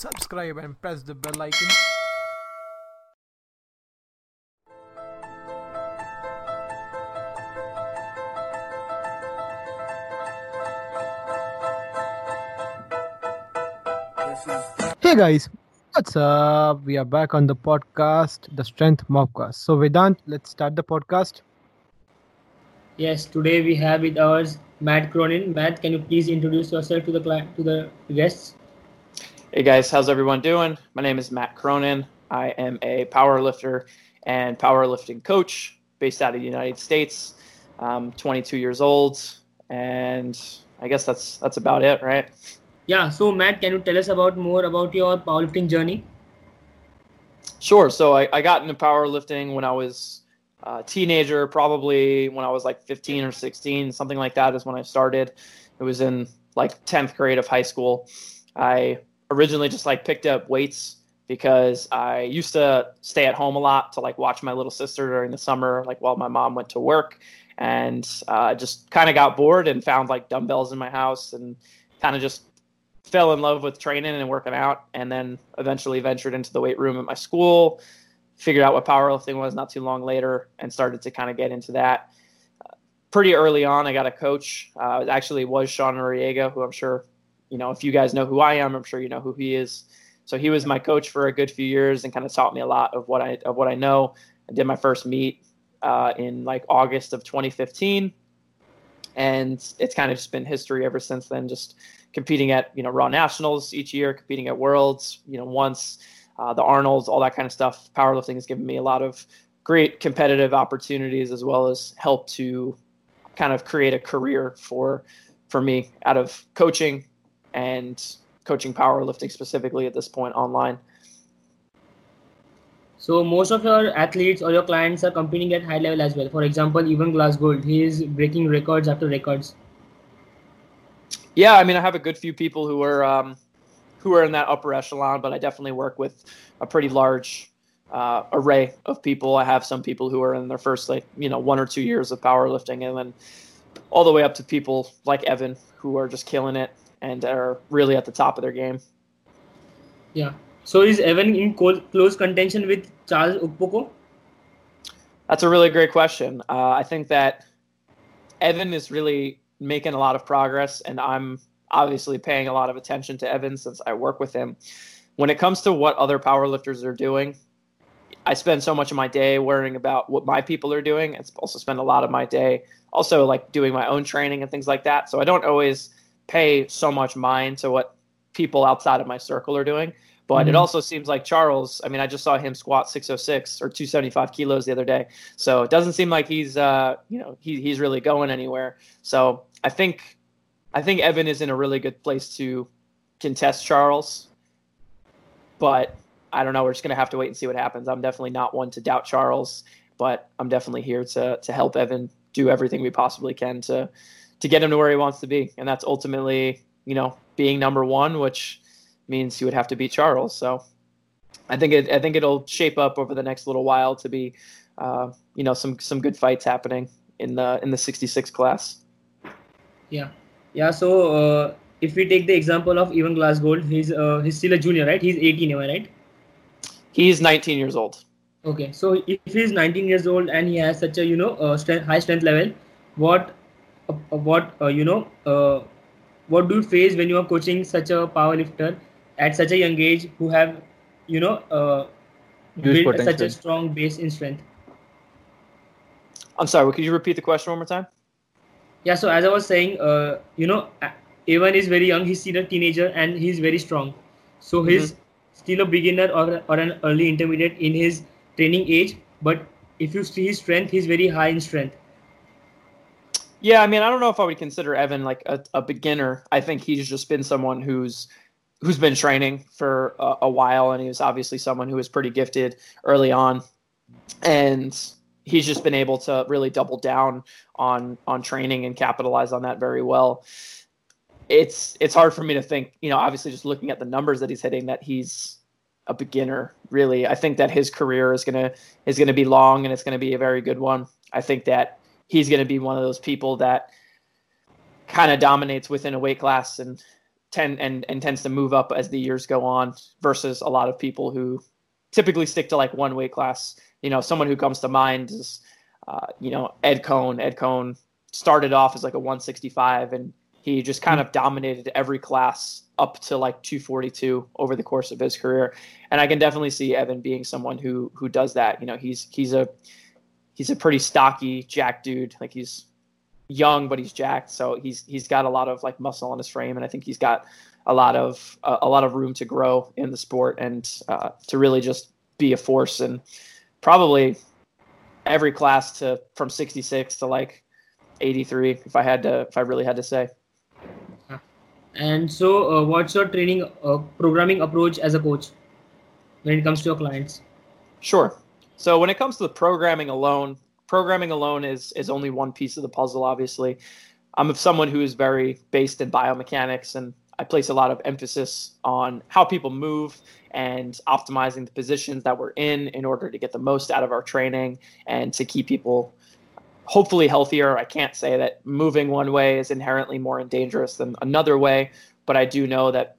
subscribe and press the bell icon. Hey guys, what's up? We are back on the podcast, the Strength Mobcast. So Vedant, let's start the podcast. Yes, today we have with us Matt Cronin. Matt, can you please introduce yourself to the to the guests? Hey guys, how's everyone doing? My name is Matt Cronin. I am a power lifter and powerlifting coach based out of the United States. I'm 22 years old, and I guess that's that's about it, right? Yeah. So Matt, can you tell us about more about your powerlifting journey? Sure. So I, I got into powerlifting when I was a teenager, probably when I was like 15 or 16, something like that is when I started. It was in like 10th grade of high school. I originally just like picked up weights because I used to stay at home a lot to like watch my little sister during the summer, like while my mom went to work, and uh, just kind of got bored and found like dumbbells in my house and kind of just fell in love with training and working out, and then eventually ventured into the weight room at my school. Figured out what powerlifting was not too long later, and started to kind of get into that. Uh, pretty early on, I got a coach. Uh, it actually was Sean Noriega, who I'm sure you know if you guys know who I am, I'm sure you know who he is. So he was my coach for a good few years and kind of taught me a lot of what I of what I know. I did my first meet uh, in like August of 2015, and it's kind of just been history ever since then. Just competing at you know Raw Nationals each year, competing at Worlds, you know once, uh, the Arnold's, all that kind of stuff. Powerlifting has given me a lot of great competitive opportunities as well as help to kind of create a career for for me out of coaching and coaching powerlifting specifically at this point online. So most of your athletes or your clients are competing at high level as well. For example, even Glasgow, he is breaking records after records. Yeah, I mean, I have a good few people who are um, who are in that upper echelon, but I definitely work with a pretty large uh, array of people. I have some people who are in their first like you know one or two years of powerlifting, and then all the way up to people like Evan who are just killing it and are really at the top of their game. Yeah. So is Evan in close contention with Charles Okpoko? That's a really great question. Uh, I think that Evan is really making a lot of progress, and I'm obviously paying a lot of attention to Evan since I work with him. When it comes to what other powerlifters are doing, I spend so much of my day worrying about what my people are doing. I also spend a lot of my day also like doing my own training and things like that. So I don't always pay so much mind to what people outside of my circle are doing. But mm-hmm. it also seems like Charles. I mean, I just saw him squat 606 or 275 kilos the other day. So it doesn't seem like he's, uh, you know, he, he's really going anywhere. So I think, I think Evan is in a really good place to contest Charles. But I don't know. We're just gonna have to wait and see what happens. I'm definitely not one to doubt Charles, but I'm definitely here to to help Evan do everything we possibly can to to get him to where he wants to be, and that's ultimately, you know, being number one, which means he would have to beat Charles. So I think it I think it'll shape up over the next little while to be, uh, you know, some some good fights happening in the in the 66 class. Yeah, yeah. So uh, if we take the example of Evan Glasgow, he's uh, he's still a junior, right? He's 18, am I right? He's 19 years old. Okay, so if he's 19 years old and he has such a you know uh, strength, high strength level, what what uh, you know uh, what do you face when you are coaching such a power lifter at such a young age who have you know uh, built such a strong base in strength? I'm sorry. Could you repeat the question one more time? Yeah. So as I was saying, uh, you know, Evan is very young. He's still a teenager and he's very strong. So mm-hmm still a beginner or, or an early intermediate in his training age but if you see his strength he's very high in strength yeah i mean i don't know if i would consider evan like a, a beginner i think he's just been someone who's who's been training for a, a while and he was obviously someone who was pretty gifted early on and he's just been able to really double down on on training and capitalize on that very well it's it's hard for me to think, you know, obviously just looking at the numbers that he's hitting that he's a beginner, really. I think that his career is gonna is gonna be long and it's gonna be a very good one. I think that he's gonna be one of those people that kind of dominates within a weight class and tend and, and tends to move up as the years go on versus a lot of people who typically stick to like one weight class. You know, someone who comes to mind is, uh, you know, Ed Coan. Ed Coan started off as like a 165 and he just kind of dominated every class up to like 242 over the course of his career. And I can definitely see Evan being someone who who does that. You know, he's he's a he's a pretty stocky jack dude. Like he's young, but he's jacked. So he's he's got a lot of like muscle on his frame, and I think he's got a lot of uh, a lot of room to grow in the sport and uh, to really just be a force. And probably every class to from 66 to like 83, if I had to, if I really had to say. And so, uh, what's your training uh, programming approach as a coach when it comes to your clients? Sure. So when it comes to the programming alone, programming alone is is only one piece of the puzzle. Obviously, I'm someone who is very based in biomechanics, and I place a lot of emphasis on how people move and optimizing the positions that we're in in order to get the most out of our training and to keep people hopefully healthier. I can't say that moving one way is inherently more dangerous than another way, but I do know that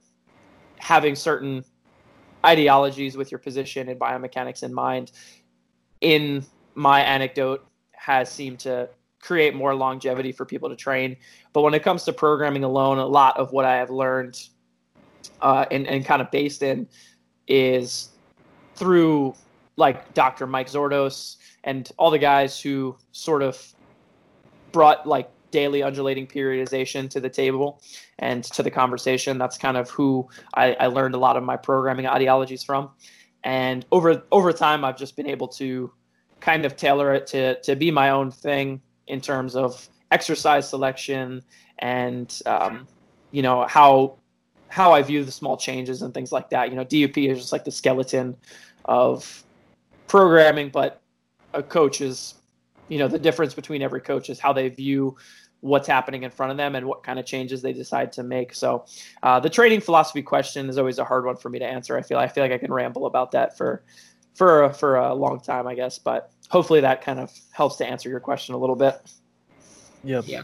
having certain ideologies with your position in biomechanics in mind in my anecdote has seemed to create more longevity for people to train. But when it comes to programming alone, a lot of what I have learned uh, and, and kind of based in is through like Dr. Mike Zourdos and all the guys who sort of brought like daily undulating periodization to the table and to the conversation. That's kind of who I, I learned a lot of my programming ideologies from. And over over time, I've just been able to kind of tailor it to to be my own thing in terms of exercise selection and um, you know how how I view the small changes and things like that. You know, DUP is just like the skeleton of programming, but a coach is, you know, the difference between every coach is how they view what's happening in front of them and what kind of changes they decide to make. So uh, the training philosophy question is always a hard one for me to answer. I feel I feel like I can ramble about that for for for a long time, I guess. But hopefully that kind of helps to answer your question a little bit. Yep. Yeah.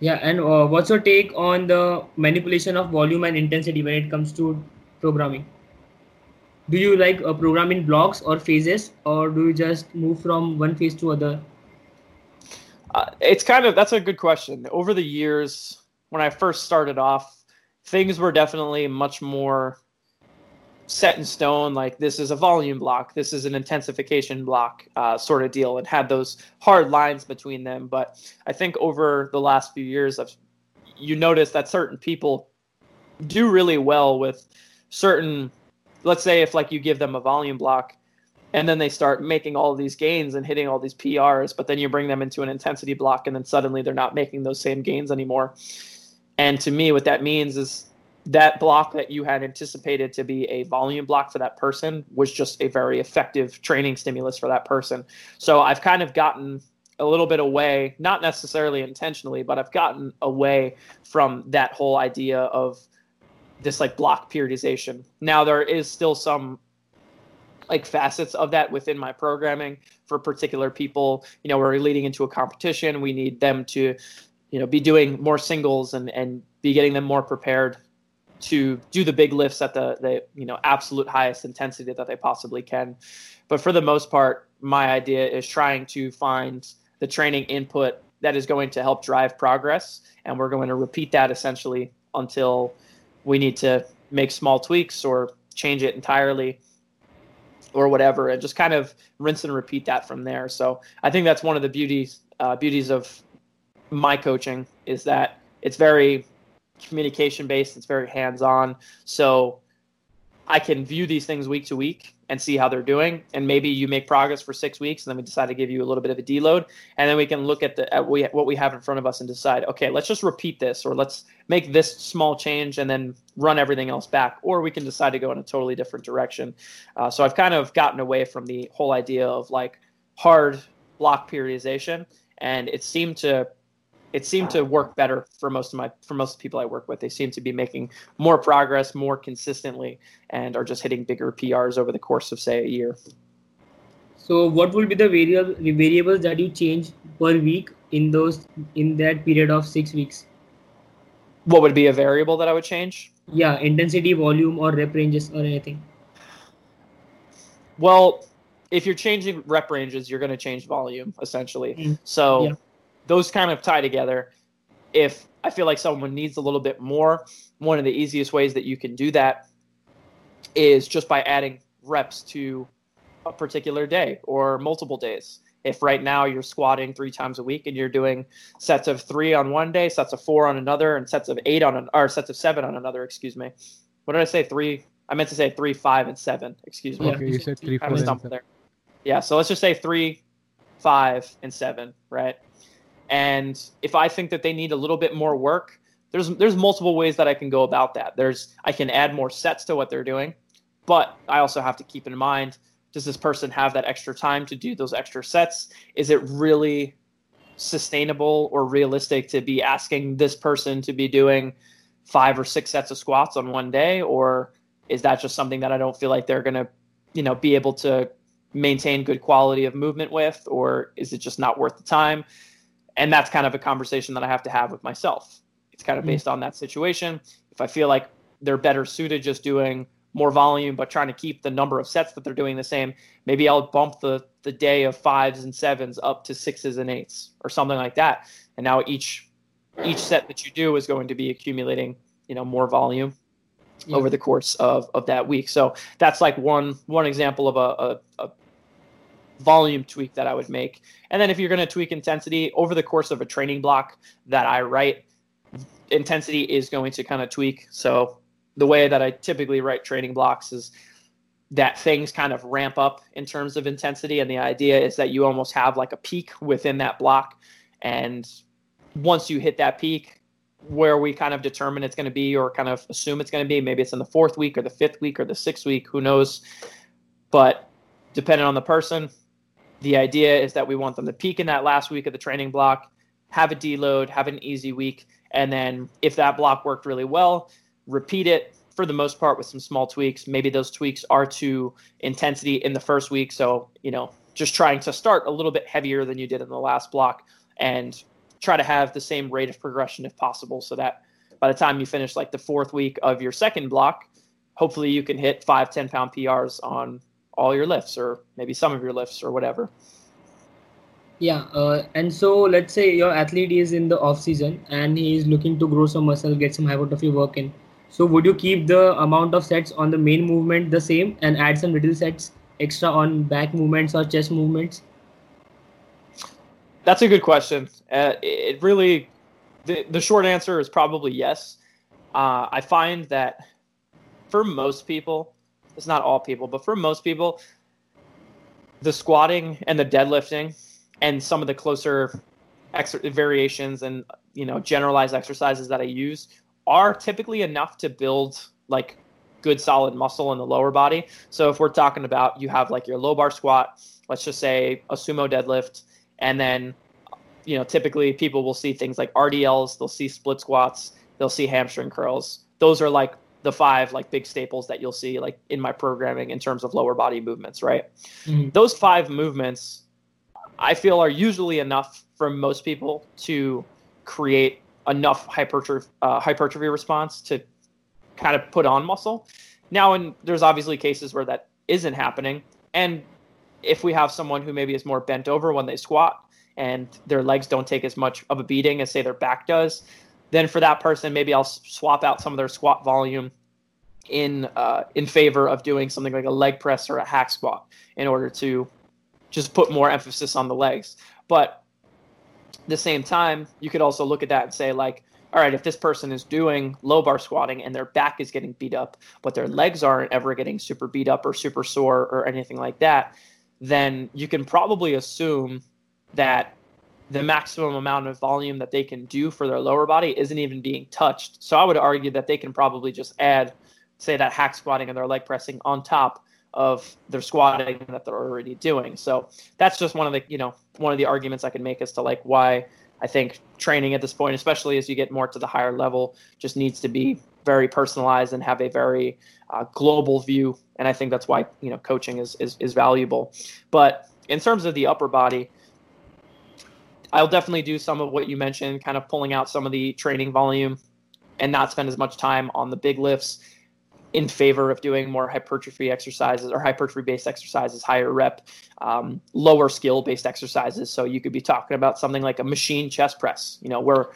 Yeah, and uh, what's your take on the manipulation of volume and intensity when it comes to programming? Do you like uh, program in blocks or phases, or do you just move from one phase to other? Uh, it's kind of that's a good question. Over the years, when I first started off, things were definitely much more set in stone. Like this is a volume block, this is an intensification block, uh, sort of deal, and had those hard lines between them. But I think over the last few years, I've, you notice that certain people do really well with certain. Let's say if like you give them a volume block and then they start making all these gains and hitting all these PRs, but then you bring them into an intensity block, and then suddenly they're not making those same gains anymore. And to me, what that means is that block that you had anticipated to be a volume block for that person was just a very effective training stimulus for that person. So I've kind of gotten a little bit away, not necessarily intentionally, but I've gotten away from that whole idea of this like block periodization. Now there is still some like facets of that within my programming for particular people. You know, we're leading into a competition. We need them to, you know, be doing more singles and and be getting them more prepared to do the big lifts at the the you know absolute highest intensity that they possibly can. But for the most part, my idea is trying to find the training input that is going to help drive progress, and we're going to repeat that essentially until we need to make small tweaks or change it entirely or whatever, and just kind of rinse and repeat that from there. So I think that's one of the beauties uh, beauties of my coaching is that it's very communication based. It's very hands on. So I can view these things week to week and see how they're doing. And maybe you make progress for six weeks, and then we decide to give you a little bit of a deload, and then we can look at the at we, what we have in front of us and decide, okay, let's just repeat this, or let's make this small change and then run everything else back, or we can decide to go in a totally different direction. Uh, so I've kind of gotten away from the whole idea of like hard block periodization, and it seemed to it seemed to work better for most of my for most people I work with. They seem to be making more progress more consistently and are just hitting bigger PRs over the course of say a year. So, what will be the variable variables that you change per week in those in that period of six weeks? What would be a variable that I would change? Yeah, intensity, volume, or rep ranges, or anything. Well, if you're changing rep ranges, you're going to change volume essentially. Mm. So Yeah. Those kind of tie together. If I feel like someone needs a little bit more, one of the easiest ways that you can do that is just by adding reps to a particular day or multiple days. If right now you're squatting three times a week and you're doing sets of three on one day, sets of four on another, and sets of eight on an or sets of seven on another, excuse me. What did I say? Three. I meant to say three, five, and seven. Excuse me. Yeah. Okay, you said three, I four, was and stumped seven. there. Yeah, so let's just say three, five, and seven, right? And if I think that they need a little bit more work, there's there's multiple ways that I can go about that. There's I can add more sets to what they're doing, but I also have to keep in mind does this person have that extra time to do those extra sets? Is it really sustainable or realistic to be asking this person to be doing five or six sets of squats on one day or is that just something that I don't feel like they're going to you know be able to maintain good quality of movement with or is it just not worth the time and that's kind of a conversation that i have to have with myself it's kind of Mhm. based on that situation if i feel like they're better suited just doing more volume but trying to keep the number of sets that they're doing the same maybe i'll bump the the day of fives and sevens up to sixes and eights or something like that and now each each set that you do is going to be accumulating you know more volume Yeah. over the course of, of that week. So that's like one one example of a, a, a volume tweak that I would make. And then if you're going to tweak intensity over the course of a training block that I write, intensity is going to kind of tweak. So the way that I typically write training blocks is that things kind of ramp up in terms of intensity. And the idea is that you almost have like a peak within that block. And once you hit that peak, where we kind of determine it's going to be or kind of assume it's going to be. Maybe it's in the fourth week or the fifth week or the sixth week, who knows? But depending on the person, the idea is that we want them to peak in that last week of the training block, have a deload, have an easy week, and then if that block worked really well, repeat it for the most part with some small tweaks. Maybe those tweaks are to intensity in the first week. So, you know, just trying to start a little bit heavier than you did in the last block and try to have the same rate of progression if possible so that by the time you finish like the fourth week of your second block hopefully you can hit five ten pound prs on all your lifts or maybe some of your lifts or whatever Yeah, uh, and so let's say your athlete is in the off season and he is looking to grow some muscle, get some hypertrophy work in. So would you keep the amount of sets on the main movement the same and add some little sets extra on back movements or chest movements? That's a good question. Uh, it really, the, the short answer is probably yes. Uh, I find that for most people, it's not all people, but for most people, the squatting and the deadlifting and some of the closer ex- variations and you know generalized exercises that I use are typically enough to build like good solid muscle in the lower body. So if we're talking about you have like your low bar squat, let's just say a sumo deadlift, and then you know typically people will see things like RDLs, they'll see split squats, they'll see hamstring curls. Those are like the five like big staples that you'll see like in my programming in terms of lower body movements, right? Mhm. Those five movements I feel are usually enough for most people to create enough hypertrophy uh, hypertrophy response to kind of put on muscle. Now, and there's obviously cases where that isn't happening, and if we have someone who maybe is more bent over when they squat and their legs don't take as much of a beating as say their back does, then for that person maybe I'll swap out some of their squat volume in uh, in favor of doing something like a leg press or a hack squat in order to just put more emphasis on the legs. But at the same time, you could also look at that and say like, all right, if this person is doing low bar squatting and their back is getting beat up, but their legs aren't ever getting super beat up or super sore or anything like that, then you can probably assume that the maximum amount of volume that they can do for their lower body isn't even being touched. So I would argue that they can probably just add, say, that hack squatting and their leg pressing on top of their squatting that they're already doing. So that's just one of the, you know, one of the arguments I can make as to like why I think training at this point, especially as you get more to the higher level, just needs to be very personalized and have a very uh, global view. And I think that's why you know coaching is, is is valuable. But in terms of the upper body, I'll definitely do some of what you mentioned, kind of pulling out some of the training volume and not spend as much time on the big lifts in favor of doing more hypertrophy exercises or hypertrophy based exercises, higher rep, um, lower skill based exercises. So you could be talking about something like a machine chest press, you know, where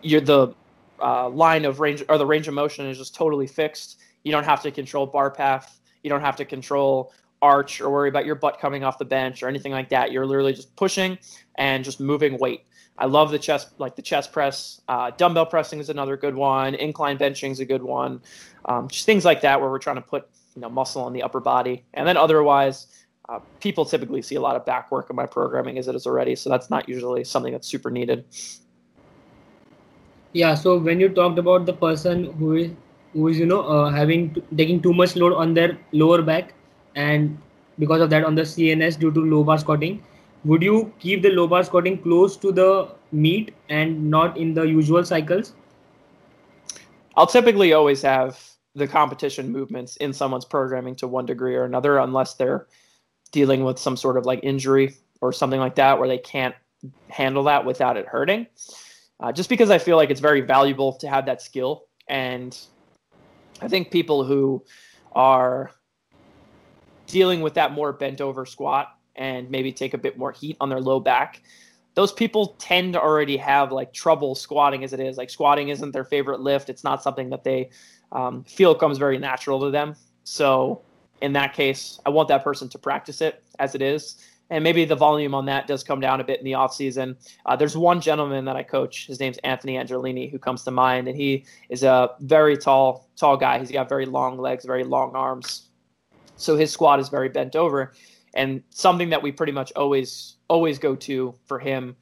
you're the uh, line of range or the range of motion is just totally fixed. You don't have to control bar path. You don't have to control arch or worry about your butt coming off the bench or anything like that. You're literally just pushing and just moving weight. I love the chest, like the chest press. Uh, dumbbell pressing is another good one. Incline benching is a good one. Um, just things like that where we're trying to put you know muscle on the upper body. And then otherwise, uh, people typically see a lot of back work in my programming as it is already, so that's not usually something that's super needed. Yeah. So when you talked about the person who is who is you know uh, having taking too much load on their lower back and because of that on the CNS due to low bar squatting, would you keep the low bar squatting close to the meet and not in the usual cycles? I'll typically always have the competition movements in someone's programming to one degree or another, unless they're dealing with some sort of like injury or something like that where they can't handle that without it hurting. Uh, just because I feel like it's very valuable to have that skill. And I think people who are dealing with that more bent over squat and maybe take a bit more heat on their low back, those people tend to already have like trouble squatting as it is. Like squatting isn't their favorite lift. It's not something that they um, feel comes very natural to them. So in that case, I want that person to practice it as it is. And maybe the volume on that does come down a bit in the off season. Uh, there's one gentleman that I coach. His name's Anthony Angelini, who comes to mind, and he is a very tall, tall guy. He's got very long legs, very long arms. So his squat is very bent over, and something that we pretty much always, always go to for him.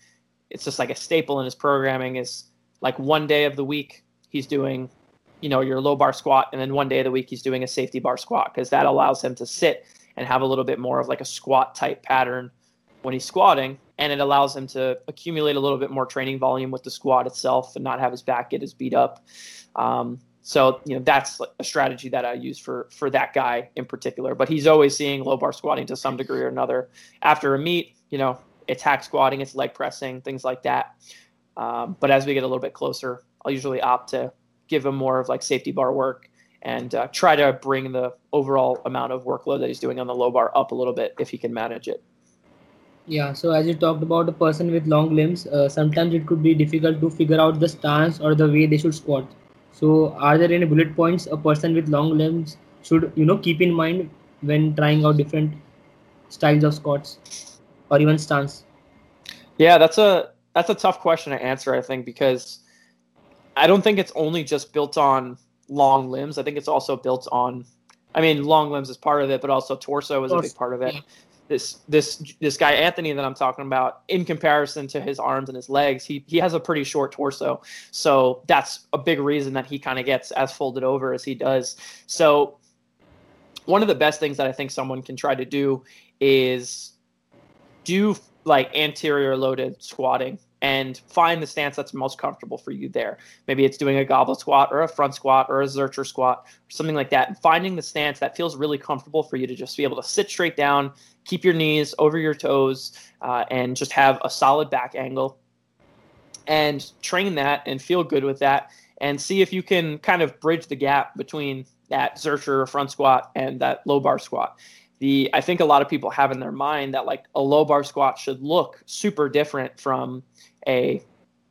It's just like a staple in his programming. Is like one day of the week he's doing you know your low bar squat and then one day of the week he's doing a safety bar squat because that allows him to sit and have a little bit more of like a squat type pattern when he's squatting and it allows him to accumulate a little bit more training volume with the squat itself and not have his back get as beat up um, so you know that's a strategy that i use for for that guy in particular but he's always seeing low bar squatting to some degree or another after a meet you know it's hack squatting it's leg pressing things like that um, but as we get a little bit closer i'll usually opt to give him more of like safety bar work and uh, try to bring the overall amount of workload that he's doing on the low bar up a little bit if he can manage it. Yeah, so as you talked about a person with long limbs, uh, sometimes it could be difficult to figure out the stance or the way they should squat. So, are there any bullet points a person with long limbs should you know keep in mind when trying out different styles of squats or even stance? Yeah, that's a that's a tough question to answer. I think because I don't think it's only just built on long limbs. I think it's also built on. I mean, long limbs is part of it, but also torso is a big part of it. This this this guy Anthony that I'm talking about, in comparison to his arms and his legs, he he has a pretty short torso, so that's a big reason that he kind of gets as folded over as he does. So, one of the best things that I think someone can try to do is do like anterior loaded squatting and find the stance that's most comfortable for you there. Maybe it's doing a goblet squat or a front squat or a Zercher squat or something like that. And finding the stance that feels really comfortable for you to just be able to sit straight down, keep your knees over your toes, uh, and just have a solid back angle. And train that and feel good with that and see if you can kind of bridge the gap between that Zercher or front squat and that low bar squat the I think a lot of people have in their mind that like a low bar squat should look super different from a,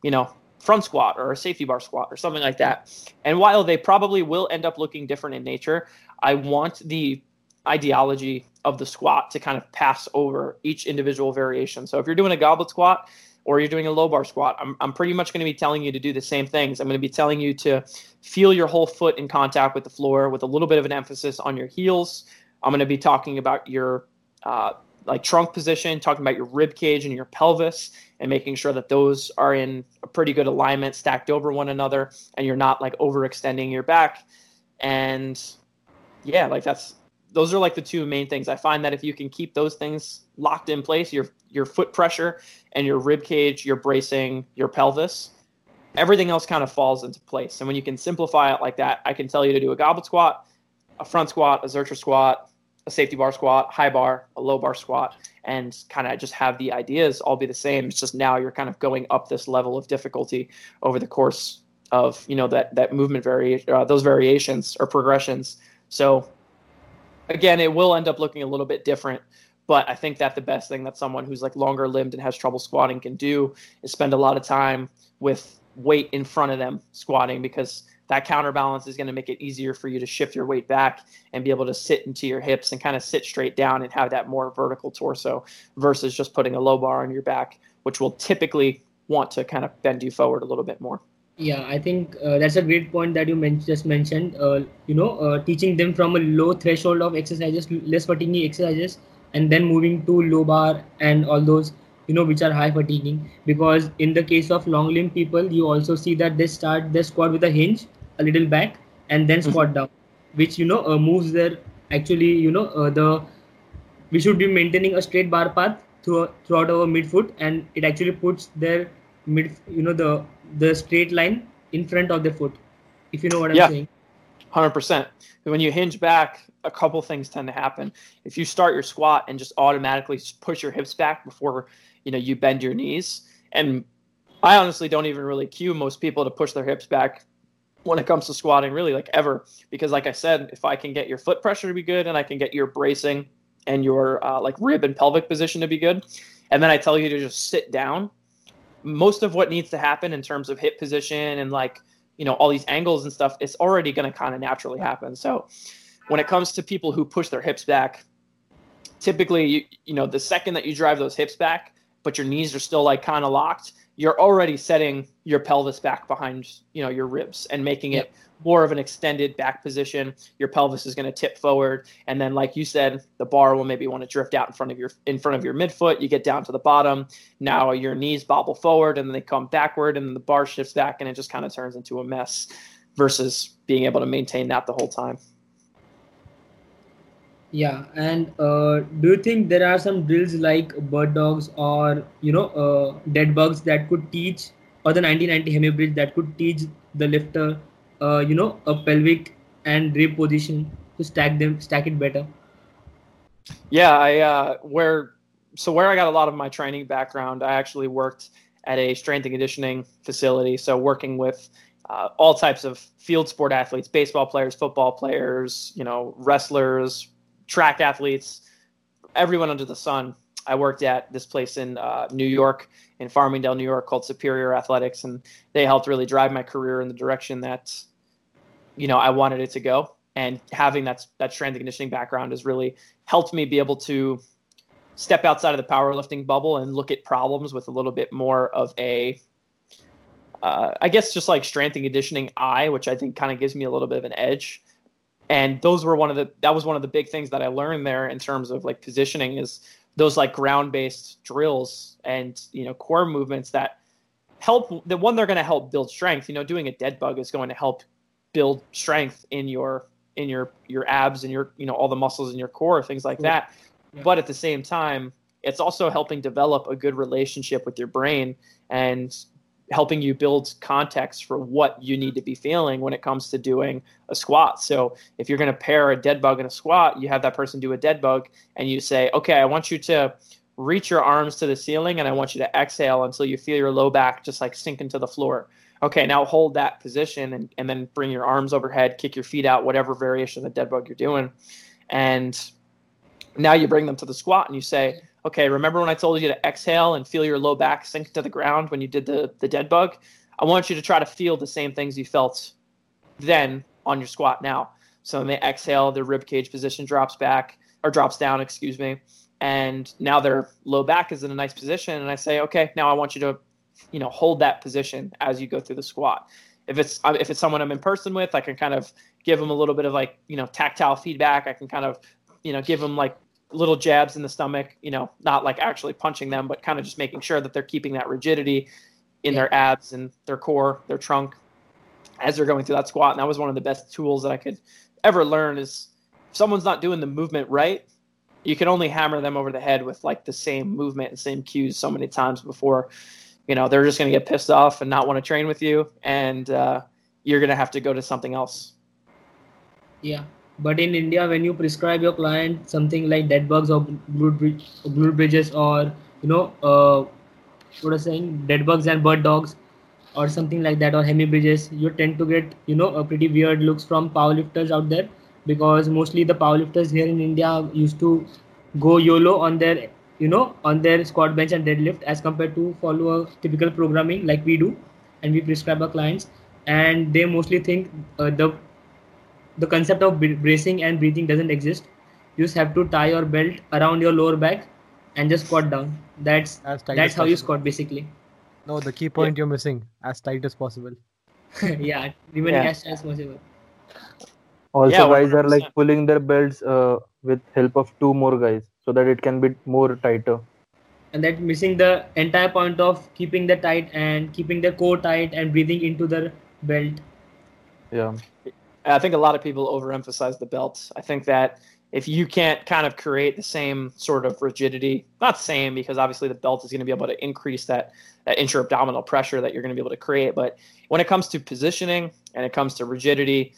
you know, front squat or a safety bar squat or something like that. And while they probably will end up looking different in nature, I want the ideology of the squat to kind of pass over each individual variation. So if you're doing a goblet squat or you're doing a low bar squat, I'm, I'm pretty much going to be telling you to do the same things. I'm going to be telling you to feel your whole foot in contact with the floor with a little bit of an emphasis on your heels. I'm going to be talking about your uh, like trunk position, talking about your rib cage and your pelvis, and making sure that those are in a pretty good alignment, stacked over one another, and you're not like overextending your back. And yeah, like that's those are like the two main things. I find that if you can keep those things locked in place, your your foot pressure and your rib cage, your bracing, your pelvis, everything else kind of falls into place. And when you can simplify it like that, I can tell you to do a goblet squat, a front squat, a Zercher squat, a safety bar squat, high bar, a low bar squat, and kind of just have the ideas all be the same. It's just now you're kind of going up this level of difficulty over the course of you know that that movement vari- uh, those variations or progressions. So again, it will end up looking a little bit different. But I think that the best thing that someone who's like longer limbed and has trouble squatting can do is spend a lot of time with weight in front of them squatting because that counterbalance is going to make it easier for you to shift your weight back and be able to sit into your hips and kind of sit straight down and have that more vertical torso versus just putting a low bar on your back, which will typically want to kind of bend you forward a little bit more. Yeah, I think uh, that's a great point that you men- just mentioned. Uh, you know, uh, teaching them from a low threshold of exercises, less fatiguing exercises, and then moving to low bar and all those you know which are high fatiguing because in the case of long limb people you also see that they start their squat with a hinge a little back and then squat mm-hmm. down which you know uh, moves their actually you know uh, the we should be maintaining a straight bar path through, throughout our midfoot and it actually puts their mid you know the the straight line in front of the foot if you know what i'm yeah. saying 100% when you hinge back a couple things tend to happen if you start your squat and just automatically push your hips back before you know you bend your knees and i honestly don't even really cue most people to push their hips back when it comes to squatting really like ever. Because like i said if i can get your foot pressure to be good and i can get your bracing and your uh, like rib and pelvic position to be good and then i tell you to just sit down most of what needs to happen in terms of hip position and like you know all these angles and stuff it's already going to kind of naturally happen. So when it comes to people who push their hips back typically you, you know the second that you drive those hips back but your knees are still like kind of locked, you're already setting your pelvis back behind, you know, your ribs and making it more of an extended back position. Your pelvis is going to tip forward, and then, like you said, the bar will maybe want to drift out in front of your in front of your midfoot. You get down to the bottom. Now your knees bobble forward, and then they come backward, and then the bar shifts back, and it just kind of turns into a mess. Versus being able to maintain that the whole time. Yeah, and uh, do you think there are some drills like bird dogs or you know uh, dead bugs that could teach, or the 1990 hemi bridge that could teach the lifter, uh, you know, a pelvic and rib position to stack them, stack it better? Yeah, I uh, where so where I got a lot of my training background, I actually worked at a strength and conditioning facility. So working with uh, all types of field sport athletes, baseball players, football players, you know, wrestlers, track athletes, everyone under the sun. I worked at this place in uh, New York, in Farmingdale, New York, called Superior Athletics, and they helped really drive my career in the direction that, you know, I wanted it to go. And having that that strength and conditioning background has really helped me be able to step outside of the powerlifting bubble and look at problems with a little bit more of a, uh, I guess, just like strength and conditioning eye, which I think kind of gives me a little bit of an edge and those were one of the that was one of the big things that I learned there in terms of like positioning is those like ground based drills and you know core movements that help the one they're going to help build strength. You know doing a dead bug is going to help build strength in your in your your abs and your you know all the muscles in your core things like that. Yeah. but at the same time it's also helping develop a good relationship with your brain and helping you build context for what you need to be feeling when it comes to doing a squat. So if you're going to pair a dead bug and a squat, you have that person do a dead bug and you say, okay, I want you to reach your arms to the ceiling and I want you to exhale until you feel your low back just like sink into the floor. Okay, now hold that position and, and then bring your arms overhead, kick your feet out, whatever variation of the dead bug you're doing. And now you bring them to the squat and you say, okay, remember when I told you to exhale and feel your low back sink to the ground when you did the, the dead bug? I want you to try to feel the same things you felt then on your squat now. So when they exhale, their rib cage position drops back or drops down, excuse me. And now their low back is in a nice position. And I say, okay, now I want you to, you know, hold that position as you go through the squat. If it's uh, if it's someone I'm in person with, I can kind of give them a little bit of like you know tactile feedback. I can kind of you know give them like little jabs in the stomach, you know, not like actually punching them, but kind of just making sure that they're keeping that rigidity in yeah. their abs and their core, their trunk as they're going through that squat. And that was one of the best tools that I could ever learn is if someone's not doing the movement right, you can only hammer them over the head with like the same movement and same cues so many times before, you know, they're just going to get pissed off and not want to train with you. And uh, you're going to have to go to something else. Yeah but in India, when you prescribe your client something like dead bugs or glute bridges or you know uh, what I'm saying, dead bugs and bird dogs, or something like that or hemi bridges you tend to get you know a pretty weird looks from powerlifters out there. Because mostly the powerlifters here in india used to go yolo on their you know on their squat bench and deadlift as compared to follow a typical programming like we do and we prescribe our clients. And they mostly think uh, the the concept of bracing and breathing doesn't exist. You just have to tie your belt around your lower back and just squat down. That's that's how possible. you squat basically. No the key point yeah. you're missing as tight as possible. Yeah remaining yeah. as tight as possible. Also yeah, guys are like pulling their belts uh, with help of two more guys so that it can be more tighter. And that missing the entire point of keeping the tight and keeping the core tight and breathing into the belt. Yeah i think a lot of people overemphasize the belt i think that if you can't kind of create the same sort of rigidity not same because obviously the belt is going to be able to increase that that intra-abdominal pressure that you're going to be able to create but when it comes to positioning and it comes to rigidity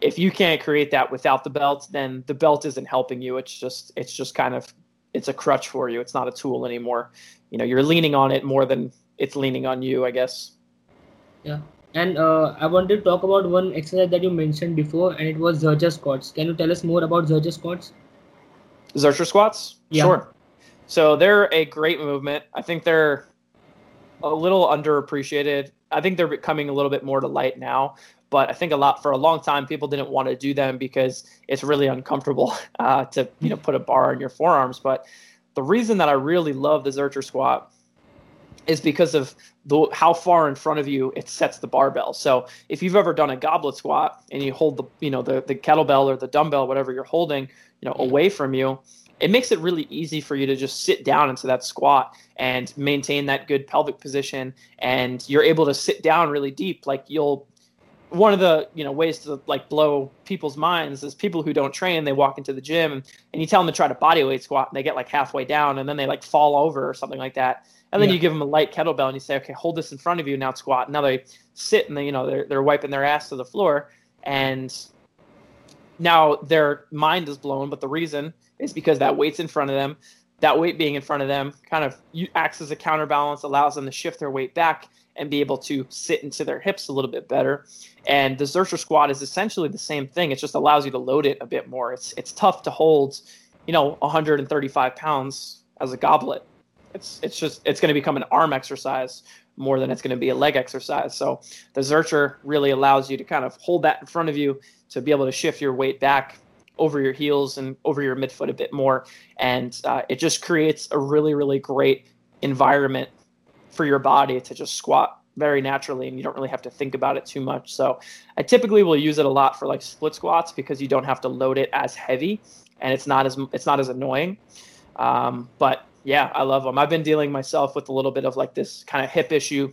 if you can't create that without the belt, then the belt isn't helping you. It's just it's just kind of it's a crutch for you. It's not a tool anymore. You know, you're leaning on it more than it's leaning on you, I guess. Yeah. And uh, I wanted to talk about one exercise that you mentioned before, and it was Zercher squats. Can you tell us more about Zercher squats? Zercher squats? Yeah. Sure. So they're a great movement. I think they're a little underappreciated. I think they're becoming a little bit more to light now but I think a lot for a long time people didn't want to do them because it's really uncomfortable uh, to you know put a bar on your forearms. But the reason that I really love the Zercher squat is because of the how far in front of you it sets the barbell. So if you've ever done a goblet squat and you hold the you know the the kettlebell or the dumbbell whatever you're holding you know away from you it makes it really easy for you to just sit down into that squat and maintain that good pelvic position and you're able to sit down really deep like you'll one of the you know ways to like blow people's minds is people who don't train they walk into the gym and you tell them to try to body weight squat and they get like halfway down and then they like fall over or something like that. And then yeah. you give them a light kettlebell and you say okay hold this in front of you now squat. Now they sit and they you know they're, they're wiping their ass to the floor and now their mind is blown but the reason is because that weight's in front of them that weight being in front of them kind of acts as a counterbalance allows them to shift their weight back and be able to sit into their hips a little bit better. And the Zercher squat is essentially the same thing. It just allows you to load it a bit more. It's it's tough to hold, you know, 135 pounds as a goblet. It's it's just it's going to become an arm exercise more than it's going to be a leg exercise. So the Zercher really allows you to kind of hold that in front of you to be able to shift your weight back over your heels and over your midfoot a bit more, and uh, it just creates a really really great environment for your body to just squat very naturally and you don't really have to think about it too much. So I typically will use it a lot for like split squats because you don't have to load it as heavy and it's not as it's not as annoying. Um, but yeah, I love them. I've been dealing myself with a little bit of like this kind of hip issue.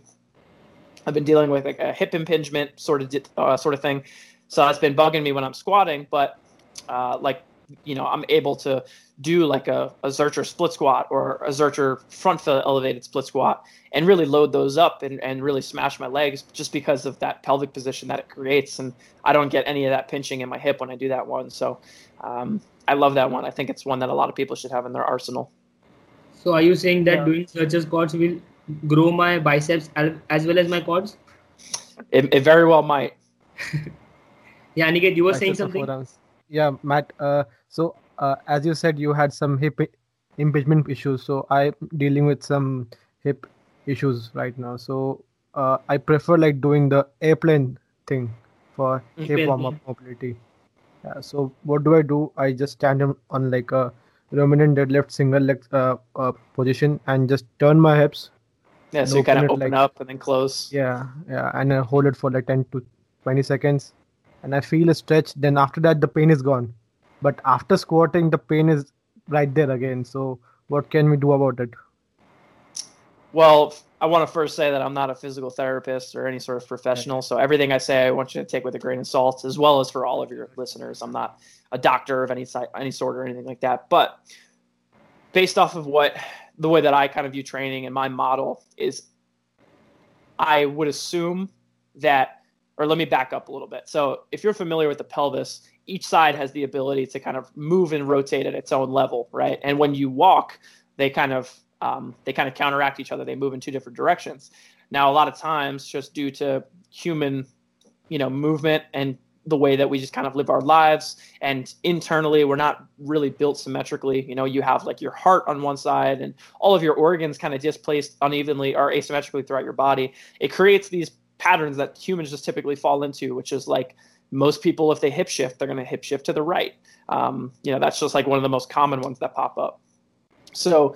I've been dealing with like a hip impingement sort of uh, sort of thing. So that's been bugging me when I'm squatting, but uh, like you know, I'm able to do like a, a Zercher split squat or a Zercher front foot elevated split squat and really load those up and, and really smash my legs just because of that pelvic position that it creates. And I don't get any of that pinching in my hip when I do that one. So um, I love that one. I think it's one that a lot of people should have in their arsenal. So are you saying that yeah. doing Zercher squats will grow my biceps as well as my quads? It, it very well might. yeah, Aniket, you were saying something. Yeah, Matt. Uh, so uh, as you said, you had some hip impingement issues. So I'm dealing with some hip issues right now. So uh, I prefer like doing the airplane thing for hip warm up mobility. Yeah, so what do I do? I just stand on like a Romanian deadlift single leg uh, uh, position and just turn my hips. Yeah, so you kind of open like, up and then close. Yeah, yeah, and I hold it for like 10 to 20 seconds, and I feel a stretch. Then after that, the pain is gone. But after squatting the pain is right there again. So what can we do about it? Well i want to first say that i'm not a physical therapist or any sort of professional. So everything i say i want you to take with a grain of salt as well as for all of your listeners. I'm not a doctor of any any sort or anything like that. But based off of what the way that i kind of view training and my model is i would assume that or let me back up a little bit so if you're familiar with the pelvis each side has the ability to kind of move and rotate at its own level, right? And when you walk, they kind of um, they kind of counteract each other. They move in two different directions. Now, a lot of times, just due to human, you know, movement and the way that we just kind of live our lives and internally we're not really built symmetrically you know you have like your heart on one side and all of your organs kind of displaced unevenly or asymmetrically throughout your body it creates these patterns that humans just typically fall into which is like most people if they hip shift they're going to hip shift to the right um, you know that's just like one of the most common ones that pop up so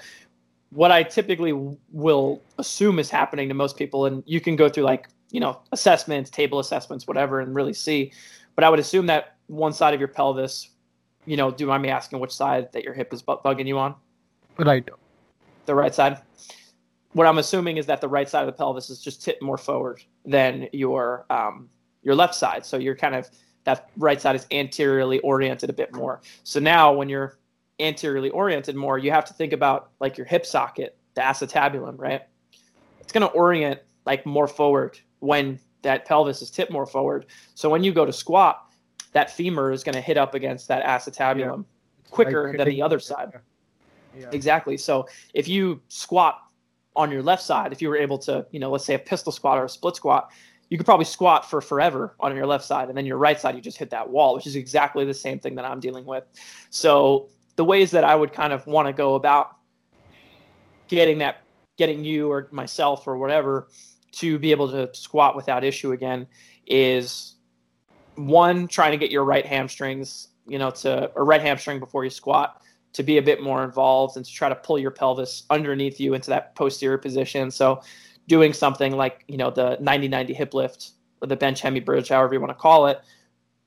what i typically will assume is happening to most people and you can go through like you know assessments table assessments whatever and really see but I would assume that one side of your pelvis, you know, do you mind me asking which side that your hip is bugging you on? Right. The right side. What I'm assuming is that the right side of the pelvis is just tipped more forward than your um, your left side. So you're kind of that right side is anteriorly oriented a bit more. So now when you're anteriorly oriented more, you have to think about like your hip socket, the acetabulum, right? It's going to orient like more forward when that pelvis is tipped more forward. So when you go to squat, that femur is going to hit up against that acetabulum yeah. quicker like, than the other side. Yeah. Exactly. So if you squat on your left side, if you were able to, you know, let's say a pistol squat or a split squat, you could probably squat for forever on your left side, and then your right side, you just hit that wall, which is exactly the same thing that I'm dealing with. So the ways that I would kind of want to go about getting that, getting you or myself or whatever to be able to squat without issue again is one trying to get your right hamstrings you know to or right hamstring before you squat to be a bit more involved and to try to pull your pelvis underneath you into that posterior position. So doing something like you know the 90-90 hip lift or the bench hemi bridge however you want to call it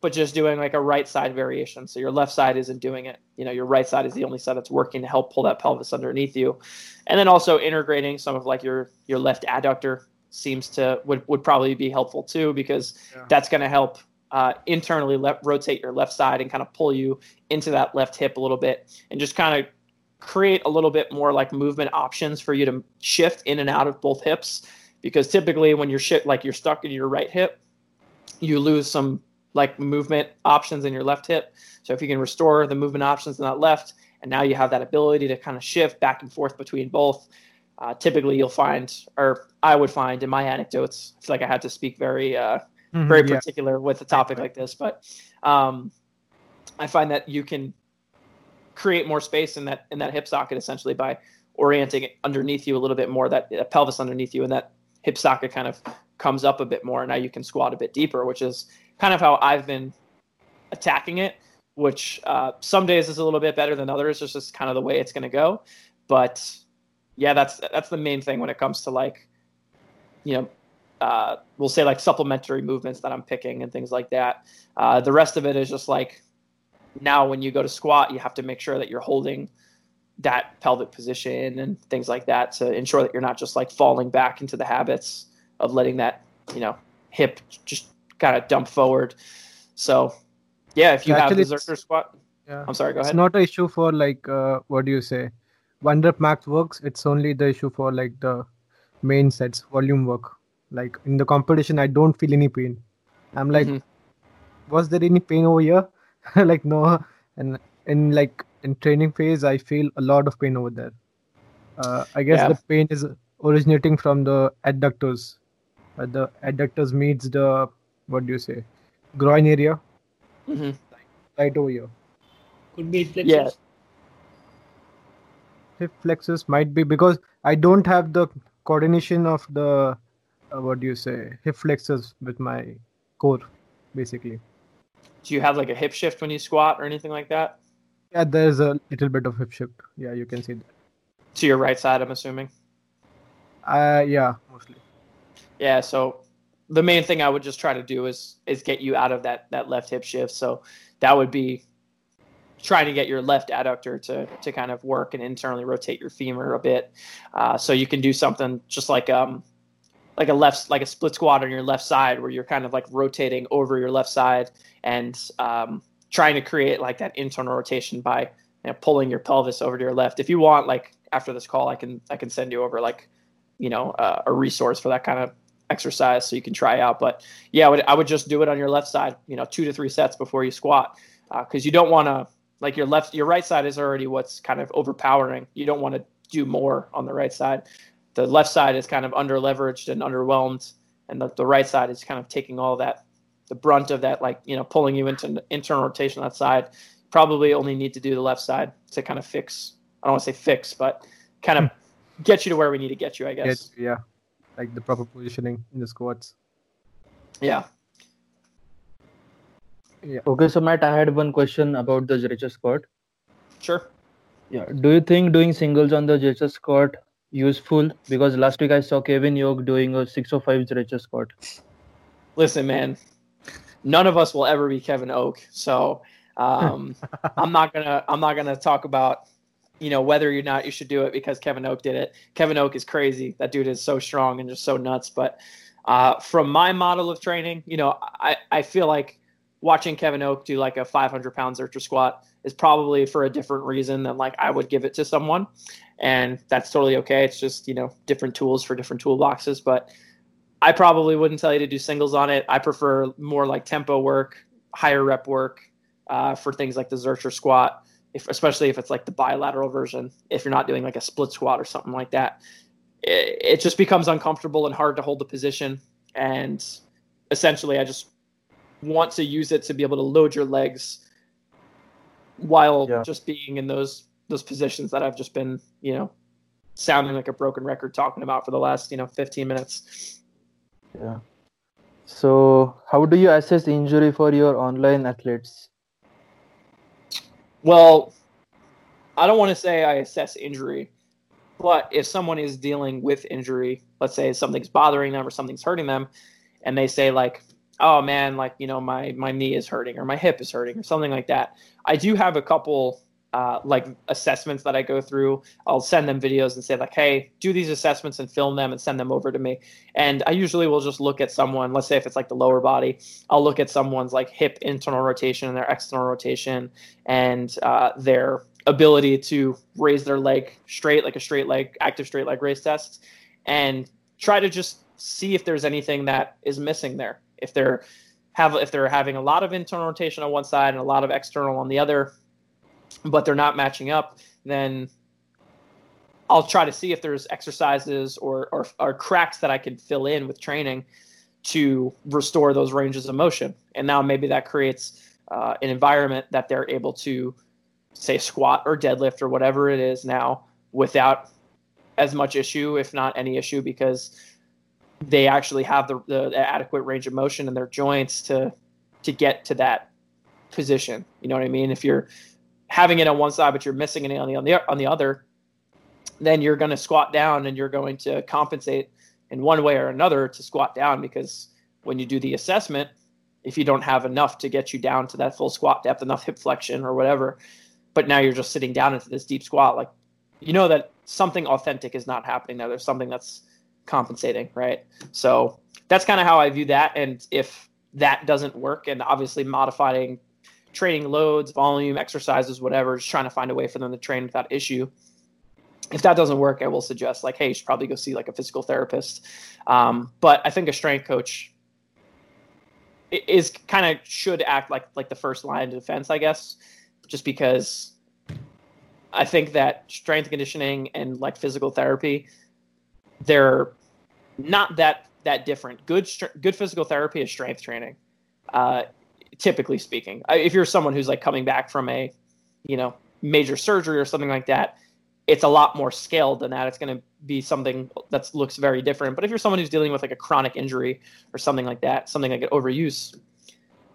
but just doing like a right side variation. So your left side isn't doing it you know your right side is the only side that's working to help pull that pelvis underneath you. And then also integrating some of like your your left adductor seems to would, would probably be helpful too because yeah. that's going to help uh, internally le- rotate your left side and kind of pull you into that left hip a little bit and just kind of create a little bit more like movement options for you to shift in and out of both hips. Because typically when you're shit like you're stuck in your right hip you lose some like movement options in your left hip. So if you can restore the movement options in that left and now you have that ability to kind of shift back and forth between both uh, typically you'll find, or I would find in my anecdotes, I feel like I had to speak very, uh, mm-hmm, very particular yeah. with a topic like this, but um, I find that you can create more space in that in that hip socket essentially by orienting it underneath you a little bit more, that uh, pelvis underneath you, and that hip socket kind of comes up a bit more. Now you can squat a bit deeper, which is kind of how I've been attacking it. Which uh, some days is a little bit better than others. It's just kind of the way it's going to go. But yeah, that's that's the main thing when it comes to like, you know, uh, we'll say like supplementary movements that I'm picking and things like that. Uh, the rest of it is just like now when you go to squat, you have to make sure that you're holding that pelvic position and things like that to ensure that you're not just like falling back into the habits of letting that you know hip just kind of dump forward. So yeah, if you Actually, have Zercher squat, yeah. I'm sorry, go ahead. It's not an issue for like uh, what do you say? one rep max works it's only the issue for like the main sets volume work like in the competition i don't feel any pain i'm like mm-hmm. was there any pain over here like no and in like in training phase i feel a lot of pain over there uh, i guess yeah. the pain is originating from the adductors uh, the adductors meets the what do you say groin area mm-hmm. right over here could be flexors. yeah hip flexors might be because I don't have the coordination of the uh, what do you say hip flexors with my core basically. Do you have like a hip shift when you squat or anything like that? Yeah, there's a little bit of hip shift. Yeah, you can see that. To your right side, I'm assuming. Uh, yeah, mostly. Yeah, so the main thing I would just try to do is is get you out of that that left hip shift. So that would be trying to get your left adductor to to kind of work and internally rotate your femur a bit, uh, so you can do something just like um like a left like a split squat on your left side where you're kind of like rotating over your left side and um, trying to create like that internal rotation by you know, pulling your pelvis over to your left. If you want, like after this call, I can I can send you over like you know uh, a resource for that kind of exercise so you can try out. But yeah, I would, I would just do it on your left side, you know, two to three sets before you squat because uh, you don't want to like your left, your right side is already what's kind of overpowering. You don't want to do more on the right side. The left side is kind of under leveraged and underwhelmed, and the, the right side is kind of taking all that the brunt of that, like you know, pulling you into internal rotation on that side. Probably only need to do the left side to kind of fix. I don't want to say fix, but kind of hmm. get you to where we need to get you. I guess. Get, yeah, like the proper positioning in the squats. Yeah. Yeah. Okay, so Matt, I had one question about the Zercher squat. Sure. Yeah. Do you think doing singles on the Zercher squat useful? Because last week I saw Kevin Oak doing a 605 Zercher squat. Listen, man, none of us will ever be Kevin Oak, so um, I'm not gonna I'm not gonna talk about you know whether or not you should do it because Kevin Oak did it. Kevin Oak is crazy. That dude is so strong and just so nuts. But uh, from my model of training, you know, I, I feel like watching Kevin Oak do like a 500 pound Zercher squat is probably for a different reason than like I would give it to someone. And that's totally okay. It's just, you know, different tools for different toolboxes. But I probably wouldn't tell you to do singles on it. I prefer more like tempo work, higher rep work uh, for things like the Zercher squat, if, especially if it's like the bilateral version. If you're not doing like a split squat or something like that, it, it just becomes uncomfortable and hard to hold the position. And essentially, I just want to use it to be able to load your legs while yeah. just being in those those positions that I've just been, you know, sounding like a broken record talking about for the last, you know, 15 minutes. Yeah. So, how do you assess injury for your online athletes? Well, I don't want to say I assess injury, but if someone is dealing with injury, let's say something's bothering them or something's hurting them, and they say like, oh man, like, you know, my, my knee is hurting or my hip is hurting or something like that. I do have a couple uh, like assessments that I go through. I'll send them videos and say like, "Hey, do these assessments and film them and send them over to me." And I usually will just look at someone. Let's say if it's like the lower body, I'll look at someone's like hip internal rotation and their external rotation and uh, their ability to raise their leg straight, like a straight leg, active straight leg raise test, and try to just see if there's anything that is missing there if they're have if they're having a lot of internal rotation on one side and a lot of external on the other, but they're not matching up, then I'll try to see if there's exercises or, or, or cracks that I can fill in with training to restore those ranges of motion. And now maybe that creates uh, an environment that they're able to say squat or deadlift or whatever it is now without as much issue, if not any issue, because they actually have the, the, adequate range of motion in their joints to to get to that position. You know what I mean? If you're having it on one side but you're missing it on the on the on the other, then you're going to squat down and you're going to compensate in one way or another to squat down because when you do the assessment, if you don't have enough to get you down to that full squat depth, enough hip flexion or whatever, but now you're just sitting down into this deep squat, like you know that something authentic is not happening there. There's something that's compensating, right? So that's kind of how I view that. And if that doesn't work, and obviously modifying training loads, volume, exercises, whatever, just trying to find a way for them to train without issue. If that doesn't work, I will suggest like, hey, you should probably go see like a physical therapist. Um, but I think a strength coach is kind of should act like like the first line of defense, I guess, just because I think that strength conditioning and like physical therapy they're not that that different. Good good physical therapy is strength training, uh, typically speaking. If you're someone who's like coming back from a, you know, major surgery or something like that, it's a lot more scaled than that. It's going to be something that looks very different. But if you're someone who's dealing with like a chronic injury or something like that, something like an overuse,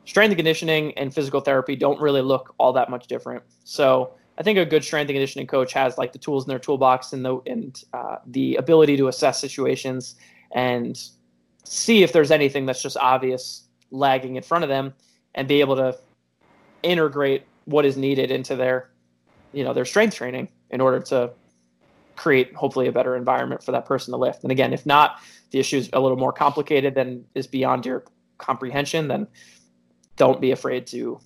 strength and conditioning and physical therapy don't really look all that much different. So I think a good strength and conditioning coach has like the tools in their toolbox and the and uh, the ability to assess situations and see if there's anything that's just obvious lagging in front of them and be able to integrate what is needed into their you know their strength training in order to create hopefully a better environment for that person to lift. And again if not the issue is a little more complicated than is beyond your comprehension then don't be afraid to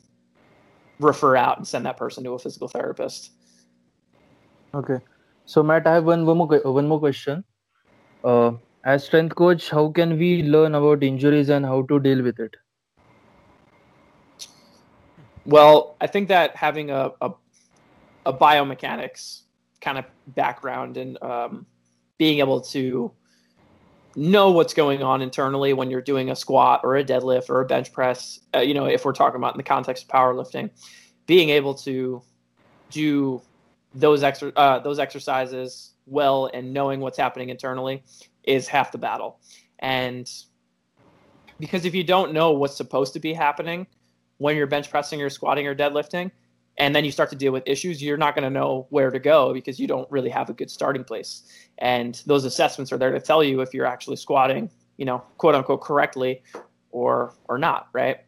refer out and send that person to a physical therapist. Okay. So Matt, I have one, one more one more question. Uh, as strength coach, how can we learn about injuries and how to deal with it? Well, I think that having a a, a biomechanics kind of background and um, being able to know what's going on internally when you're doing a squat or a deadlift or a bench press. Uh, you know, if we're talking about in the context of powerlifting, being able to do those exer- uh, those exercises well and knowing what's happening internally is half the battle. And because if you don't know what's supposed to be happening when you're bench pressing or squatting or deadlifting, and then you start to deal with issues, you're not going to know where to go because you don't really have a good starting place. And those assessments are there to tell you if you're actually squatting, you know, quote unquote correctly or or not, right?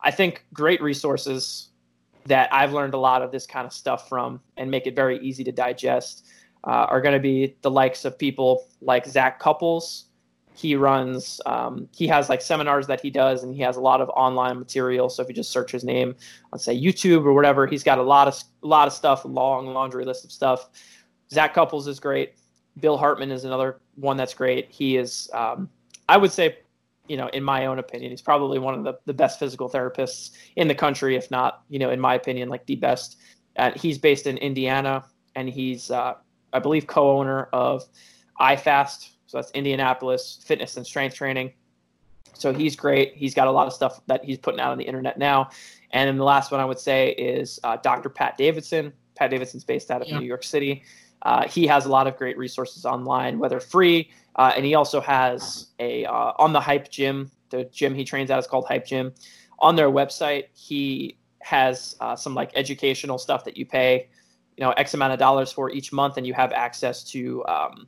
I think great resources that I've learned a lot of this kind of stuff from and make it very easy to digest uh, are going to be the likes of people like Zac Cupples, he runs um, he has like seminars that he does and he has a lot of online material. So if you just search his name on say youtube or whatever he's got a lot of a lot of stuff a long laundry list of stuff. Zac Cupples is great. Bill hartman is another one that's great. He is um, i would say you know in my own opinion he's probably one of the, the best physical therapists in the country if not you know in my opinion like the best. Uh, he's based in indiana and he's uh, i believe co-owner of ifast so that's Indianapolis Fitness and Strength Training. So he's great. He's got a lot of stuff that he's putting out on the internet now. And then the last one I would say is uh, Dr. Pat Davidson. Pat Davidson's based out of yeah. New York City. Uh, he has a lot of great resources online, whether free, uh, and he also has a uh, on the Hype Gym. The gym he trains at is called Hype Gym. On their website, he has uh, some like educational stuff that you pay, you know, X amount of dollars for each month, and you have access to um,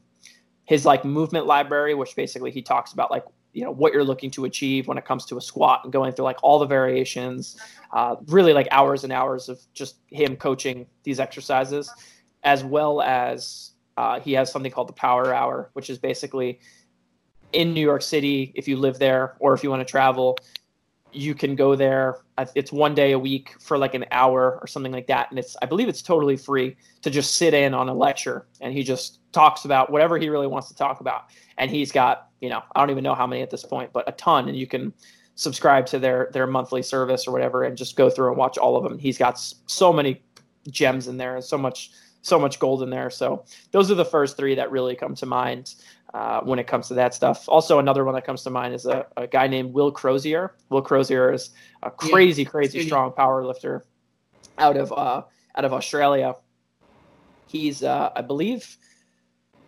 his like movement library, which basically he talks about like you know what you're looking to achieve when it comes to a squat and going through like all the variations uh, really like hours and hours of just him coaching these exercises as well as uh, he has something called the power hour which is basically in new york city if you live there or if you want to travel you can go there. It's one day a week for like an hour or something like that and it's i believe it's totally free to just sit in on a lecture and he just talks about whatever he really wants to talk about and he's got you know i don't even know how many at this point but a ton and you can subscribe to their their monthly service or whatever and just go through and watch all of them he's got so many gems in there and so much so much gold in there so those are the first three that really come to mind uh, when it comes to that stuff. Also, another one that comes to mind is a, a guy named Will Crozier. Will Crozier is a crazy, yeah. crazy strong power lifter out of uh, out of Australia. He's, uh, I believe,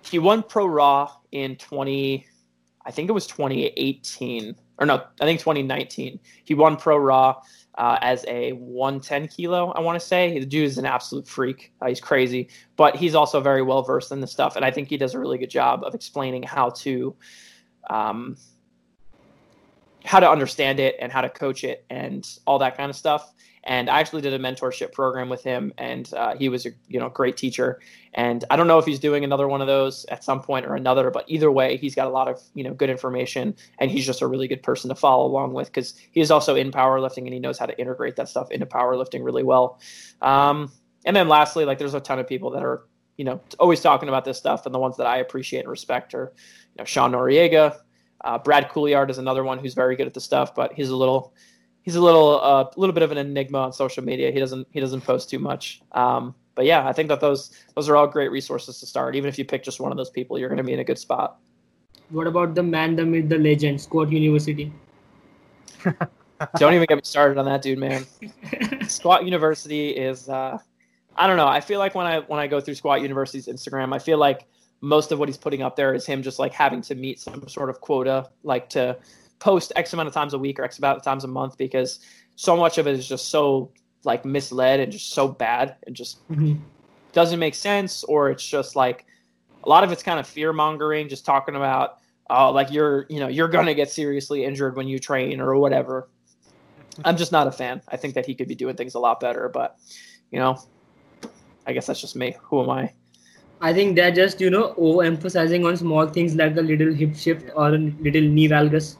he won Pro Raw in 20, I think it was 2018 or no, I think 2019. He won Pro Raw uh, as a 110 kilo, I want to say. The dude is an absolute freak. Uh, he's crazy, but he's also very well versed in the stuff. And I think he does a really good job of explaining how to. Um, how to understand it and how to coach it and all that kind of stuff and I actually did a mentorship program with him, and uh, he was a you know great teacher. And I don't know if he's doing another one of those at some point or another, but either way, he's got a lot of you know good information, and he's just a really good person to follow along with because he's also in powerlifting and he knows how to integrate that stuff into powerlifting really well. Um, and then lastly, like there's a ton of people that are you know always talking about this stuff, and the ones that I appreciate and respect are you know Sean Noriega. Uh, Brad Couillard is another one who's very good at the stuff, but he's a little he's a little a uh, little bit of an enigma on social media. He doesn't he doesn't post too much. Um, but yeah, I think that those those are all great resources to start. Even if you pick just one of those people, you're going to be in a good spot. What about the man, the myth, the legend, Squat University? don't even get me started on that dude, man. Squat University is uh, I don't know. I feel like when I when I go through Squat University's Instagram, I feel like most of what he's putting up there is him just like having to meet some sort of quota, like to post X amount of times a week or X amount of times a month because so much of it is just so like misled and just so bad and just mm-hmm. doesn't make sense or it's just like a lot of it's kind of fear mongering just talking about oh like you're you know you're gonna get seriously injured when you train or whatever. I'm just not a fan. I think that he could be doing things a lot better but you know i guess that's just me. Who am i? I think they're just you know overemphasizing on small things like the little hip shift or little knee valgus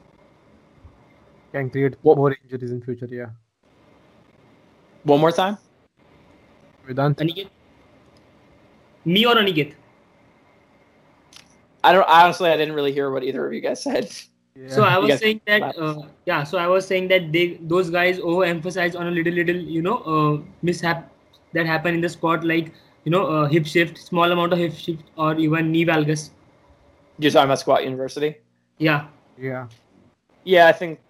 can create what? more injuries in future. Yeah. One more time. Vedant. Aniket. Me or Aniket? I don't honestly. I didn't really hear what either of you guys said. Yeah. So I was saying that uh, yeah. So I was saying that they those guys overemphasize on a little little you know uh, mishap that happen in the sport like you know uh, hip shift, small amount of hip shift, or even knee valgus. You're talking about Squat University? Yeah. Yeah. Yeah, I think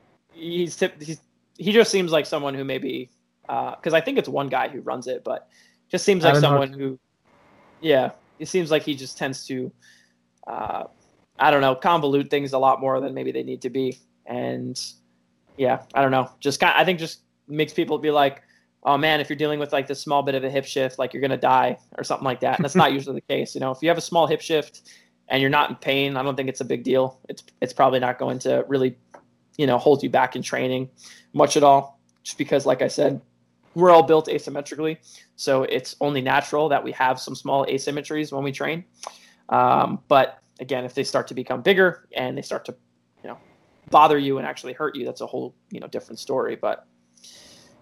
he's tip, he's he just seems like someone who maybe because I think it's one guy who runs it, but just seems like someone Hart. who, yeah, it seems like he just tends to, uh, I don't know, convolute things a lot more than maybe they need to be, and yeah, I don't know, just kind, I think just makes people be like, oh man, if you're dealing with like this small bit of a hip shift, like you're gonna die or something like that, and that's not usually the case. You know, if you have a small hip shift and you're not in pain, I don't think it's a big deal. It's it's probably not going to really, you know, holds you back in training much at all. Just because, like I said, we're all built asymmetrically, so it's only natural that we have some small asymmetries when we train. Um, but again, if they start to become bigger and they start to, you know, bother you and actually hurt you, that's a whole you know different story. But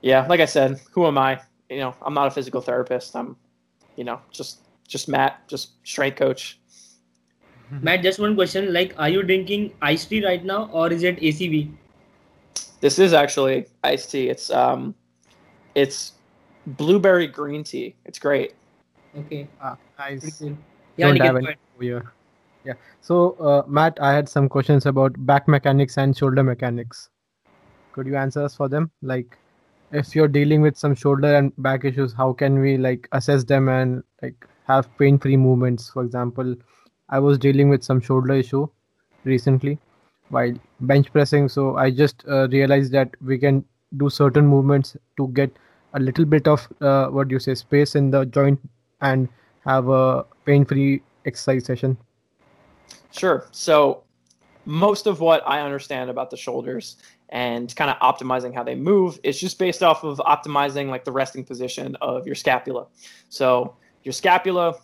yeah, like I said, who am I? You know, I'm not a physical therapist. I'm, you know, just just Matt, just strength coach. Matt, just one question. Like, are you drinking iced tea right now, or is it ACV? This is actually iced tea. It's um, it's blueberry green tea. It's great. Okay. Ah, nice. Pretty cool. Yeah, Don't have any ahead. over. Yeah. So, uh, Matt, I had some questions about back mechanics and shoulder mechanics. Could you answer us for them? Like, if you're dealing with some shoulder and back issues, how can we like assess them and like have pain-free movements? For example, I was dealing with some shoulder issue recently while bench pressing, so I just uh, realized that we can do certain movements to get a little bit of uh, what you say space in the joint and have a pain-free exercise session. Sure. So most of what I understand about the shoulders and kind of optimizing how they move is just based off of optimizing like the resting position of your scapula. So your scapula,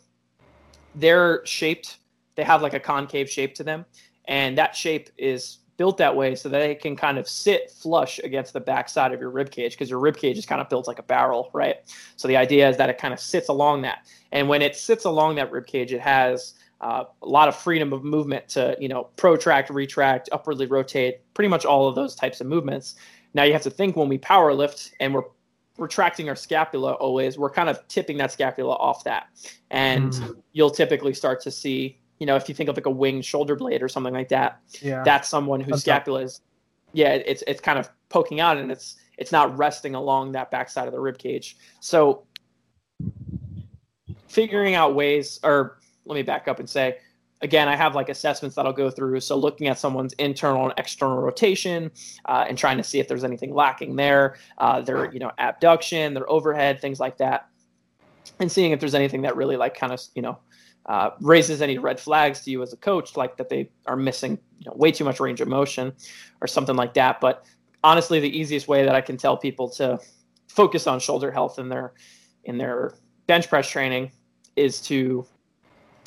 they're shaped, they have like a concave shape to them, and that shape is built that way so that they can kind of sit flush against the backside of your rib cage because your rib cage is kind of built like a barrel, right? So the idea is that it kind of sits along that, and when it sits along that rib cage, it has uh, a lot of freedom of movement to you know protract, retract, upwardly rotate, pretty much all of those types of movements. Now you have to think when we power lift and we're retracting our scapula always, we're kind of tipping that scapula off that, and Mm. you'll typically start to see you know if you think of like a winged shoulder blade or something like that, Yeah. that's someone whose top. scapula is yeah it's it's kind of poking out and it's it's not resting along that backside of the rib cage. So figuring out ways or let me back up and say again i have like assessments that i'll go through so looking at someone's internal and external rotation uh, and trying to see if there's anything lacking there uh, their you know abduction their overhead things like that and seeing if there's anything that really like kind of you know uh, raises any red flags to you as a coach like that they are missing you know way too much range of motion or something like that. But honestly the easiest way that i can tell people to focus on shoulder health in their in their bench press training is to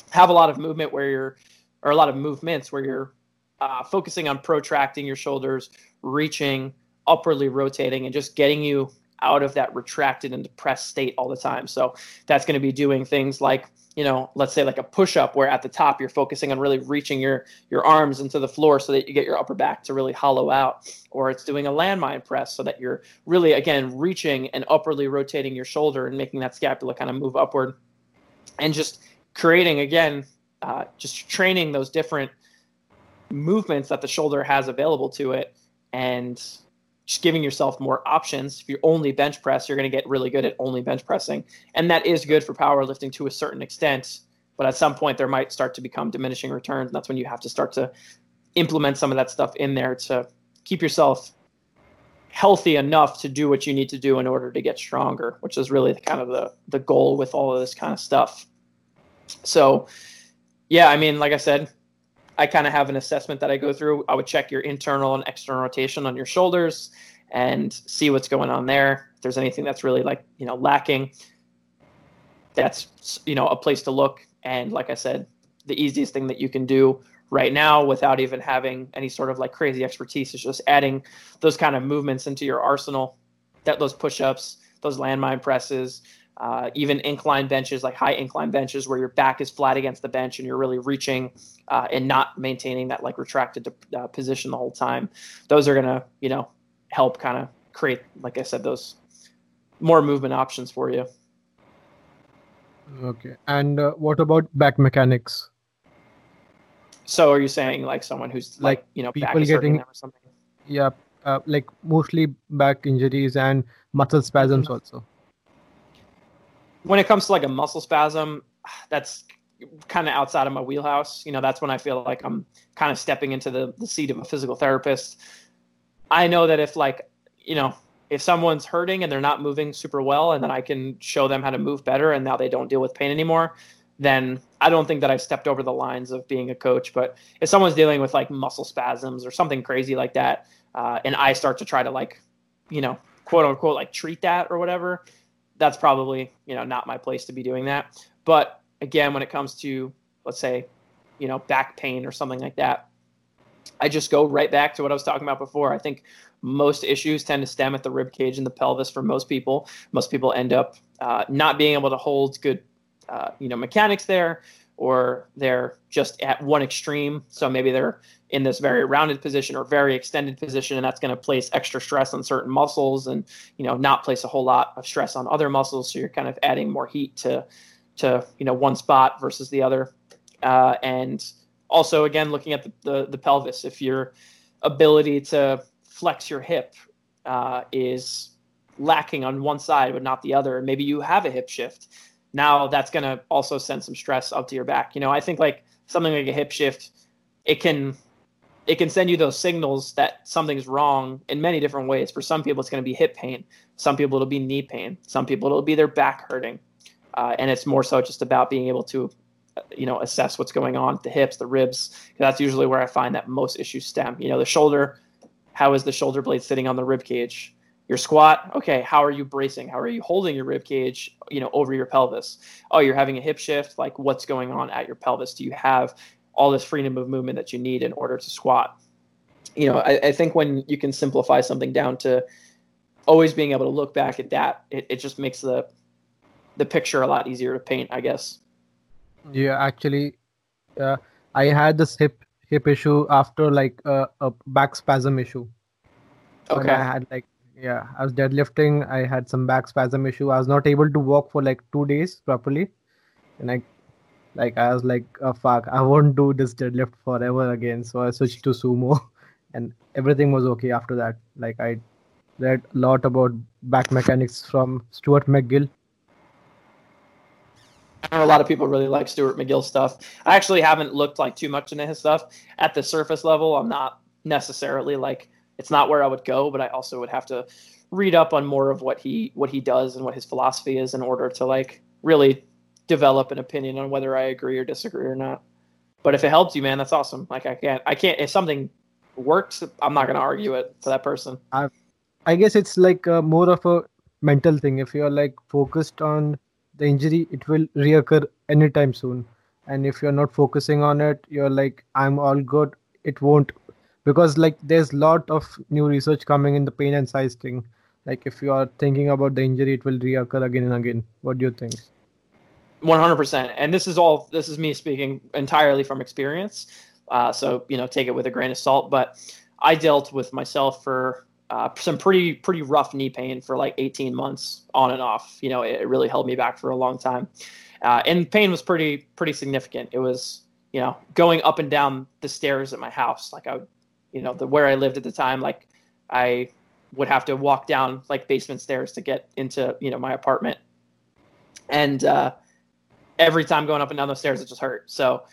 have a lot of movement where you're or a lot of movements where you're uh, focusing on protracting your shoulders reaching upwardly rotating and just getting you out of that retracted and depressed state all the time. So that's going to be doing things like you know let's say like a push up where at the top you're focusing on really reaching your your arms into the floor so that you get your upper back to really hollow out. Or it's doing a landmine press so that you're really again reaching and upwardly rotating your shoulder and making that scapula kind of move upward. And just creating again uh, just training those different movements that the shoulder has available to it and just giving yourself more options. If you only bench press you're going to get really good at only bench pressing. And that is good for powerlifting to a certain extent but at some point there might start to become diminishing returns and that's when you have to start to implement some of that stuff in there to keep yourself healthy enough to do what you need to do in order to get stronger which is really kind of the the goal with all of this kind of stuff. So yeah i mean like i said i kind of have an assessment that i go through. I would check your internal and external rotation on your shoulders and see what's going on there. If there's anything that's really like you know lacking that's you know a place to look. And like i said the easiest thing that you can do right now without even having any sort of like crazy expertise is just adding those kind of movements into your arsenal. That those push-ups those landmine presses uh, even incline benches like high incline benches where your back is flat against the bench and you're really reaching uh, and not maintaining that like retracted uh, position the whole time those are going to you know help kind of create like i said those more movement options for you Okay. And uh, what about back mechanics? So are you saying like someone who's like, Like, you know people back getting- them or something? Yeah, uh, like mostly back injuries and muscle spasms also. When it comes to like a muscle spasm, that's kind of outside of my wheelhouse. You know, that's when I feel like I'm kind of stepping into the, the seat of a physical therapist. I know that if like, you know, if someone's hurting and they're not moving super well and then I can show them how to move better and now they don't deal with pain anymore, then I don't think that I've stepped over the lines of being a coach. But if someone's dealing with like muscle spasms or something crazy like that, uh, and I start to try to like, you know, quote unquote, like treat that or whatever, that's probably you know not my place to be doing that. But again when it comes to let's say you know back pain or something like that i just go right back to what i was talking about before. I think most issues tend to stem at the rib cage and the pelvis for most people. Most people end up uh, not being able to hold good uh, you know mechanics there or they're just at one extreme. So maybe they're in this very rounded position or very extended position and that's going to place extra stress on certain muscles and you know not place a whole lot of stress on other muscles. So you're kind of adding more heat to to you know one spot versus the other. Uh, and also again looking at the, the, the pelvis if your ability to flex your hip uh, is lacking on one side but not the other maybe you have a hip shift now that's going to also send some stress up to your back. You know i think like something like a hip shift it can it can send you those signals that something's wrong in many different ways. For some people, it's going to be hip pain. Some people, it'll be knee pain. Some people, it'll be their back hurting. Uh, and it's more so just about being able to, you know, assess what's going on, the hips, the ribs. That's usually where I find that most issues stem. You know, the shoulder, how is the shoulder blade sitting on the rib cage? Your squat, okay, how are you bracing? How are you holding your rib cage, you know, over your pelvis? Oh, you're having a hip shift. Like, what's going on at your pelvis? Do you have all this freedom of movement that you need in order to squat. You know, I, I, think when you can simplify something down to always being able to look back at that, it, it just makes the the picture a lot easier to paint, I guess. Yeah, actually, uh, I had this hip hip issue after like uh, a back spasm issue. When Okay. I had like yeah, I was deadlifting. I had some back spasm issue. I was not able to walk for like two days properly, and I like I was like, oh, fuck, I won't do this deadlift forever again. So I switched to sumo, and everything was okay after that. Like I read a lot about back mechanics from Stuart McGill. I know a lot of people really like Stuart McGill stuff. I actually haven't looked like too much into his stuff at the surface level. I'm not necessarily like it's not where I would go, but I also would have to read up on more of what he what he does and what his philosophy is in order to like really develop an opinion on whether I agree or disagree or not. But if it helps you, man, that's awesome. Like I can't I can't if something works, I'm not gonna argue it to that person. I guess it's like uh, more of a mental thing. If you're like focused on the injury, it will reoccur anytime soon. And if you're not focusing on it, you're like, I'm all good. It won't, because like there's a lot of new research coming in the pain science thing. Like if you are thinking about the injury, it will reoccur again and again. What do you think? 100% and this is all this is me speaking entirely from experience. Uh, so you know take it with a grain of salt. But i dealt with myself for uh, some pretty pretty rough knee pain for like 18 months on and off. You know it, really held me back for a long time. Uh, and pain was pretty pretty significant. It was you know going up and down the stairs at my house. Like i would you know the where i lived at the time like i would have to walk down like basement stairs to get into you know my apartment. And uh every time going up and down those stairs, it just hurt. So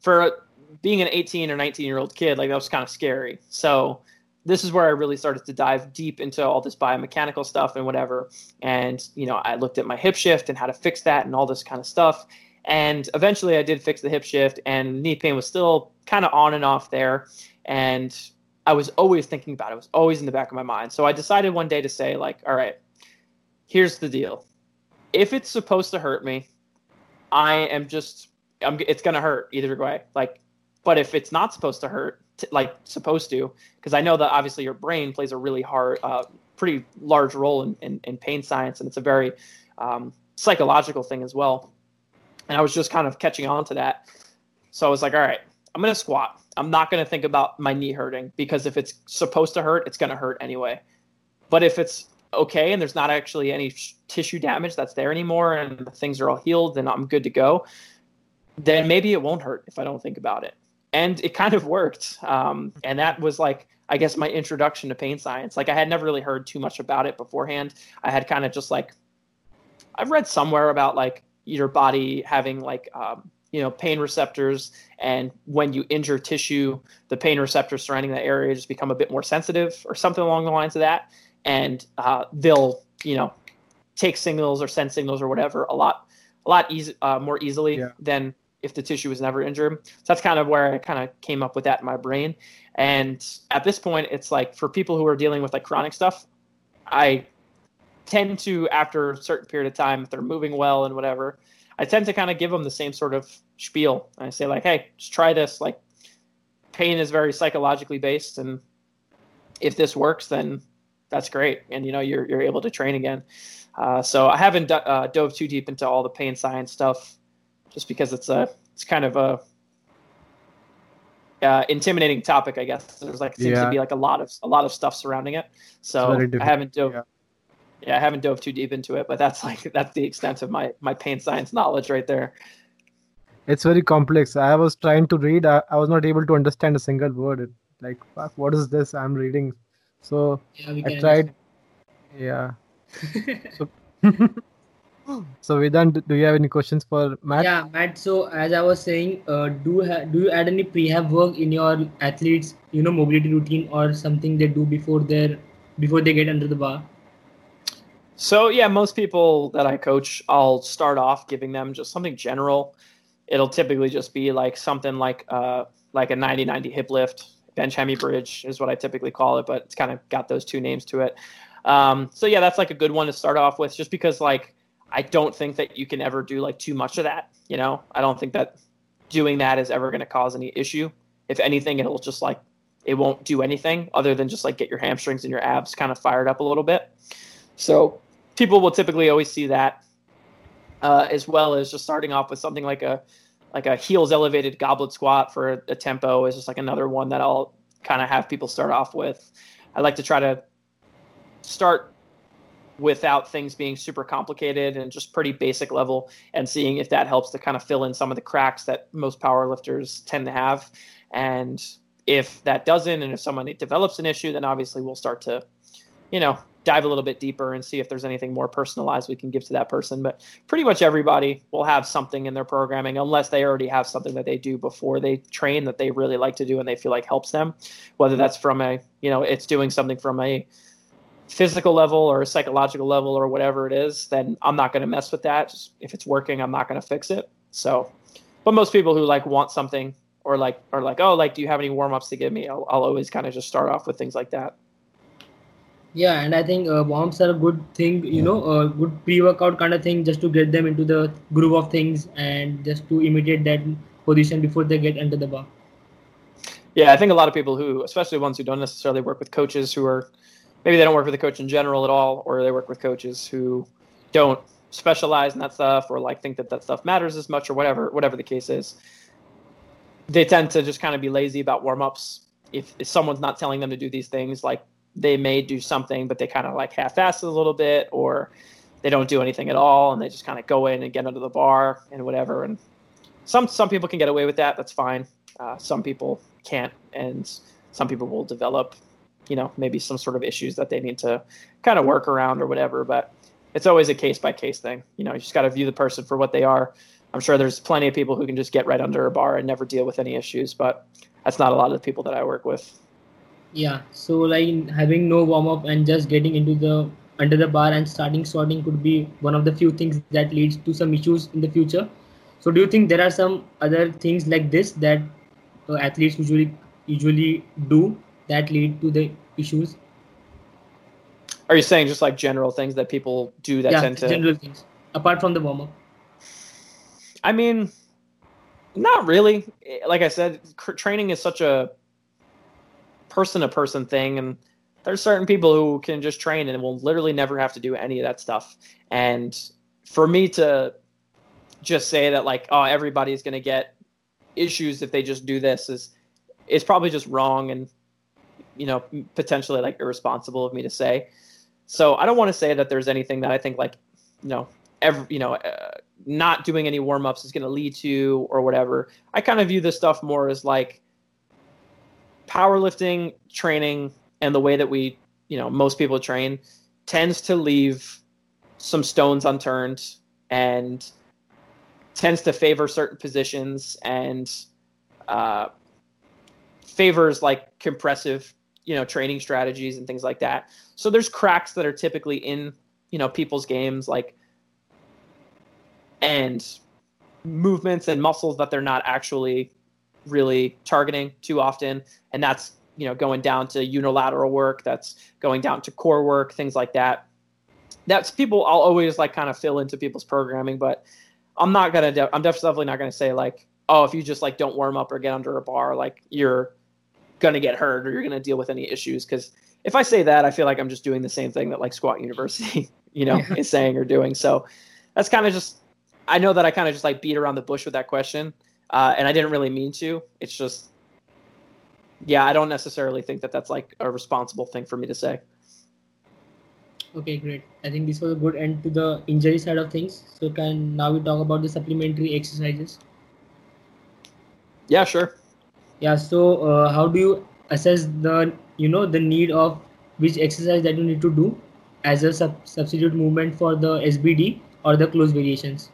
for being an 18 or 19 year old kid, like that was kind of scary. So this is where I really started to dive deep into all this biomechanical stuff and whatever. And, you know, I looked at my hip shift and how to fix that and all this kind of stuff. And eventually I did fix the hip shift and knee pain was still kind of on and off there. And I was always thinking about it. It was always in the back of my mind. So I decided one day to say, like, all right, here's the deal. If it's supposed to hurt me, I am just I'm it's gonna hurt either way. Like, but if it's not supposed to hurt, t- like supposed to, because I know that obviously your brain plays a really hard, uh, pretty large role in, in, in pain science, and it's a very um, psychological thing as well. And I was just kind of catching on to that, so I was like, all right, I'm gonna squat. I'm not gonna think about my knee hurting because if it's supposed to hurt, it's gonna hurt anyway. But if it's okay and there's not actually any sh- tissue damage that's there anymore and things are all healed and I'm good to go, then maybe it won't hurt if I don't think about it. and it kind of worked. Um, and that was like, I guess, my introduction to pain science. Like, I had never really heard too much about it beforehand. I had kind of just like, I've read somewhere about like your body having like, um, you know, pain receptors, and when you injure tissue, the pain receptors surrounding that area just become a bit more sensitive, or something along the lines of that, and uh, they'll, you know, take signals or send signals or whatever a lot, a lot easy, uh, more easily Yeah. than if the tissue was never injured. So that's kind of where I kind of came up with that in my brain. And at this point, it's like for people who are dealing with like chronic stuff, I tend to, after a certain period of time, if they're moving well and whatever, I tend to kind of give them the same sort of spiel. I say like, hey, just try this. Like, pain is very psychologically based, and if this works, then that's great, and you know you're you're able to train again. Uh, so I haven't do- uh, dove too deep into all the pain science stuff, just because it's a it's kind of a uh, intimidating topic, I guess. There's like seems Yeah. to be like a lot of a lot of stuff surrounding it. So I haven't dove. yeah. Yeah. I haven't dove too deep into it, but that's like that's the extent of my my pain science knowledge right there. It's very complex. I was trying to read. I, I was not able to understand a single word. It, like, fuck, what is this I'm reading? So Yeah, I can tried. Yeah. So, so Vedant, do- do you have any questions for Matt? Yeah, Matt. So as I was saying, uh, do ha- do you add any prehab work in your athletes, you know, mobility routine or something they do before their before they get under the bar? So yeah, most people that I coach, I'll start off giving them just something general. It'll typically just be like something like uh like a 90-90 hip lift, bench hemi bridge is what I typically call it, but it's kind of got those two names to it. Um, so yeah, that's like a good one to start off with, just because like I don't think that you can ever do like too much of that. You know, I don't think that doing that is ever going to cause any issue. If anything, it'll just like it won't do anything other than just like get your hamstrings and your abs kind of fired up a little bit. So people will typically always see that, uh, as well as just starting off with something like a like a heels elevated goblet squat for a, tempo is just like another one that I'll kind of have people start off with. I like to try to start without things being super complicated and just pretty basic level and seeing if that helps to kind of fill in some of the cracks that most power lifters tend to have and if that doesn't and if someone develops an issue then obviously we'll start to you know dive a little bit deeper and see if there's anything more personalized we can give to that person but pretty much everybody will have something in their programming unless they already have something that they do before they train that they really like to do and they feel like helps them whether that's from a you know it's doing something from a physical level or a psychological level or whatever it is, then I'm not going to mess with that. Just if it's working, I'm not going to fix it. So, but most people who like want something or like are like, oh, like, do you have any warm ups to give me? I'll, I'll always kind of just start off with things like that. Yeah, and I think uh, warm-ups are a good thing, you know, a good pre-workout kind of thing, just to get them into the groove of things and just to imitate that position before they get under the bar. Yeah, I think a lot of people who, especially ones who don't necessarily work with coaches who are maybe they don't work with a coach in general at all, or they work with coaches who don't specialize in that stuff or like think that that stuff matters as much or whatever, whatever the case is. They tend to just kind of be lazy about warm ups. If, if someone's not telling them to do these things, like they may do something, but they kind of like half ass it a little bit, or they don't do anything at all, and they just kind of go in and get under the bar and whatever. And some some people can get away with that. That's fine. Uh, some people can't, and some people will develop, you know, maybe some sort of issues that they need to kind of work around or whatever. But it's always a case by case thing. You know, you just got to view the person for what they are. I'm sure there's plenty of people who can just get right under a bar and never deal with any issues, but that's not a lot of the people that I work with. Yeah, so like having no warm-up and just getting into the under the bar and starting squatting could be one of the few things that leads to some issues in the future. So do you think there are some other things like this that uh, athletes usually usually do that lead to the issues? Are you saying just like general things that people do that yeah, tend to? general things apart from the warm-up. I mean, not really. Like I said, cr- training is such a person to person thing, and there's certain people who can just train and will literally never have to do any of that stuff. And for me to just say that like, oh, everybody's going to get issues if they just do this is is probably just wrong and you know potentially like irresponsible of me to say. So I don't want to say that there's anything that I think like you know every you know uh, not doing any warm ups is going to lead to or whatever. I kind of view this stuff more as like powerlifting training and the way that we, you know, most people train tends to leave some stones unturned and tends to favor certain positions and uh, favors like compressive, you know, training strategies and things like that. So there's cracks that are typically in, you know, people's games like and movements and muscles that they're not actually really targeting too often. And that's you know going down to unilateral work that's going down to core work things like that. That's people i'll always like kind of fill into people's programming but i'm not gonna de- i'm definitely not gonna say like oh if you just like don't warm up or get under a bar like you're gonna get hurt or you're gonna deal with any issues. Because if i say that i feel like i'm just doing the same thing that like squat university you know yeah. is saying or doing. So that's kind of just I know that I kind of just like beat around the bush with that question, uh, and I didn't really mean to. It's just, yeah, I don't necessarily think that that's like a responsible thing for me to say. Okay, great. I think this was a good end to the injury side of things. So can now we talk about the supplementary exercises? Yeah, sure. Yeah. So uh, how do you assess the you know the need of which exercise that you need to do as a sub- substitute movement for the SBD or the close variations?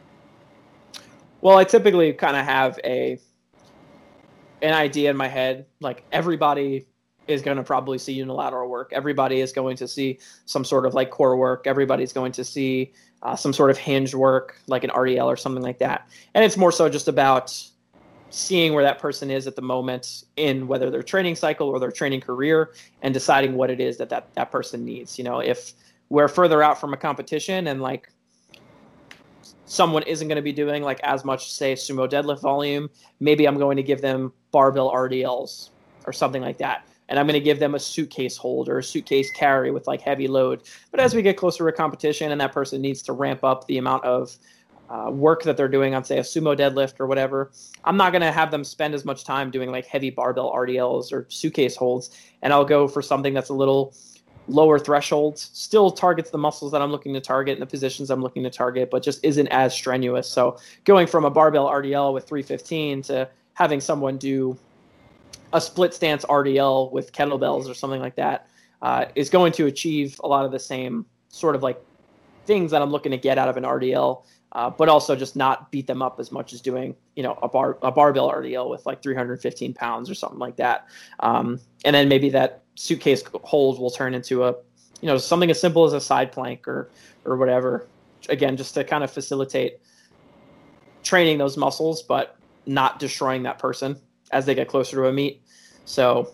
Well, I typically kind of have a an idea in my head. Like everybody is going to probably see unilateral work. Everybody is going to see some sort of like core work. Everybody's going to see uh, some sort of hinge work, like an RDL or something like that. And it's more so just about seeing where that person is at the moment in whether their training cycle or their training career and deciding what it is that that, that person needs. You know, if we're further out from a competition and like someone isn't going to be doing like as much, say, sumo deadlift volume, maybe I'm going to give them barbell RDLs or something like that. And I'm going to give them a suitcase hold or a suitcase carry with like heavy load. But as we get closer to competition and that person needs to ramp up the amount of uh, work that they're doing on, say, a sumo deadlift or whatever, I'm not going to have them spend as much time doing like heavy barbell RDLs or suitcase holds. And I'll go for something that's a little lower thresholds, still targets the muscles that I'm looking to target and the positions I'm looking to target, but just isn't as strenuous. So going from a barbell RDL with 315 to having someone do a split stance RDL with kettlebells or something like that uh, is going to achieve a lot of the same sort of like things that I'm looking to get out of an RDL, uh, but also just not beat them up as much as doing you know a bar a barbell RDL with like 315 pounds or something like that. Um, and then maybe that suitcase hold will turn into a you know something as simple as a side plank or or whatever. Again just to kind of facilitate training those muscles but not destroying that person as they get closer to a meet. So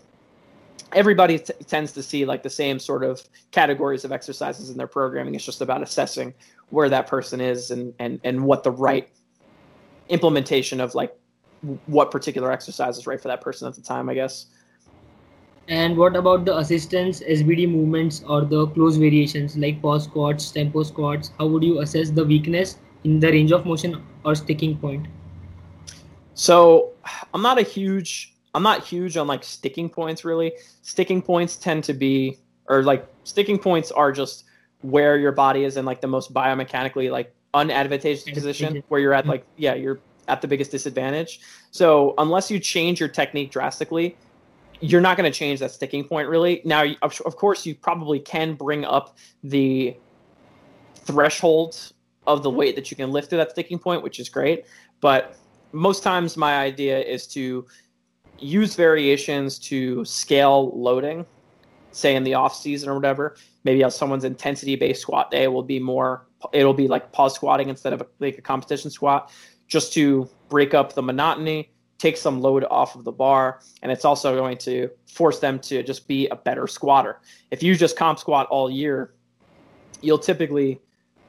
everybody t- tends to see like the same sort of categories of exercises in their programming. It's just about assessing where that person is and and and what the right implementation of like what particular exercise is right for that person at the time i guess and what about the assistance SBD movements or the close variations like pause squats, tempo squats? How would you assess the weakness in the range of motion or sticking point? So I'm not a huge I'm not huge on like sticking points really. Sticking points tend to be or like sticking points are just where your body is in like the most biomechanically like unadvantageous position mm-hmm. where you're at like yeah, you're at the biggest disadvantage. So unless you change your technique drastically, you're not going to change that sticking point really. Now, of, of course, you probably can bring up the threshold of the weight that you can lift to that sticking point, which is great. But most times, my idea is to use variations to scale loading, say in the off season or whatever. Maybe on someone's intensity based squat day will be more, it'll be like pause squatting instead of like a competition squat, just to break up the monotony take some load off of the bar, and it's also going to force them to just be a better squatter. If you just comp squat all year, you'll typically,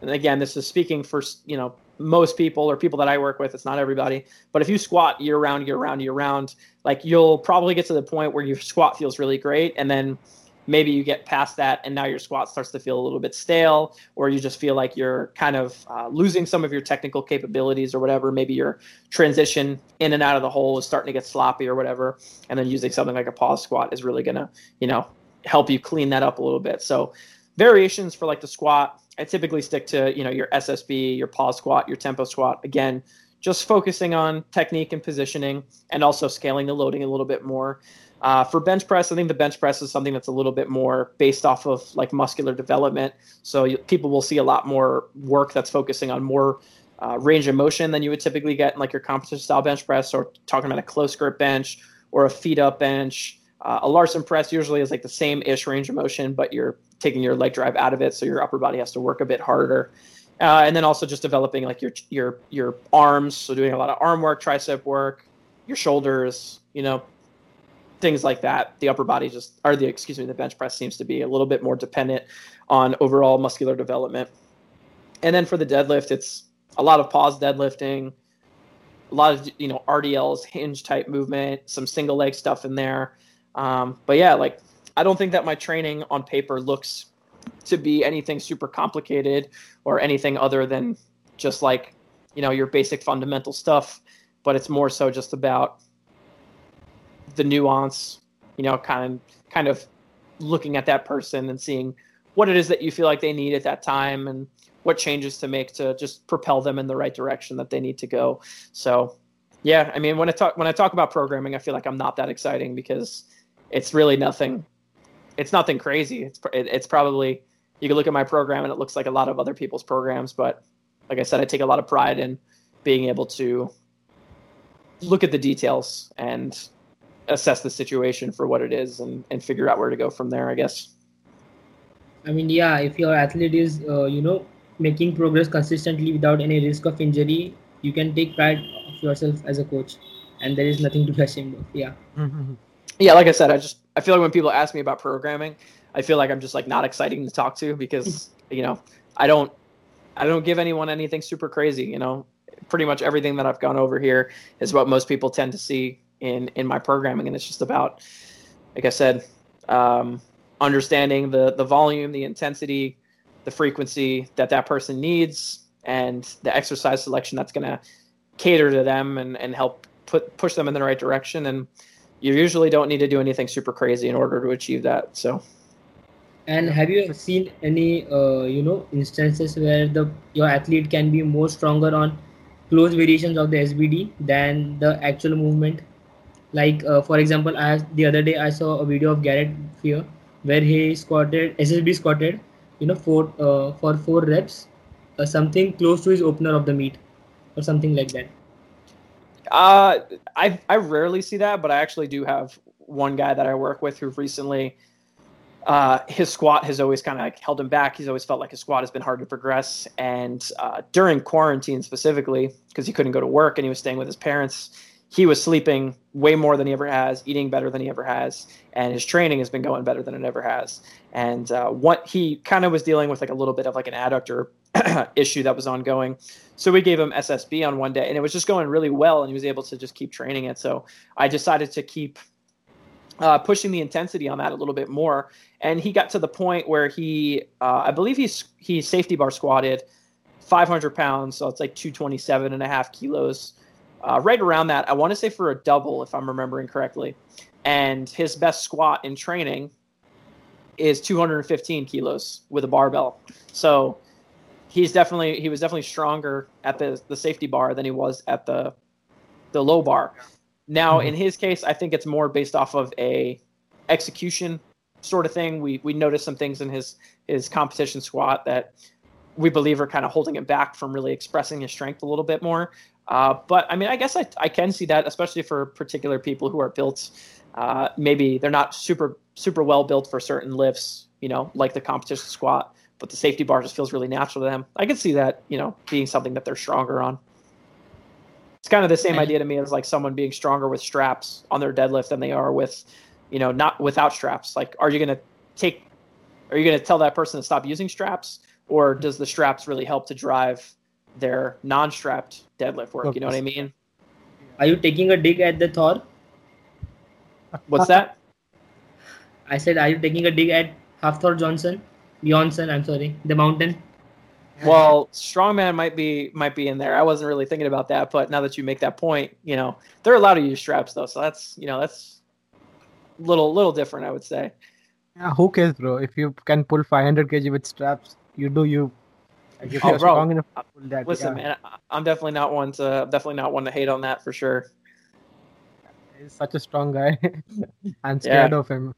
and again, this is speaking for you know most people or people that I work with. It's not everybody, but if you squat year round, year round, year round, like you'll probably get to the point where your squat feels really great, and then maybe you get past that and now your squat starts to feel a little bit stale or you just feel like you're kind of uh, losing some of your technical capabilities or whatever. Maybe your transition in and out of the hole is starting to get sloppy or whatever and then using something like a pause squat is really going to you know help you clean that up a little bit. So variations for like the squat i typically stick to you know your ssb your pause squat your tempo squat. Again just focusing on technique and positioning and also scaling the loading a little bit more Uh, for bench press, I think the bench press is something that's a little bit more based off of like muscular development. So you, people will see a lot more work that's focusing on more uh, range of motion than you would typically get in like your competition style bench press, or talking about a close grip bench or a feet up bench. Uh, a Larsen press usually is like the same ish range of motion, but you're taking your leg drive out of it, so your upper body has to work a bit harder. Uh, and then also just developing like your your your arms, so doing a lot of arm work, tricep work, your shoulders, you know, things like that. The upper body just, or the excuse me, the bench press seems to be a little bit more dependent on overall muscular development. And then for the deadlift, it's a lot of pause deadlifting, a lot of you know RDLs, hinge type movement, some single leg stuff in there. Um, but yeah, like I don't think that my training on paper looks to be anything super complicated or anything other than just like you know your basic fundamental stuff. But it's more so just about the nuance, you know, kind of kind of looking at that person and seeing what it is that you feel like they need at that time and what changes to make to just propel them in the right direction that they need to go. So, yeah, I mean, when I talk when I talk about programming, I feel like I'm not that exciting because it's really nothing. It's nothing crazy. It's it, it's probably you can look at my program and it looks like a lot of other people's programs, but like I said, I take a lot of pride in being able to look at the details and assess the situation for what it is and, and figure out where to go from there, I guess. I mean, yeah, if your athlete is, uh, you know, making progress consistently without any risk of injury, you can take pride of yourself as a coach, and there is nothing to be ashamed of. Yeah. Mm-hmm. Yeah, like I said, I just I feel like when people ask me about programming, I feel like I'm just like not exciting to talk to because you know I don't I don't give anyone anything super crazy. You know, pretty much everything that I've gone over here is what most people tend to see in in my programming, and it's just about, like I said, um, understanding the the volume, the intensity, the frequency that that person needs, and the exercise selection that's going to cater to them and and help put push them in the right direction. And you usually don't need to do anything super crazy in order to achieve that. So. And have you seen any, uh, you know, instances where the your athlete can be more stronger on close variations of the SBD than the actual movement? Like uh, for example as the other day i saw a video of garrett fear where he squatted ssb squatted you know for uh, for four reps uh, something close to his opener of the meet or something like that uh i i rarely see that but i actually do have one guy that i work with who recently uh, his squat has always kind of like held him back. He's always felt like his squat has been hard to progress. And uh, during quarantine specifically, because he couldn't go to work and he was staying with his parents, he was sleeping way more than he ever has, eating better than he ever has, and his training has been going better than it ever has. And uh, what he kind of was dealing with like a little bit of like an adductor issue that was ongoing. So we gave him SSB on one day, and it was just going really well, and he was able to just keep training it. So I decided to keep uh, pushing the intensity on that a little bit more, and he got to the point where he, uh, I believe he's he safety bar squatted 500 pounds, so it's like 227 and a half kilos uh, right around that. I want to say for a double, if I'm remembering correctly. And his best squat in training is 215 kilos with a barbell. So he's definitely he was definitely stronger at the the safety bar than he was at the the low bar. Now, mm-hmm. in his case, I think it's more based off of a execution sort of thing. We we noticed some things in his his competition squat that we believe are kind of holding him back from really expressing his strength a little bit more. Uh, but I mean, I guess I, I can see that, especially for particular people who are built. Uh, maybe they're not super super well built for certain lifts, you know, like the competition squat, but the safety bar just feels really natural to them. I can see that, you know, being something that they're stronger on. It's kind of the same idea to me as like someone being stronger with straps on their deadlift than they are with, you know, not without straps. Like, are you going to take, are you going to tell that person to stop using straps, or does the straps really help to drive their non-strapped deadlift work. You know what I mean? Are you taking a dig at the Thor? What's that? I said, are you taking a dig at Hafthor Johnson? Johnson, I'm sorry, the mountain. Well, strongman might be might be in there. I wasn't really thinking about that, but now that you make that point, you know they're allowed to use straps though, so that's you know that's little little different, I would say. Yeah, who cares, bro? If you can pull 500 kg with straps, you do you. Like if oh, you're bro. strong enough to that, listen, yeah. man, I'm definitely not one to definitely not one to hate on that for sure. He's such a strong guy. I'm scared of him.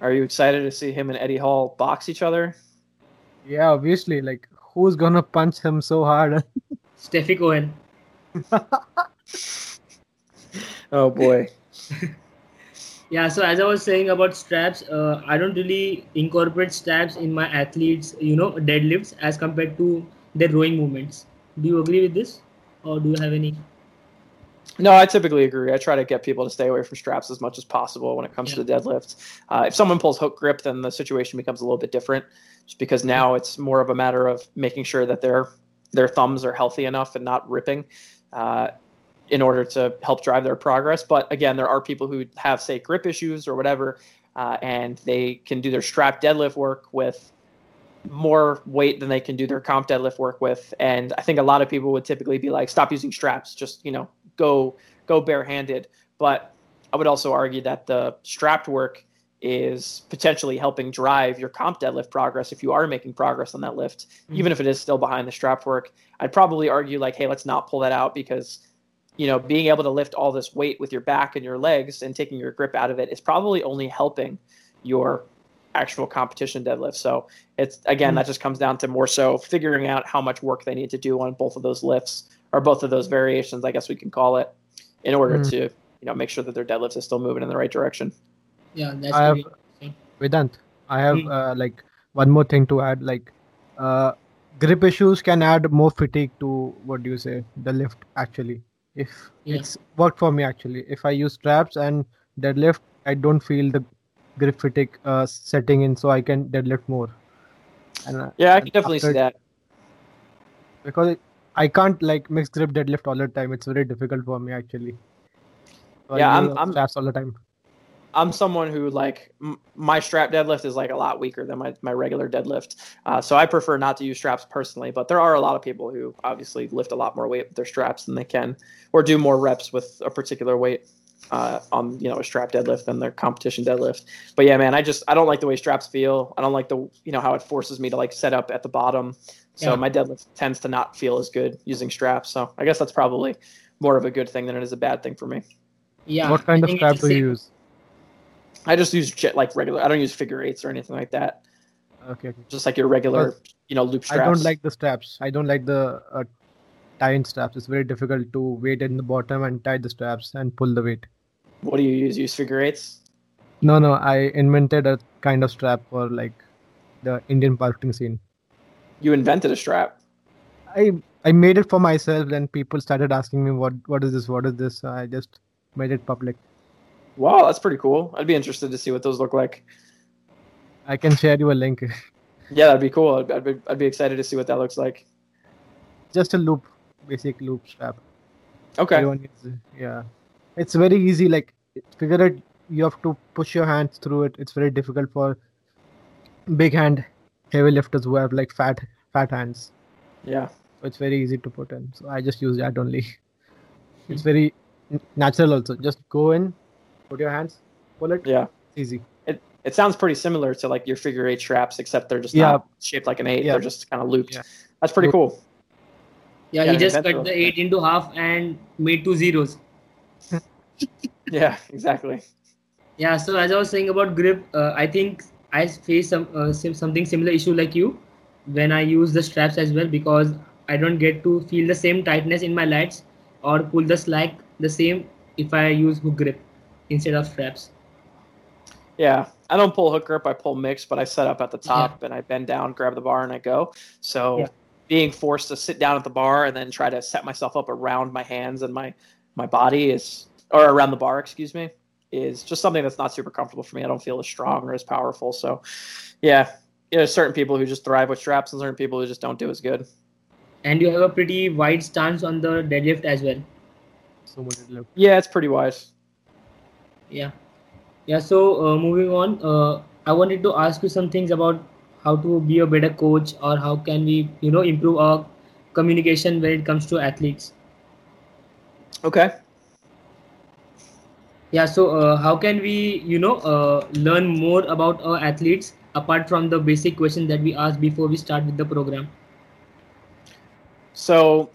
Are you excited to see him and Eddie Hall box each other? Yeah, obviously. Like, who's gonna punch him so hard? Stefi Cohen. Oh boy. Yeah, so as I was saying about straps, uh, I don't really incorporate straps in my athletes, you know, deadlifts as compared to their rowing movements. Do you agree with this, or do you have any? No, I typically agree. I try to get people to stay away from straps as much as possible when it comes to the deadlift. Uh, if someone pulls hook grip, then the situation becomes a little bit different, just because now it's more of a matter of making sure that their their thumbs are healthy enough and not ripping. Uh, in order to help drive their progress. But again, there are people who have, say, grip issues or whatever, uh, and they can do their strap deadlift work with more weight than they can do their comp deadlift work with. And I think a lot of people would typically be like, stop using straps, just you know, go go barehanded. But I would also argue that the strapped work is potentially helping drive your comp deadlift progress if you are making progress on that lift, mm-hmm. even if it is still behind the strapped work. I'd probably argue like, hey, let's not pull that out because you know, being able to lift all this weight with your back and your legs and taking your grip out of it is probably only helping your actual competition deadlift. So it's again, mm-hmm. that just comes down to more so figuring out how much work they need to do on both of those lifts or both of those variations, I guess we can call it, in order mm-hmm. to you know make sure that their deadlift is still moving in the right direction. Yeah, that's I have, Vedant, I have mm-hmm. uh, like one more thing to add. Like, uh, grip issues can add more fatigue to what do you say the lift actually if yeah. it's worked for me actually. If i use traps and deadlift i don't feel the grip fatigue uh, setting in so i can deadlift more. And, uh, yeah i can definitely see that. Because it, i can't like mix grip deadlift all the time. It's very difficult for me actually. So yeah i'm, I'm straps all the time I'm someone who like m- my strap deadlift is like a lot weaker than my, my regular deadlift. Uh, so I prefer not to use straps personally, but there are a lot of people who obviously lift a lot more weight with their straps than they can or do more reps with a particular weight uh, on, you know, a strap deadlift than their competition deadlift. But yeah, man, I just, I don't like the way straps feel. I don't like the, you know, how it forces me to like set up at the bottom. So yeah. my deadlift tends to not feel as good using straps. So I guess that's probably more of a good thing than it is a bad thing for me. Yeah. What kind of strap do you use? I just use like regular. I don't use figure eights or anything like that. Okay. Just like your regular, you know, loop straps. I don't like the straps. I don't like the uh, tying straps. It's very difficult to weight in the bottom and tie the straps and pull the weight. What do you use? Use figure eights? No, no. I invented a kind of strap for like the Indian powerlifting scene. You invented a strap. I I made it for myself. Then people started asking me what what is this? What is this? So I just made it public. Wow, that's pretty cool. I'd be interested to see what those look like. I can share you a link. yeah, that'd be cool. I'd, I'd, be, I'd be excited to see what that looks like. Just a loop, basic loop strap. Okay. yeah, it's very easy. Like figure it. You have to push your hands through it. It's very difficult for big hand heavy lifters who have like fat fat hands. Yeah. So it's very easy to put in. So I just use that only. Hmm. It's very natural also. Just go in, Put your hands, pull it. Yeah, easy. It it sounds pretty similar to like your figure eight straps, except they're just yeah. not shaped like an eight. Yeah. They're just kind of looped. Yeah. That's pretty cool. Yeah, he just cut the eight into half and made two zeros. yeah, exactly. Yeah, so as I was saying about grip, uh, I think I face some uh, something similar issue like you when I use the straps as well because I don't get to feel the same tightness in my lats or pull the slack the same if I use hook grip instead of straps. Yeah, I don't pull hook grip. I pull mix, but I set up at the top yeah. and I bend down, grab the bar, and I go. So yeah. being forced to sit down at the bar and then try to set myself up around my hands and my my body is, or around the bar, excuse me, is just something that's not super comfortable for me. I don't feel as strong or as powerful. So, yeah, you know, certain people who just thrive with straps and certain people who just don't do as good. And you have a pretty wide stance on the deadlift as well. So deadlift. Yeah, it's pretty wide yeah. Yeah so uh, moving on uh, i wanted to ask you some things about how to be a better coach or how can we you know improve our communication when it comes to athletes. Okay. Yeah so uh, how can we you know uh, learn more about our athletes apart from the basic question that we ask before we start with the program? So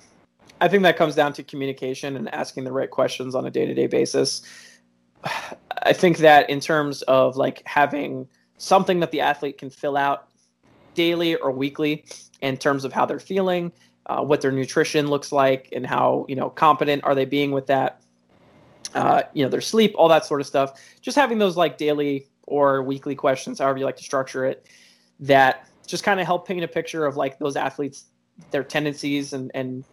I think that comes down to communication and asking the right questions on a day to day basis. I think that in terms of like having something that the athlete can fill out daily or weekly in terms of how they're feeling, uh, what their nutrition looks like, and how you know competent are they being with that. Uh, you know their sleep, all that sort of stuff. Just having those like daily or weekly questions, however you like to structure it, that just kind of help paint a picture of like those athletes, their tendencies and and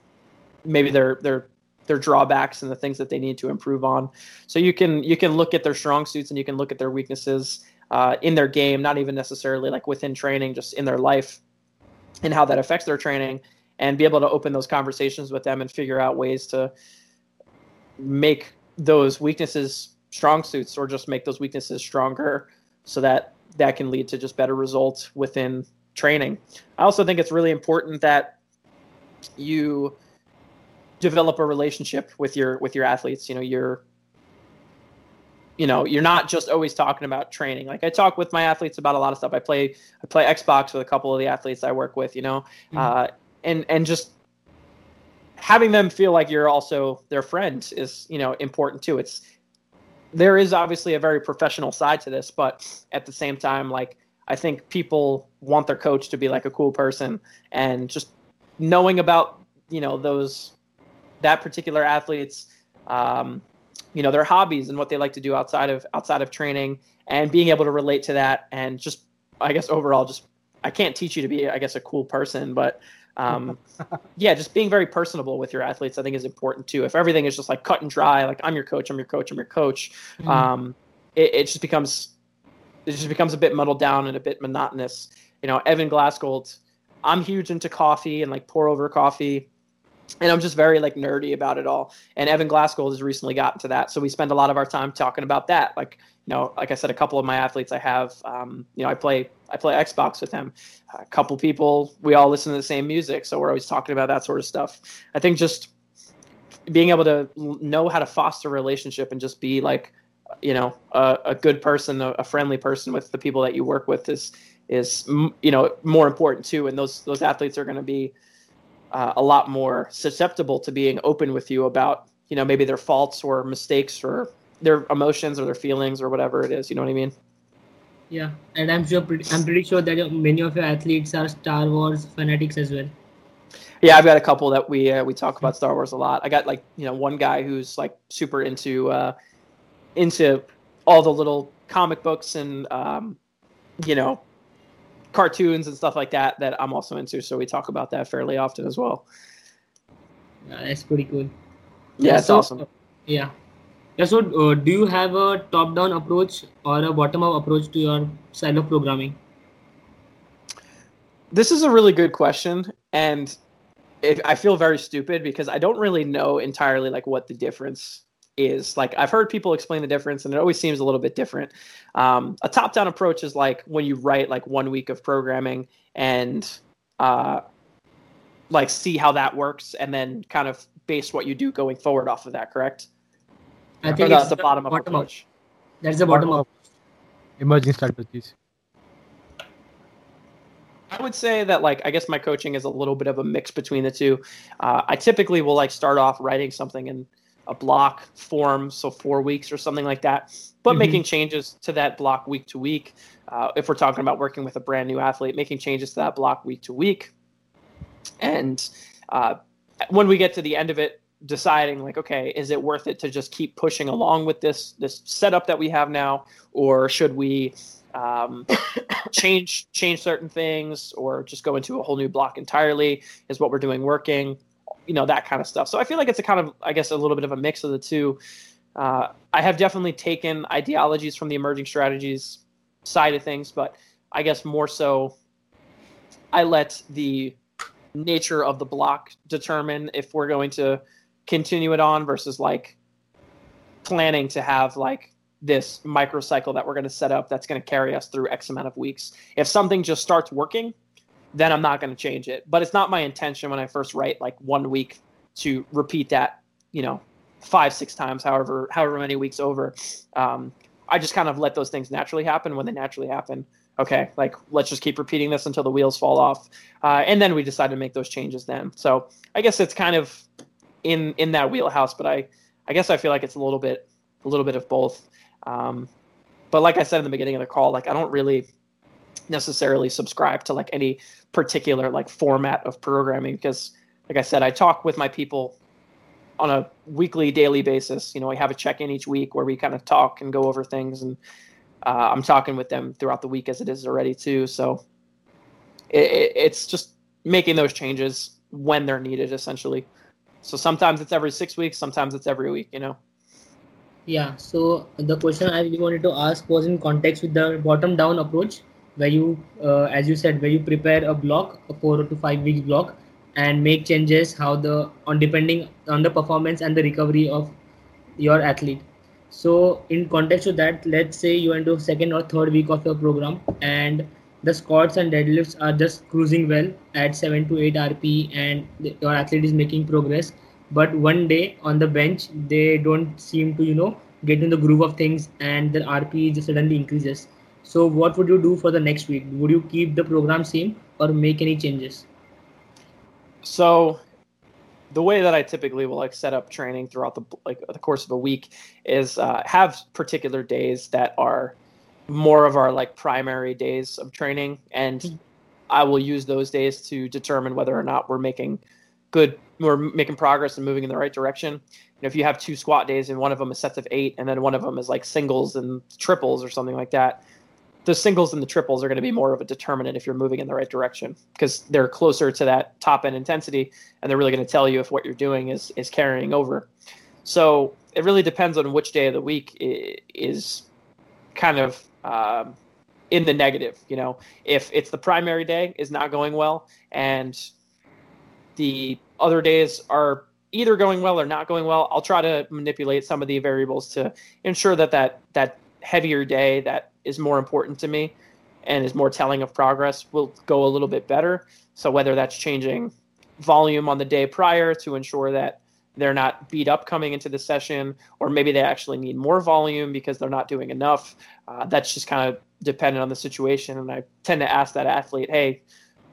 maybe their their their drawbacks and the things that they need to improve on. So you can you can look at their strong suits and you can look at their weaknesses uh, in their game, not even necessarily like within training, just in their life and how that affects their training, and be able to open those conversations with them and figure out ways to make those weaknesses strong suits or just make those weaknesses stronger so that that can lead to just better results within training. I also think it's really important that you develop a relationship with your with your athletes. You know, you're you know, you're not just always talking about training. Like I talk with my athletes about a lot of stuff. I play I play Xbox with a couple of the athletes I work with, you know. Mm-hmm. Uh, and and just having them feel like you're also their friend is, you know, important too. It's there is obviously a very professional side to this, but at the same time, like I think people want their coach to be like a cool person, and just knowing about you know those that particular athletes, um, you know their hobbies and what they like to do outside of outside of training, and being able to relate to that, and just I guess overall, just I can't teach you to be I guess a cool person, but um, yeah, just being very personable with your athletes, I think, is important too. If everything is just like cut and dry, like I'm your coach, I'm your coach, I'm your coach, mm-hmm. um, it, it, just becomes it just becomes a bit muddled down and a bit monotonous. You know, Evan Glassgold, I'm huge into coffee and like pour over coffee. And I'm just very like nerdy about it all. And Evan Glassgold has recently gotten to that. So we spend a lot of our time talking about that. Like, you know, like I said, a couple of my athletes I have, um, you know, I play I play Xbox with them. A couple people, we all listen to the same music, so we're always talking about that sort of stuff. I think just being able to know how to foster a relationship and just be like, you know, a, a good person, a, a, friendly person with the people that you work with is is you know more important too. And those those athletes are going to be uh, a lot more susceptible to being open with you about you know maybe their faults or mistakes or their emotions or their feelings or whatever it is. You know what I mean? Yeah, and I'm sure I'm pretty sure that many of your athletes are Star Wars fanatics as well. Yeah, I've got a couple that we uh, we talk about Star Wars a lot. I got like you know one guy who's like super into uh, into all the little comic books and um, you know cartoons and stuff like that that I'm also into. So we talk about that fairly often as well. Yeah, that's pretty cool. Yeah, it's so, awesome. Yeah. Yeah, so uh, do you have a top-down approach or a bottom-up approach to your style of programming? This is a really good question, and it, I feel very stupid because I don't really know entirely like what the difference is. Like I've heard people explain the difference, and it always seems a little bit different. Um, a top-down approach is like when you write like one week of programming and uh, like see how that works, and then kind of base what you do going forward off of that. Correct? I think that's the, the bottom, bottom up. That's the bottom, bottom up. Emerging strategies. I would say that like I guess my coaching is a little bit of a mix between the two. Uh, I typically will like start off writing something in a block form, so four weeks or something like that, but mm-hmm. making changes to that block week to week. Uh, if we're talking about working with a brand new athlete, making changes to that block week to week, and uh, when we get to the end of it, deciding like okay is it worth it to just keep pushing along with this this setup that we have now or should we um, change change certain things or just go into a whole new block entirely is what we're doing working you know that kind of stuff so i feel like it's a kind of i guess a little bit of a mix of the two uh, i have definitely taken ideologies from the emerging strategies side of things but i guess more so i let the nature of the block determine if we're going to continue it on versus like planning to have like this microcycle that we're going to set up that's going to carry us through X amount of weeks. If something just starts working, then I'm not going to change it. But it's not my intention when I first write like one week to repeat that, you know, five, six times, however, however many weeks over. Um, I just kind of let those things naturally happen when they naturally happen. Okay, like let's just keep repeating this until the wheels fall off, uh, and then we decide to make those changes. Then, so I guess it's kind of in in that wheelhouse, but I I guess I feel like it's a little bit a little bit of both. Um, but like I said in the beginning of the call, like I don't really necessarily subscribe to like any particular like format of programming because like I said, I talk with my people on a weekly, daily basis. You know, I have a check in each week where we kind of talk and go over things, and uh, I'm talking with them throughout the week as it is already too. So it, it's just making those changes when they're needed, essentially. So sometimes it's every six weeks, sometimes it's every week. You know. Yeah. So the question I really wanted to ask was in context with the bottom-down approach, where you, uh, as you said, where you prepare a block, a four to five weeks block, and make changes how the on depending on the performance and the recovery of your athlete. So in context to that let's say you into second or third week of your program and the squats and deadlifts are just cruising well at 7 to 8 rp and your athlete is making progress. But one day on the bench they don't seem to you know get in the groove of things and the rp just suddenly increases so what would you do for the next week would you keep the program same or make any changes so the way that I typically will like set up training throughout the like the course of a week is uh, have particular days that are more of our like primary days of training, and mm-hmm. I will use those days to determine whether or not we're making good, we're making progress and moving in the right direction. You know, if you have two squat days and one of them is sets of eight, and then one of them is like singles and triples or something like that, the singles and the triples are going to be more of a determinant if you're moving in the right direction because they're closer to that top end intensity and they're really going to tell you if what you're doing is is carrying over. So it really depends on which day of the week is kind of um, in the negative. You know, if it's the primary day is not going well and the other days are either going well or not going well, I'll try to manipulate some of the variables to ensure that that that heavier day that is more important to me and is more telling of progress will go a little bit better. So whether that's changing volume on the day prior to ensure that they're not beat up coming into the session, or maybe they actually need more volume because they're not doing enough. Uh, that's just kind of dependent on the situation. And I tend to ask that athlete, hey,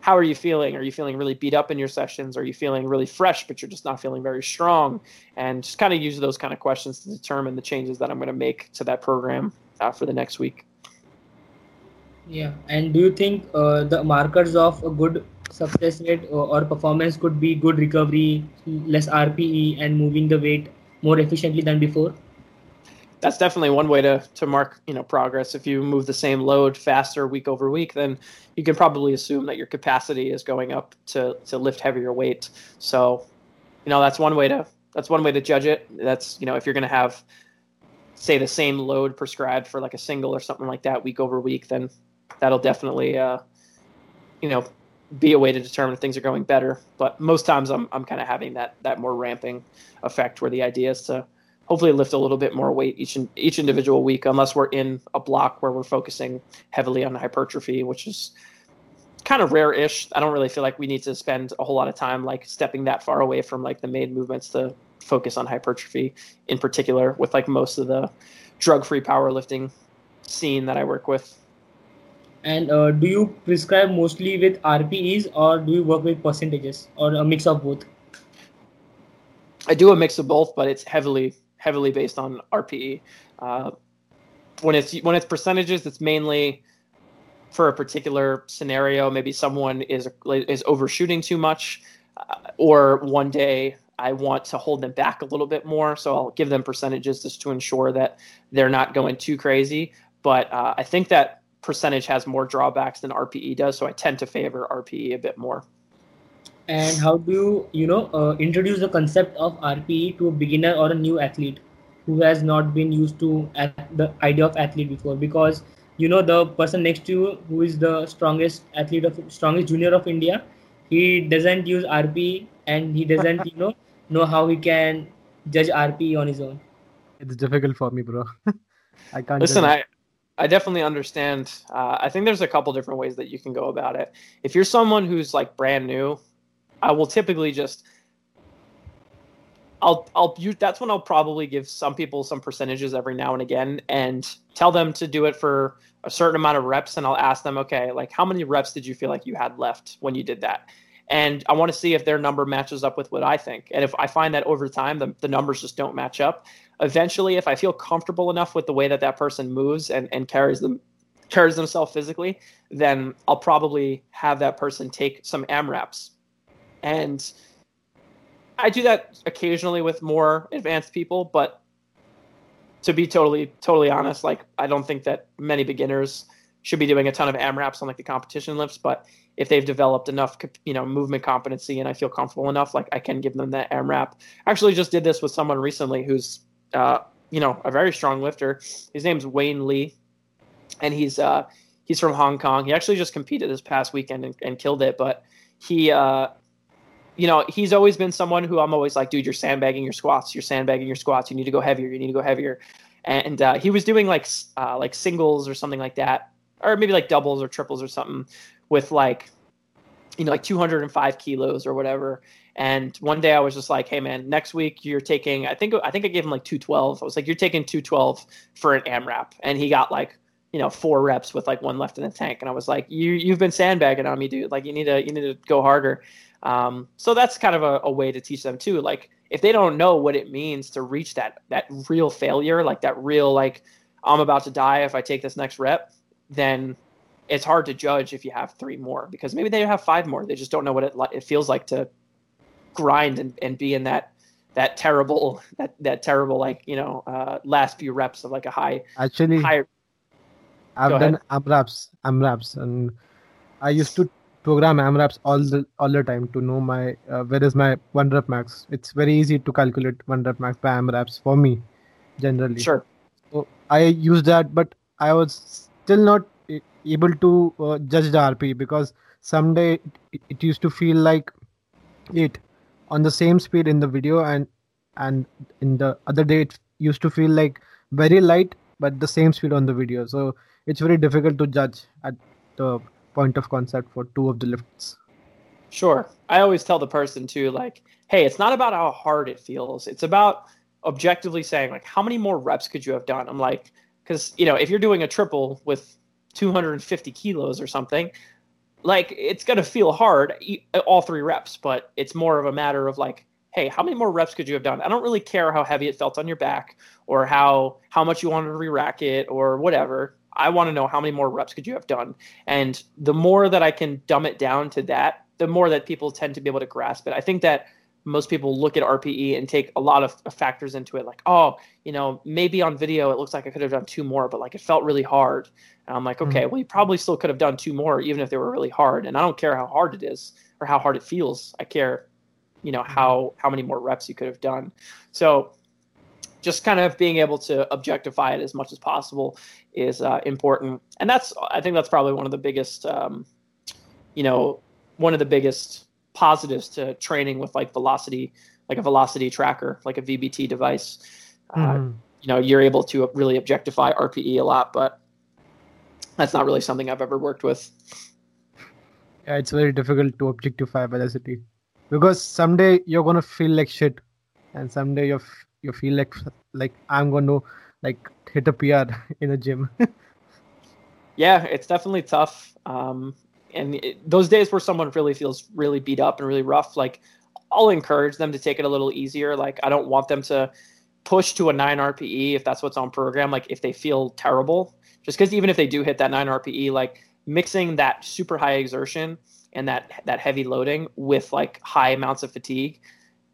how are you feeling? Are you feeling really beat up in your sessions? Are you feeling really fresh, but you're just not feeling very strong? And just kind of use those kind of questions to determine the changes that I'm going to make to that program uh, for the next week. Yeah, and do you think uh, the markers of a good success rate or, or, performance could be good recovery, less RPE, and moving the weight more efficiently than before? That's definitely one way to to mark you know progress. If you move the same load faster week over week, then you can probably assume that your capacity is going up to to lift heavier weight. So, you know that's one way to that's one way to judge it. That's you know if you're going to have say the same load prescribed for like a single or something like that week over week, then that'll definitely, uh, you know, be a way to determine if things are going better. But most times I'm, I'm kind of having that, that more ramping effect where the idea is to hopefully lift a little bit more weight each, each individual week, unless we're in a block where we're focusing heavily on hypertrophy, which is kind of rare-ish. I don't really feel like we need to spend a whole lot of time like stepping that far away from like the main movements to focus on hypertrophy in particular with like most of the drug-free powerlifting scene that I work with. And uh, do you prescribe mostly with RPEs or do you work with percentages or a mix of both? I do a mix of both, but it's heavily heavily based on RPE. Uh, when it's when it's percentages, it's mainly for a particular scenario. Maybe someone is is overshooting too much, uh, or one day I want to hold them back a little bit more. So I'll give them percentages just to ensure that they're not going too crazy. But uh, I think that percentage has more drawbacks than RPE does. So I tend to favor RPE a bit more. And how do you, you know, uh, introduce the concept of RPE to a beginner or a new athlete who has not been used to the idea of athlete before? Because you know the person next to you who is the strongest athlete of strongest junior of India, he doesn't use RPE and he doesn't, you know know how he can judge rpe on his own. It's difficult for me, bro. I can't. Listen, I I definitely understand. Uh, I think there's a couple different ways that you can go about it. If you're someone who's like brand new, I will typically just I'll I'll that's when I'll probably give some people some percentages every now and again and tell them to do it for a certain amount of reps and I'll ask them, okay, like how many reps did you feel like you had left when you did that? and I want to see if their number matches up with what I think. And if I find that over time the, the numbers just don't match up, eventually, if I feel comfortable enough with the way that that person moves and, and carries them carries themselves physically, then I'll probably have that person take some AMRAPs. And I do that occasionally with more advanced people, but to be totally totally honest, like I don't think that many beginners should be doing a ton of AMRAPs on like the competition lifts, but if they've developed enough, you know, movement competency and I feel comfortable enough, like I can give them that AMRAP. I actually, just did this with someone recently who's, uh, you know, a very strong lifter. His name's Wayne Lee, and he's uh, he's from Hong Kong. He actually just competed this past weekend and, and killed it. But he, uh, you know, he's always been someone who I'm always like, dude, you're sandbagging your squats. You're sandbagging your squats. You need to go heavier. You need to go heavier. And uh, he was doing like uh, like singles or something like that, or maybe like doubles or triples or something with like you know like 205 kilos or whatever and one day i was just like hey man next week you're taking i think i think i gave him like 212 i was like you're taking 212 for an amrap and he got like you know four reps with like one left in the tank and i was like you you've been sandbagging on me dude like you need to you need to go harder um, so that's kind of a, a way to teach them too like if they don't know what it means to reach that that real failure like that real like i'm about to die if i take this next rep then it's hard to judge if you have three more because maybe they have five more. They just don't know what it it feels like to grind and, and be in that that terrible that that terrible like you know uh, last few reps of like a high actually higher. I've Go done ahead. AMRAPs, AMRAPs, and I used to program AMRAPs all the all the time to know my uh, where is my one rep max. It's very easy to calculate one rep max by AMRAPs for me, generally. Sure. So I use that, but I was still not able to uh, judge the RP because someday it, it used to feel like it on the same speed in the video and and in the other day it used to feel like very light but the same speed on the video. So it's very difficult to judge at the point of concept for two of the lifts. Sure. I always tell the person too, like, hey, it's not about how hard it feels. It's about objectively saying, like, how many more reps could you have done? I'm like, because, you know, if you're doing a triple with 250 kilos or something, like, it's going to feel hard, all three reps, but it's more of a matter of like, hey, how many more reps could you have done? I don't really care how heavy it felt on your back or how how much you wanted to re-rack it or whatever. I want to know how many more reps could you have done. And the more that I can dumb it down to that, the more that people tend to be able to grasp it. I think that most people look at RPE and take a lot of factors into it, like, oh, you know, maybe on video it looks like I could have done two more, but like it felt really hard. And I'm like, okay, mm-hmm. well, you probably still could have done two more, even if they were really hard. And I don't care how hard it is or how hard it feels. I care, you know, mm-hmm. how how many more reps you could have done. So just kind of being able to objectify it as much as possible is uh, important, and that's I think that's probably one of the biggest, um, you know, one of the biggest positives to training with like velocity, like a velocity tracker, like a VBT device. Uh, Mhm. you know, you're able to really objectify RPE a lot, but that's not really something I've ever worked with. Yeah, it's very difficult to objectify velocity because someday you're gonna feel like shit, and someday you f- you feel like like I'm gonna like hit a PR in a gym. Yeah, it's definitely tough. Um, and it, those days where someone really feels really beat up and really rough, like I'll encourage them to take it a little easier. Like I don't want them to push to a nine RPE if that's what's on program. Like if they feel terrible, just because even if they do hit that nine RPE, like mixing that super high exertion and that that heavy loading with like high amounts of fatigue,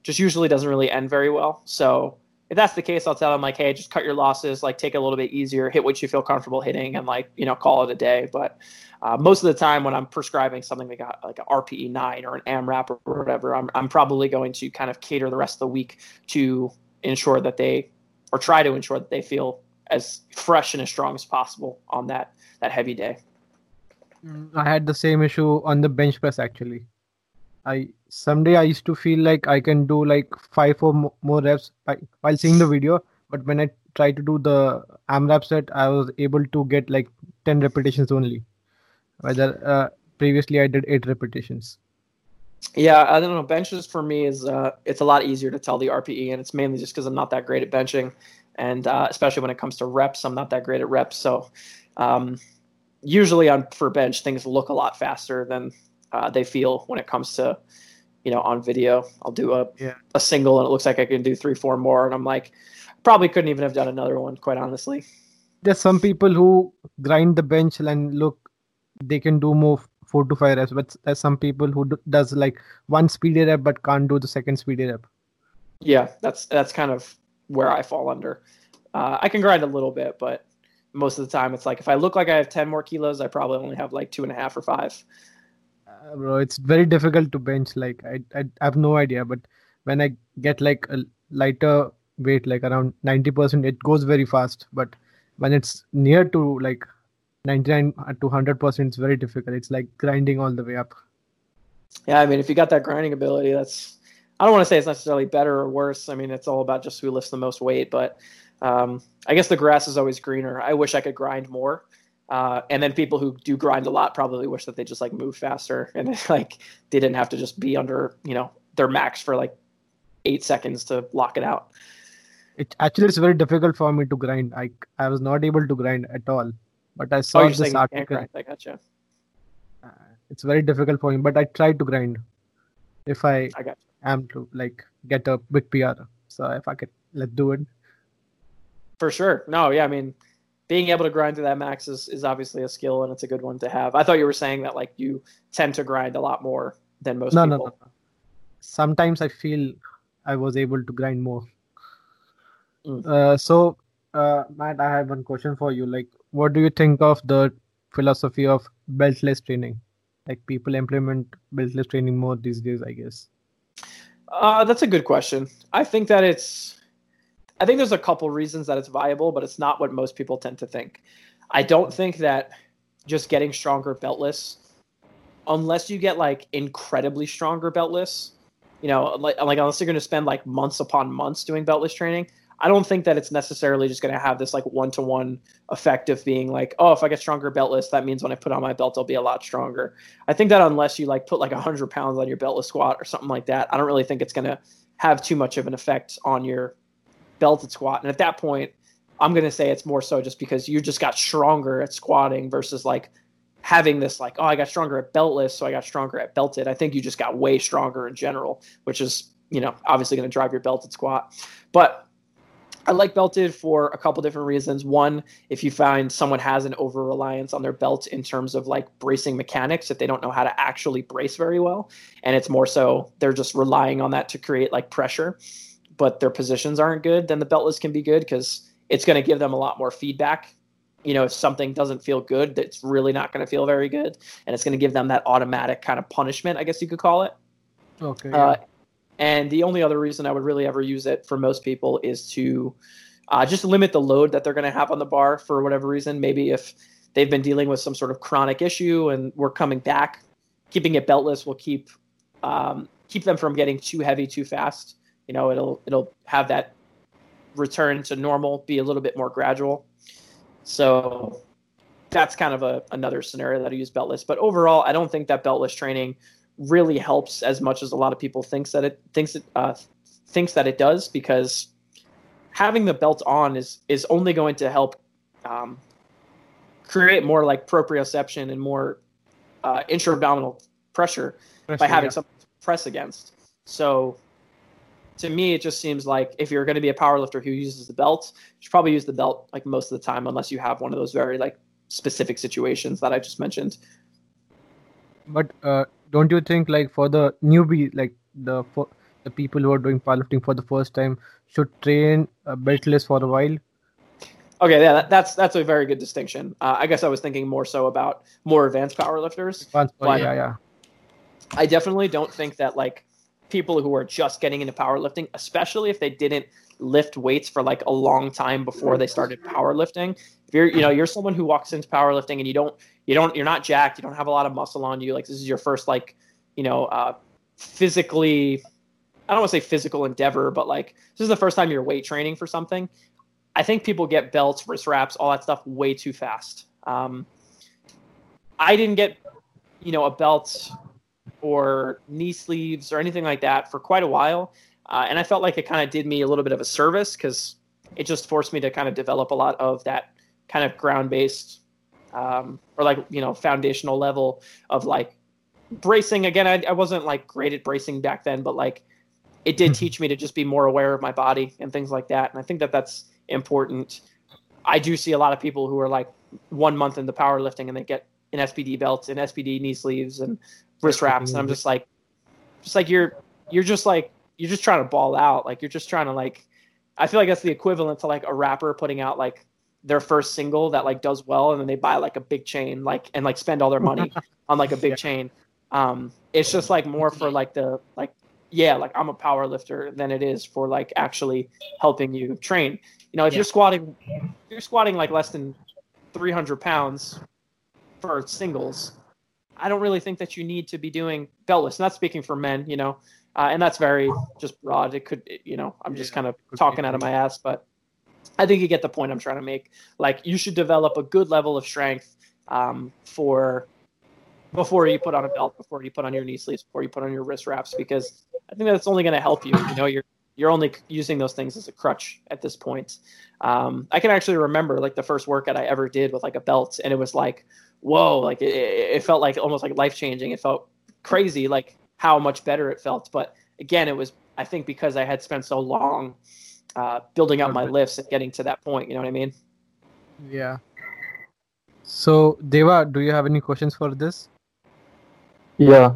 just usually doesn't really end very well. So if that's the case, I'll tell them like, hey, just cut your losses, like take it a little bit easier, hit what you feel comfortable hitting, and like you know call it a day. But uh, most of the time, when I'm prescribing something like a, like an RPE nine or an AMRAP or whatever, I'm I'm probably going to kind of cater the rest of the week to ensure that they or try to ensure that they feel as fresh and as strong as possible on that that heavy day. I had the same issue on the bench press actually. I someday I used to feel like I can do like five or more reps while seeing the video, but when I tried to do the AMRAP set, I was able to get like ten repetitions only. Whether uh, previously I did eight repetitions. Yeah, I don't know. Benches for me is uh, it's a lot easier to tell the RPE, and it's mainly just because I'm not that great at benching, and uh, especially when it comes to reps, I'm not that great at reps. So um, usually on for bench, things look a lot faster than uh, they feel when it comes to you know on video. I'll do a Yeah. a single and it looks like I can do three four more, and I'm like probably couldn't even have done another one quite honestly. There's some people who grind the bench and look, they can do more four to five reps, but there's some people who do, does like one speedy rep but can't do the second speedy rep. Yeah, that's that's kind of where I fall under. Uh, I can grind a little bit, but most of the time it's like if I look like I have ten more kilos, I probably only have like two and a half or five. Bro, it's very difficult to bench. Like I, I, I have no idea, but when I get like a lighter weight, like around ninety percent, it goes very fast. But when it's near to like ninety nine to hundred percent, it's very difficult. It's like grinding all the way up. Yeah, I mean, if you got that grinding ability, that's I don't want to say it's necessarily better or worse. I mean, it's all about just who lifts the most weight. But um, I guess the grass is always greener. I wish I could grind more. Uh, and then people who do grind a lot probably wish that they just like move faster and like they didn't have to just be under you know their max for like eight seconds to lock it out. It actually it's very difficult for me to grind. I I was not able to grind at all. But I Oh, saw you're this saying you can't article. grind. I gotcha. Uh, it's very difficult for me, but I try to grind if I I got am to like get a big PR. So if I could, let's do it. For sure. No, yeah, I mean, being able to grind to that max is, is obviously a skill and it's a good one to have. I thought you were saying that like you tend to grind a lot more than most No, no, people. no, no. Sometimes I feel I was able to grind more. Mm. Uh, so, uh, Matt, I have one question for you. Like, what do you think of the philosophy of beltless training? Like, people implement beltless training more these days, I guess. Uh, that's a good question. I think that it's, I think there's a couple reasons that it's viable, but it's not what most people tend to think. I don't think that just getting stronger beltless, unless you get like incredibly stronger beltless, you know, like, like unless you're going to spend like months upon months doing beltless training, I don't think that it's necessarily just going to have this like one to one effect of being like, oh, if I get stronger beltless, that means when I put on my belt, I'll be a lot stronger. I think that unless you like put like 100 pounds on your beltless squat or something like that, I don't really think it's going to have too much of an effect on your belted squat. And at that point, I'm going to say it's more so just because you just got stronger at squatting versus like having this like, oh, I got stronger at beltless, so I got stronger at belted. I think you just got way stronger in general, which is, you know, obviously going to drive your belted squat. But I like belted for a couple different reasons. One, if you find someone has an over reliance on their belt in terms of like bracing mechanics, if they don't know how to actually brace very well, and it's more so they're just relying on that to create like pressure, but their positions aren't good, then the beltless can be good because it's going to give them a lot more feedback. You know, if something doesn't feel good, that's really not going to feel very good, and it's going to give them that automatic kind of punishment, I guess you could call it. Okay. Uh, and the only other reason I would really ever use it for most people is to uh, just limit the load that they're going to have on the bar for whatever reason. Maybe if they've been dealing with some sort of chronic issue and we're coming back, keeping it beltless will keep um, keep them from getting too heavy too fast. You know, it'll it'll have that return to normal be a little bit more gradual. So that's kind of a another scenario that I use beltless. But overall, I don't think that beltless training really helps as much as a lot of people thinks that it thinks it uh, thinks that it does because having the belt on is is only going to help um, create more like proprioception and more uh, intra-abdominal pressure by having something to press against. So to me, it just seems like if you're going to be a powerlifter who uses the belt, you should probably use the belt like most of the time, unless you have one of those very like specific situations that I just mentioned. But uh, don't you think like for the newbie, like the for the people who are doing powerlifting for the first time, should train uh, beltless for a while? Okay, yeah, that, that's that's a very good distinction. Uh, I guess I was thinking more so about more advanced powerlifters. Once, Why yeah, yeah. I definitely don't think that like people who are just getting into powerlifting, especially if they didn't lift weights for like a long time before they started powerlifting. If you're, you know, you're someone who walks into powerlifting and you don't, you don't, you're not jacked, you don't have a lot of muscle on you. Like this is your first like, you know, uh, physically, I don't want to say physical endeavor, but like this is the first time you're weight training for something. I think people get belts, wrist wraps, all that stuff way too fast. Um, I didn't get, you know, a belt or knee sleeves or anything like that for quite a while. Uh, and I felt like it kind of did me a little bit of a service because it just forced me to kind of develop a lot of that kind of ground based um, or like, you know, foundational level of like bracing again. I, I wasn't like great at bracing back then, but like it did teach me to just be more aware of my body and things like that. And I think that that's important. I do see a lot of people who are like one month into powerlifting and they get an SBD belt and SBD knee sleeves and wrist wraps, and I'm just like, just like you're you're just like you're just trying to ball out. Like you're just trying to like. I feel like that's the equivalent to like a rapper putting out like their first single that like does well, and then they buy like a big chain, like and like spend all their money on like a big yeah. chain. Um, it's just like more for like the like yeah, like I'm a power lifter than it is for like actually helping you train. You know, if yeah. you're squatting, if you're squatting like less than 300 pounds for singles, I don't really think that you need to be doing beltless. Not speaking for men, you know, uh, and that's very just broad. It could, you know, I'm just yeah, kind of talking out of my ass, but I think you get the point I'm trying to make. Like you should develop a good level of strength um, for before you put on a belt, before you put on your knee sleeves, before you put on your wrist wraps, because I think that's only going to help you. You know, you're you're only using those things as a crutch at this point. Um, I can actually remember like the first workout I ever did with like a belt, and it was like, whoa, like it, it felt like almost like life changing. It felt crazy, like how much better it felt. But again, it was I think because I had spent so long uh, building up my lifts and getting to that point. You know what I mean? Yeah. So Deva, do you have any questions for this? Yeah.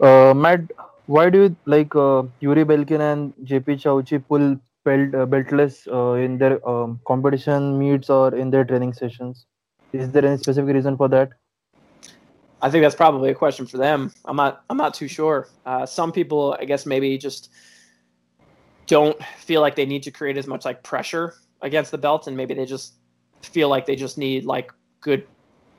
Uh, Matt, why do you like uh, Yuri Belkin and JP Cauchi pull belt uh, beltless uh, in their um, competition meets or in their training sessions? Is there any specific reason for that? I think that's probably a question for them. I'm not. I'm not too sure. Uh, some people, I guess, maybe just don't feel like they need to create as much like pressure against the belt, and maybe they just feel like they just need like good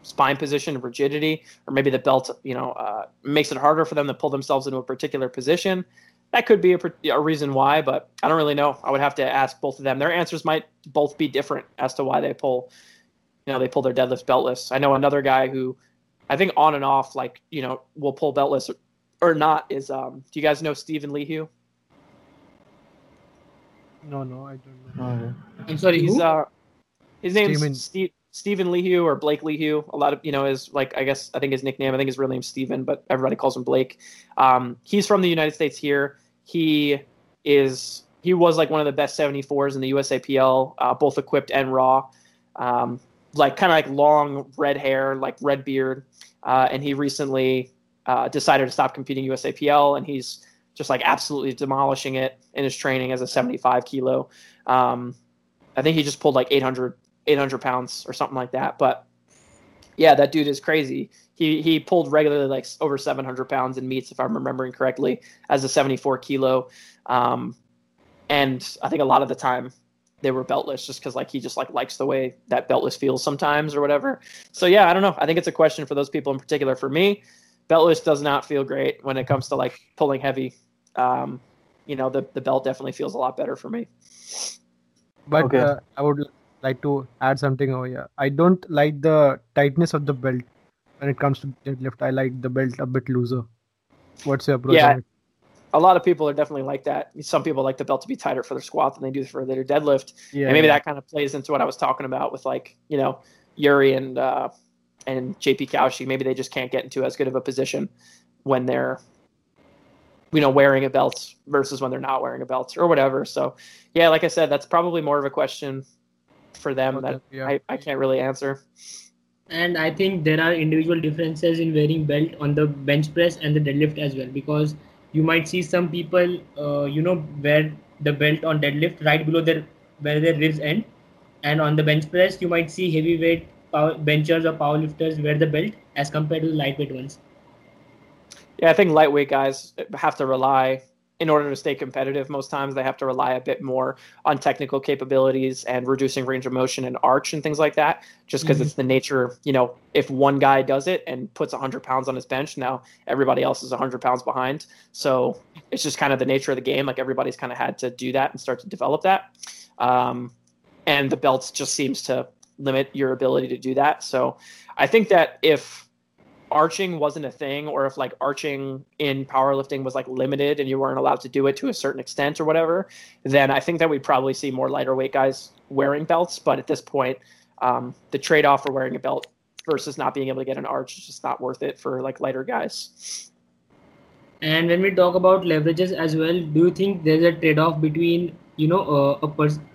spine position rigidity, or maybe the belt, you know, uh, makes it harder for them to pull themselves into a particular position. That could be a, a, reason why, but I don't really know. I would have to ask both of them. Their answers might both be different as to why they pull, you know, they pull their deadlift beltless. I know another guy who, I think on and off, like you know, will pull beltless or, or not. Is um, do you guys know Stephen Lehew? No, no, I don't know. Oh, I'm sorry. He's uh, his name's Steven. Steve. Stephen Lehew or Blake Lehew. A lot of you know is like I guess I think his nickname. I think his real name's Stephen, but everybody calls him Blake. Um, he's from the United States here. He is he was like one of the best 74s in the USAPL, uh, both equipped and raw. Um, like kind of like long red hair, like red beard, uh, and he recently uh, decided to stop competing USAPL, and he's just like absolutely demolishing it in his training as a 75 kilo. Um, I think he just pulled like 800 800 pounds or something like that. But yeah, that dude is crazy. He he pulled regularly like over 700 pounds in meets, if I'm remembering correctly, as a 74 kilo. Um, and I think a lot of the time they were beltless just because like he just like likes the way that beltless feels sometimes or whatever. So yeah, I don't know. I think it's a question for those people in particular. For me, beltless does not feel great when it comes to like pulling heavy. Um, you know, the the belt definitely feels a lot better for me. But okay. uh, I would like to add something over here. I don't like the tightness of the belt when it comes to deadlift. I like the belt a bit looser. What's your approach? Yeah, a lot of people are definitely like that. Some people like the belt to be tighter for their squat than they do for their deadlift. Yeah, and maybe yeah. that kind of plays into what I was talking about with like you know Yuri and uh, and JP Cauchi. Maybe they just can't get into as good of a position when they're you know wearing a belt versus when they're not wearing a belt or whatever. So yeah, like I said, that's probably more of a question for them okay, that yeah. I, I can't really answer. And I think there are individual differences in wearing belt on the bench press and the deadlift as well because you might see some people, uh, you know, wear the belt on deadlift right below their where their ribs end, and on the bench press you might see heavyweight power benchers or powerlifters wear the belt as compared to the lightweight ones. Yeah, I think lightweight guys have to rely in order to stay competitive, most times they have to rely a bit more on technical capabilities and reducing range of motion and arch and things like that, just because mm-hmm. it's the nature. You know, if one guy does it and puts 100 pounds on his bench, now everybody else is 100 pounds behind. So it's just kind of the nature of the game. Like everybody's kind of had to do that and start to develop that. Um, and the belts just seems to limit your ability to do that. So I think that if arching wasn't a thing or if like arching in powerlifting was like limited and you weren't allowed to do it to a certain extent or whatever then i think that we'd probably see more lighter weight guys wearing belts but at this point um, the trade-off for wearing a belt versus not being able to get an arch is just not worth it for like lighter guys And when we talk about leverages as well, do you think there's a trade-off between you know uh, a person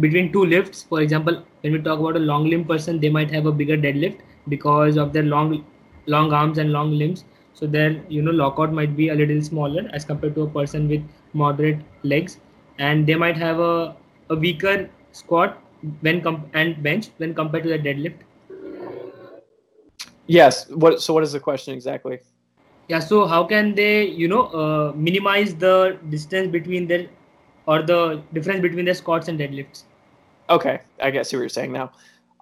between two lifts? For example, when we talk about a long limb person, they might have a bigger deadlift because of their long long arms and long limbs. So their you know lockout might be a little smaller as compared to a person with moderate legs, and they might have a, a weaker squat when comp- and bench when compared to the deadlift. Yes. What? So what is the question exactly? Yeah. So how can they you know uh, minimize the distance between their or the difference between their squats and deadlifts? Okay, I guess see what you're saying now.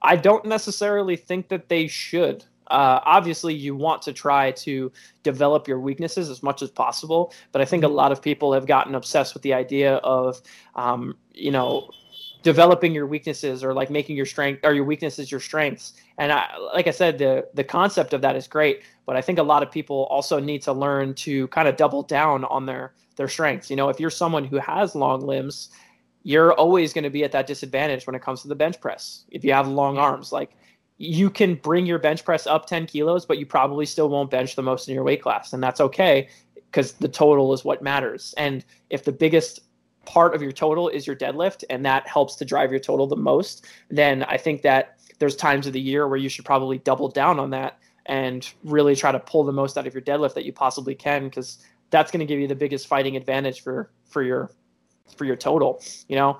I don't necessarily think that they should. Uh, obviously, you want to try to develop your weaknesses as much as possible, but I think a lot of people have gotten obsessed with the idea of, um, you know, developing your weaknesses or like making your strength or your weaknesses your strengths. And I, like I said, the the concept of that is great, but I think a lot of people also need to learn to kind of double down on their their strengths. You know, if you're someone who has long limbs, you're always going to be at that disadvantage when it comes to the bench press. If you have long arms, like you can bring your bench press up 10 kilos, but you probably still won't bench the most in your weight class. And that's okay because the total is what matters. And if the biggest part of your total is your deadlift and that helps to drive your total the most, then I think that there's times of the year where you should probably double down on that and really try to pull the most out of your deadlift that you possibly can because that's going to give you the biggest fighting advantage for for your for your total, you know.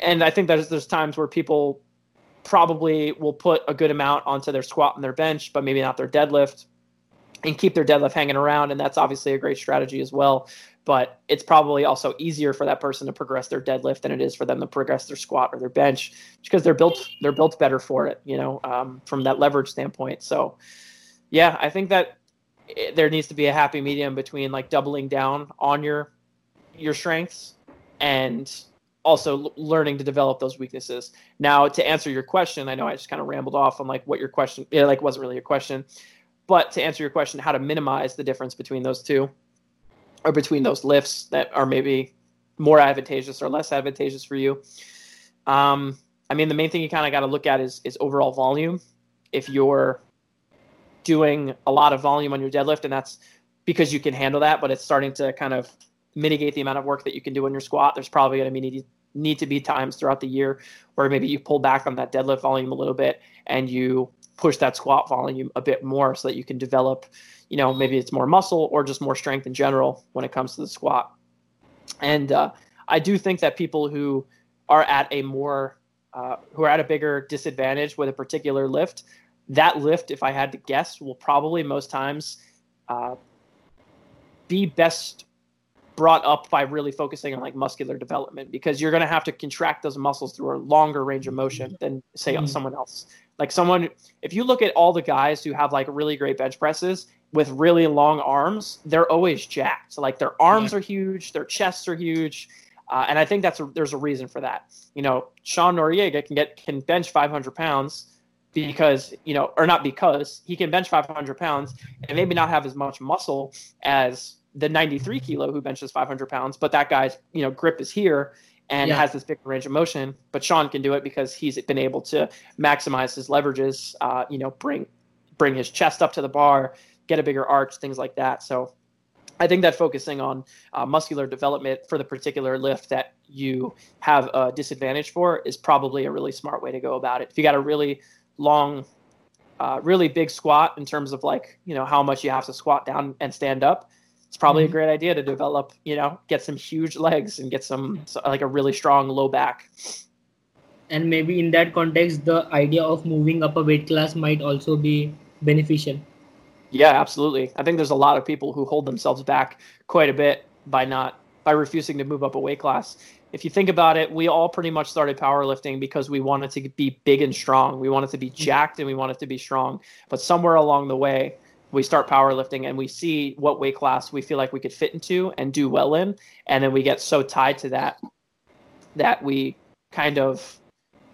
And I think there's there's times where people probably will put a good amount onto their squat and their bench, but maybe not their deadlift, and keep their deadlift hanging around. And that's obviously a great strategy as well. But it's probably also easier for that person to progress their deadlift than it is for them to progress their squat or their bench, because they're built they're built better for it, you know, um, from that leverage standpoint. So, yeah, I think that there needs to be a happy medium between like doubling down on your your strengths and also learning to develop those weaknesses. Now, to answer your question, I know I just kind of rambled off on like what your question, yeah, like wasn't really a question, but to answer your question, how to minimize the difference between those two, or between those lifts that are maybe more advantageous or less advantageous for you. Um, I mean, the main thing you kind of got to look at is is overall volume. If you're doing a lot of volume on your deadlift, and that's because you can handle that, but it's starting to kind of mitigate the amount of work that you can do in your squat. There's probably going to be need, to be times throughout the year where maybe you pull back on that deadlift volume a little bit and you push that squat volume a bit more so that you can develop, you know, maybe it's more muscle or just more strength in general when it comes to the squat. And uh, I do think that people who are at a more uh, who are at a bigger disadvantage with a particular lift, that lift, if I had to guess, will probably most times uh, be best brought up by really focusing on like muscular development because you're going to have to contract those muscles through a longer range of motion than say mm-hmm. someone else like someone if you look at all the guys who have like really great bench presses with really long arms they're always jacked so like their arms yeah. are huge their chests are huge uh, and i think that's a, there's a reason for that you know sean noriega can get can bench 500 pounds because you know or not because he can bench 500 pounds and maybe not have as much muscle as the 93 kilo who benches 500 pounds, but that guy's you know grip is here and yeah. has this big range of motion. But Sean can do it because he's been able to maximize his leverages. Uh, you know, bring bring his chest up to the bar, get a bigger arch, things like that. So I think that focusing on uh, muscular development for the particular lift that you have a disadvantage for is probably a really smart way to go about it. If you got a really long, uh, really big squat in terms of like you know how much you have to squat down and stand up, it's probably mm-hmm. a great idea to develop, you know, get some huge legs and get some like a really strong low back. And maybe in that context, the idea of moving up a weight class might also be beneficial. Yeah, absolutely. I think there's a lot of people who hold themselves back quite a bit by not by refusing to move up a weight class. If you think about it, we all pretty much started powerlifting because we wanted to be big and strong. We wanted to be mm-hmm. jacked and we wanted to be strong. But somewhere along the way, we start powerlifting and we see what weight class we feel like we could fit into and do well in. And then we get so tied to that that we kind of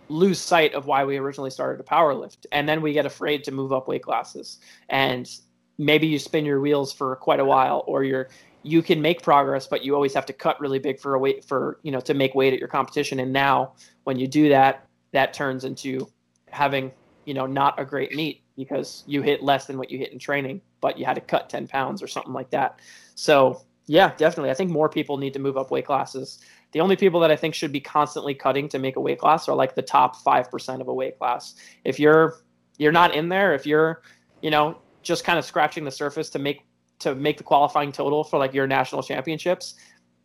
lose sight of why we originally started to powerlift. And then we get afraid to move up weight classes. And maybe you spin your wheels for quite a while or you're you can make progress but you always have to cut really big for a weight for you know to make weight at your competition. And now when you do that that turns into having you know not a great meet because you hit less than what you hit in training, but you had to cut 10 pounds or something like that. So, yeah, definitely. I think more people need to move up weight classes. The only people that I think should be constantly cutting to make a weight class are like the top 5% of a weight class. If you're you're not in there, if you're, you know, just kind of scratching the surface to make to make the qualifying total for like your national championships,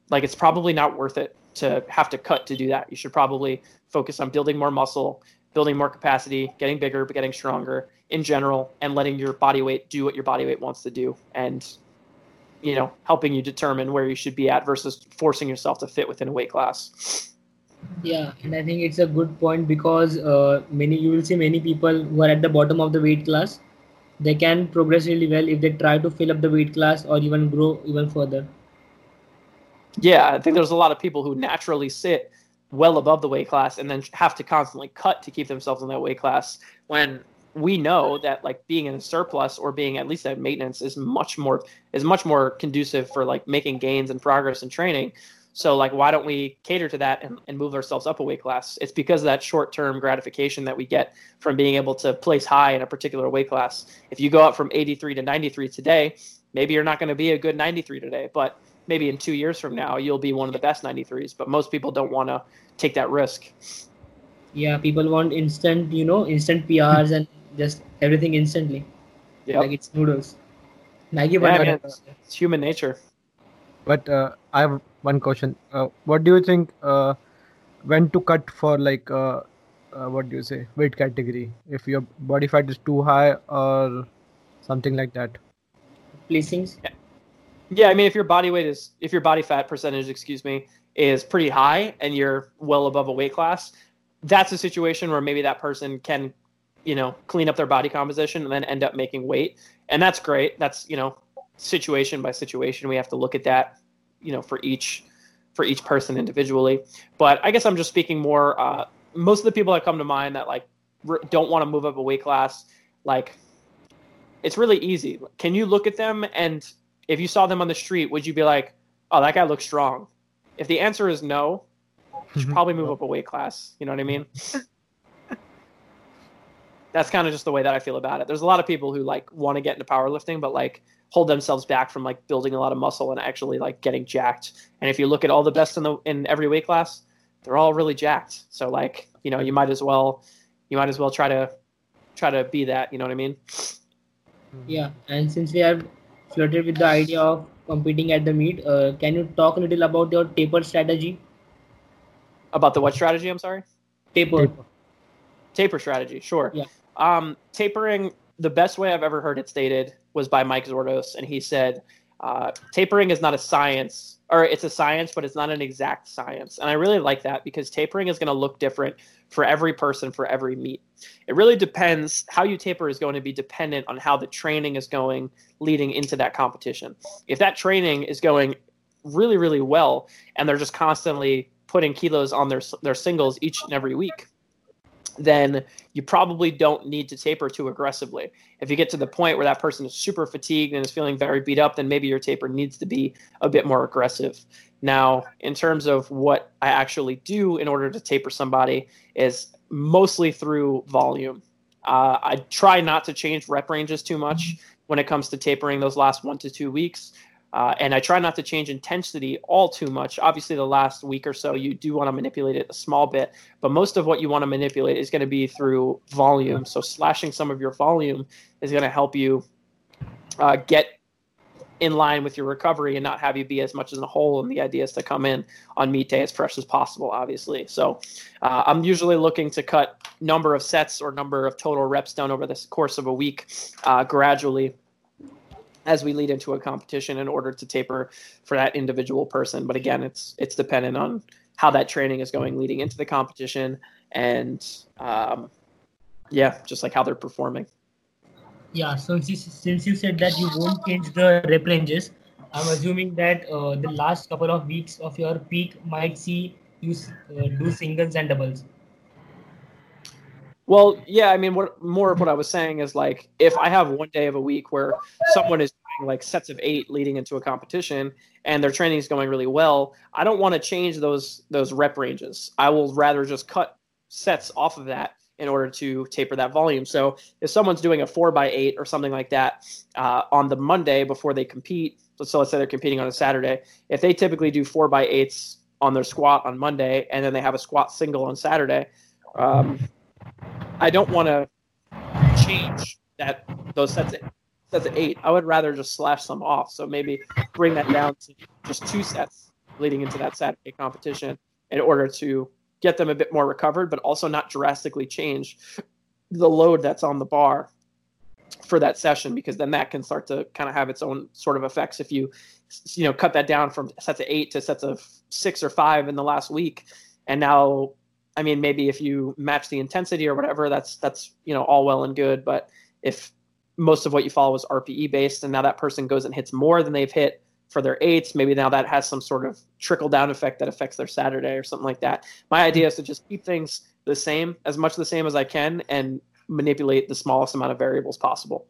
like it's probably not worth it to have to cut to do that. You should probably focus on building more muscle, building more capacity, getting bigger, but getting stronger in general, and letting your body weight do what your body weight wants to do, and you know, helping you determine where you should be at versus forcing yourself to fit within a weight class. Yeah, and I think it's a good point because uh, many you will see many people who are at the bottom of the weight class, they can progress really well if they try to fill up the weight class or even grow even further. Yeah, I think there's a lot of people who naturally sit well above the weight class and then have to constantly cut to keep themselves in that weight class when we know that like being in a surplus or being at least at maintenance is much more is much more conducive for like making gains and progress in training. So like why don't we cater to that and, and move ourselves up a weight class? It's because of that short-term gratification that we get from being able to place high in a particular weight class. If you go up from 83 to 93 today maybe you're not going to be a good 93 today but maybe in two years from now you'll be one of the best 93s but most people don't want to take that risk. Yeah people want instant you know instant prs and just everything instantly. Yeah like it's noodles. Maggi yeah, yeah, man, it's, it's human nature. But uh, I have one question. Uh, what do you think uh, when to cut for like uh, uh, what do you say weight category? If your body fat is too high or something like that. placings? Yeah, I mean, if your body weight is, if your body fat percentage, excuse me, is pretty high and you're well above a weight class, that's a situation where maybe that person can, you know, clean up their body composition and then end up making weight. And that's great. That's, you know, situation by situation. We have to look at that, you know, for each, for each person individually. But I guess I'm just speaking more, uh, most of the people that come to mind that like r- don't want to move up a weight class, like it's really easy. Can you look at them and if you saw them on the street, would you be like, "Oh, that guy looks strong"? If the answer is no, you should mm-hmm. probably move up a weight class. You know what I mean? That's kind of just the way that I feel about it. There's a lot of people who like want to get into powerlifting, but like hold themselves back from like building a lot of muscle and actually like getting jacked. And if you look at all the best in the in every weight class, they're all really jacked. So like, you know, you might as well you might as well try to try to be that, you know what I mean? yeah and since we have flirted with the idea of competing at the meet uh, can you talk a little about your taper strategy About the what strategy, I'm sorry? taper Taper. Taper strategy, sure. Yeah. Um, tapering, the best way I've ever heard it stated was by Mike Zourdos, and he said, uh, tapering is not a science, or it's a science, but it's not an exact science. And I really like that because tapering is going to look different for every person for every meet. It really depends how you taper is going to be dependent on how the training is going leading into that competition. If that training is going really, really well, and they're just constantly putting kilos on their their singles each and every week, then you probably don't need to taper too aggressively. If you get to the point where that person is super fatigued and is feeling very beat up, then maybe your taper needs to be a bit more aggressive. Now, in terms of what I actually do in order to taper somebody, is mostly through volume. Uh, I try not to change rep ranges too much when it comes to tapering those last one to two weeks. Uh, and I try not to change intensity all too much. Obviously, the last week or so, you do want to manipulate it a small bit, but most of what you want to manipulate is going to be through volume. So, slashing some of your volume is going to help you uh, get in line with your recovery and not have you be as much as a hole. And the idea is to come in on meet day as fresh as possible, obviously. So, uh, I'm usually looking to cut number of sets or number of total reps done over the course of a week uh, gradually as we lead into a competition in order to taper for that individual person. But again, it's it's dependent on how that training is going leading into the competition and um, yeah, just like how they're performing. yeah so since, you said that you won't change the rep ranges i'm assuming that uh, the last couple of weeks of your peak might see you uh, do singles and doubles Well, yeah, I mean, what more of what I was saying is like if I have one day of a week where someone is doing like sets of eight leading into a competition and their training is going really well, I don't want to change those those rep ranges. I will rather just cut sets off of that in order to taper that volume. So if someone's doing a four by eight or something like that uh, on the Monday before they compete, so let's say they're competing on a Saturday, if they typically do four by eights on their squat on Monday and then they have a squat single on Saturday, um, I don't want to change that those sets of, sets of eight. I would rather just slash some off. So maybe bring that down to just two sets leading into that Saturday competition in order to get them a bit more recovered, but also not drastically change the load that's on the bar for that session because then that can start to kind of have its own sort of effects if you you know cut that down from sets of eight to sets of six or five in the last week and now i mean maybe if you match the intensity or whatever that's that's you know all well and good but if most of what you follow is rpe based and now that person goes and hits more than they've hit for their eights. Maybe now that has some sort of trickle down effect that affects their Saturday or something like that. My idea is to just keep things the same, as much the same as I can, and manipulate the smallest amount of variables possible.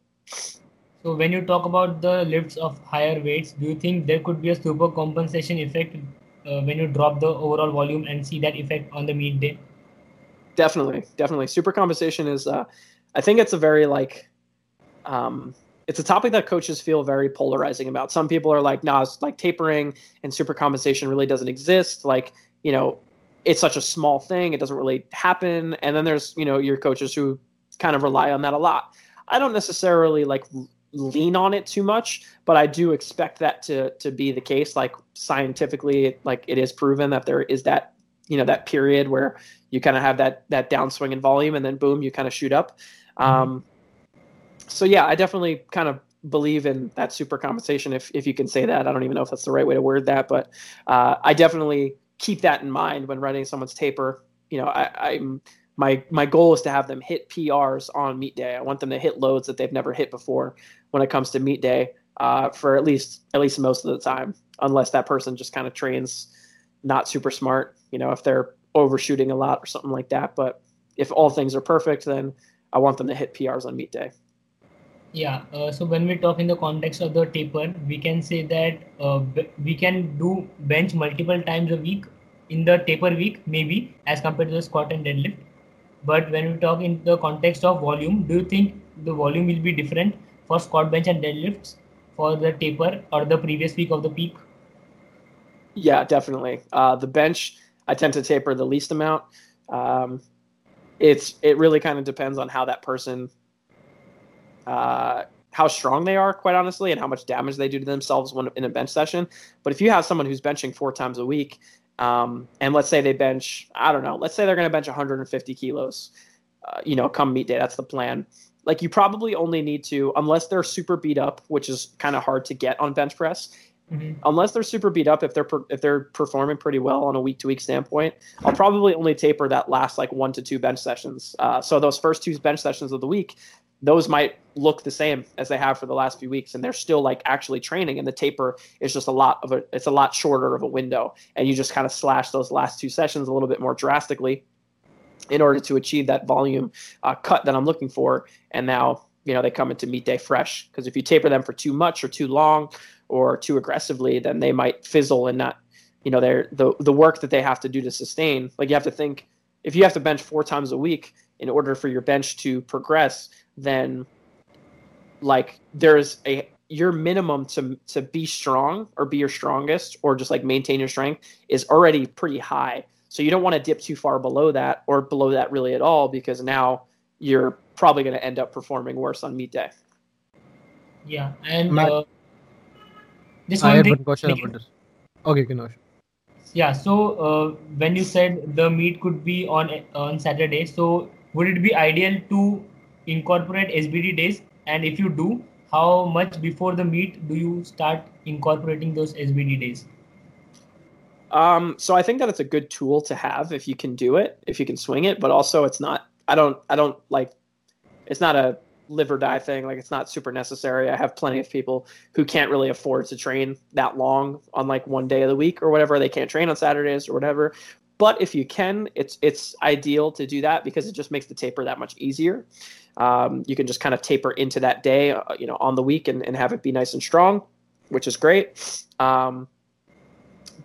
So, when you talk about the lifts of higher weights, do you think there could be a super compensation effect uh, when you drop the overall volume and see that effect on the meet day? Definitely, definitely. Super compensation is, uh, I think it's a very like, um, it's a topic that coaches feel very polarizing about. Some people are like, nah, it's like tapering and super compensation really doesn't exist. Like, you know, it's such a small thing, it doesn't really happen. And then there's, you know, your coaches who kind of rely on that a lot. I don't necessarily like lean on it too much, but I do expect that to to be the case. Like scientifically, like it is proven that there is that you know that period where you kind of have that that downswing in volume, and then boom, you kind of shoot up. Mm-hmm. Um, so yeah, I definitely kind of believe in that super compensation, if if you can say that. I don't even know if that's the right way to word that, but uh, I definitely keep that in mind when writing someone's taper. You know, I, I'm my my goal is to have them hit PRs on meet day. I want them to hit loads that they've never hit before when it comes to meet day uh, for at least at least most of the time, unless that person just kind of trains not super smart. You know, if they're overshooting a lot or something like that. But if all things are perfect, then I want them to hit PRs on meet day. Yeah, uh, so when we talk in the context of the taper, we can say that uh, we can do bench multiple times a week in the taper week, maybe as compared to the squat and deadlift. But when we talk in the context of volume, do you think the volume will be different for squat, bench, and deadlifts for the taper or the previous week of the peak? Yeah, definitely. Uh, the bench, I tend to taper the least amount. Um, it's it really kind of depends on how that person uh, how strong they are, quite honestly, and how much damage they do to themselves when in a bench session. But if you have someone who's benching four times a week, um, and let's say they bench, I don't know, let's say they're going to bench 150 kilos, uh, you know, come meet day, that's the plan. Like you probably only need to, unless they're super beat up, which is kind of hard to get on bench press. Mm-hmm. Unless they're super beat up, if they're per, if they're performing pretty well on a week to week standpoint, I'll probably only taper that last like one to two bench sessions. Uh, so those first two bench sessions of the week, those might look the same as they have for the last few weeks and they're still like actually training and the taper is just a lot of a it's a lot shorter of a window. And you just kind of slash those last two sessions a little bit more drastically in order to achieve that volume uh, cut that i'm looking for. And now you know they come into meet day fresh because if you taper them for too much or too long or too aggressively then they might fizzle and not you know they're the the work that they have to do to sustain. Like you have to think if you have to bench four times a week in order for your bench to progress then like there's a your minimum to to be strong or be your strongest or just like maintain your strength is already pretty high. So you don't want to dip too far below that or below that really at all because now you're probably going to end up performing worse on meet day. Yeah, and Matt, uh, this I one thing, question about this. Okay, Kinosh. Yeah, so uh, when you said the meet could be on on Saturday, so would it be ideal to incorporate SBD days? And if you do, how much before the meet do you start incorporating those SBD days? Um, so I think that it's a good tool to have if you can do it, if you can swing it, but also it's not, I don't, I don't like, it's not a live or die thing. Like it's not super necessary. I have plenty of people who can't really afford to train that long on like one day of the week or whatever. They can't train on Saturdays or whatever. But if you can, it's it's ideal to do that because it just makes the taper that much easier. Um, you can just kind of taper into that day, uh, you know, on the week and, and have it be nice and strong, which is great. Um,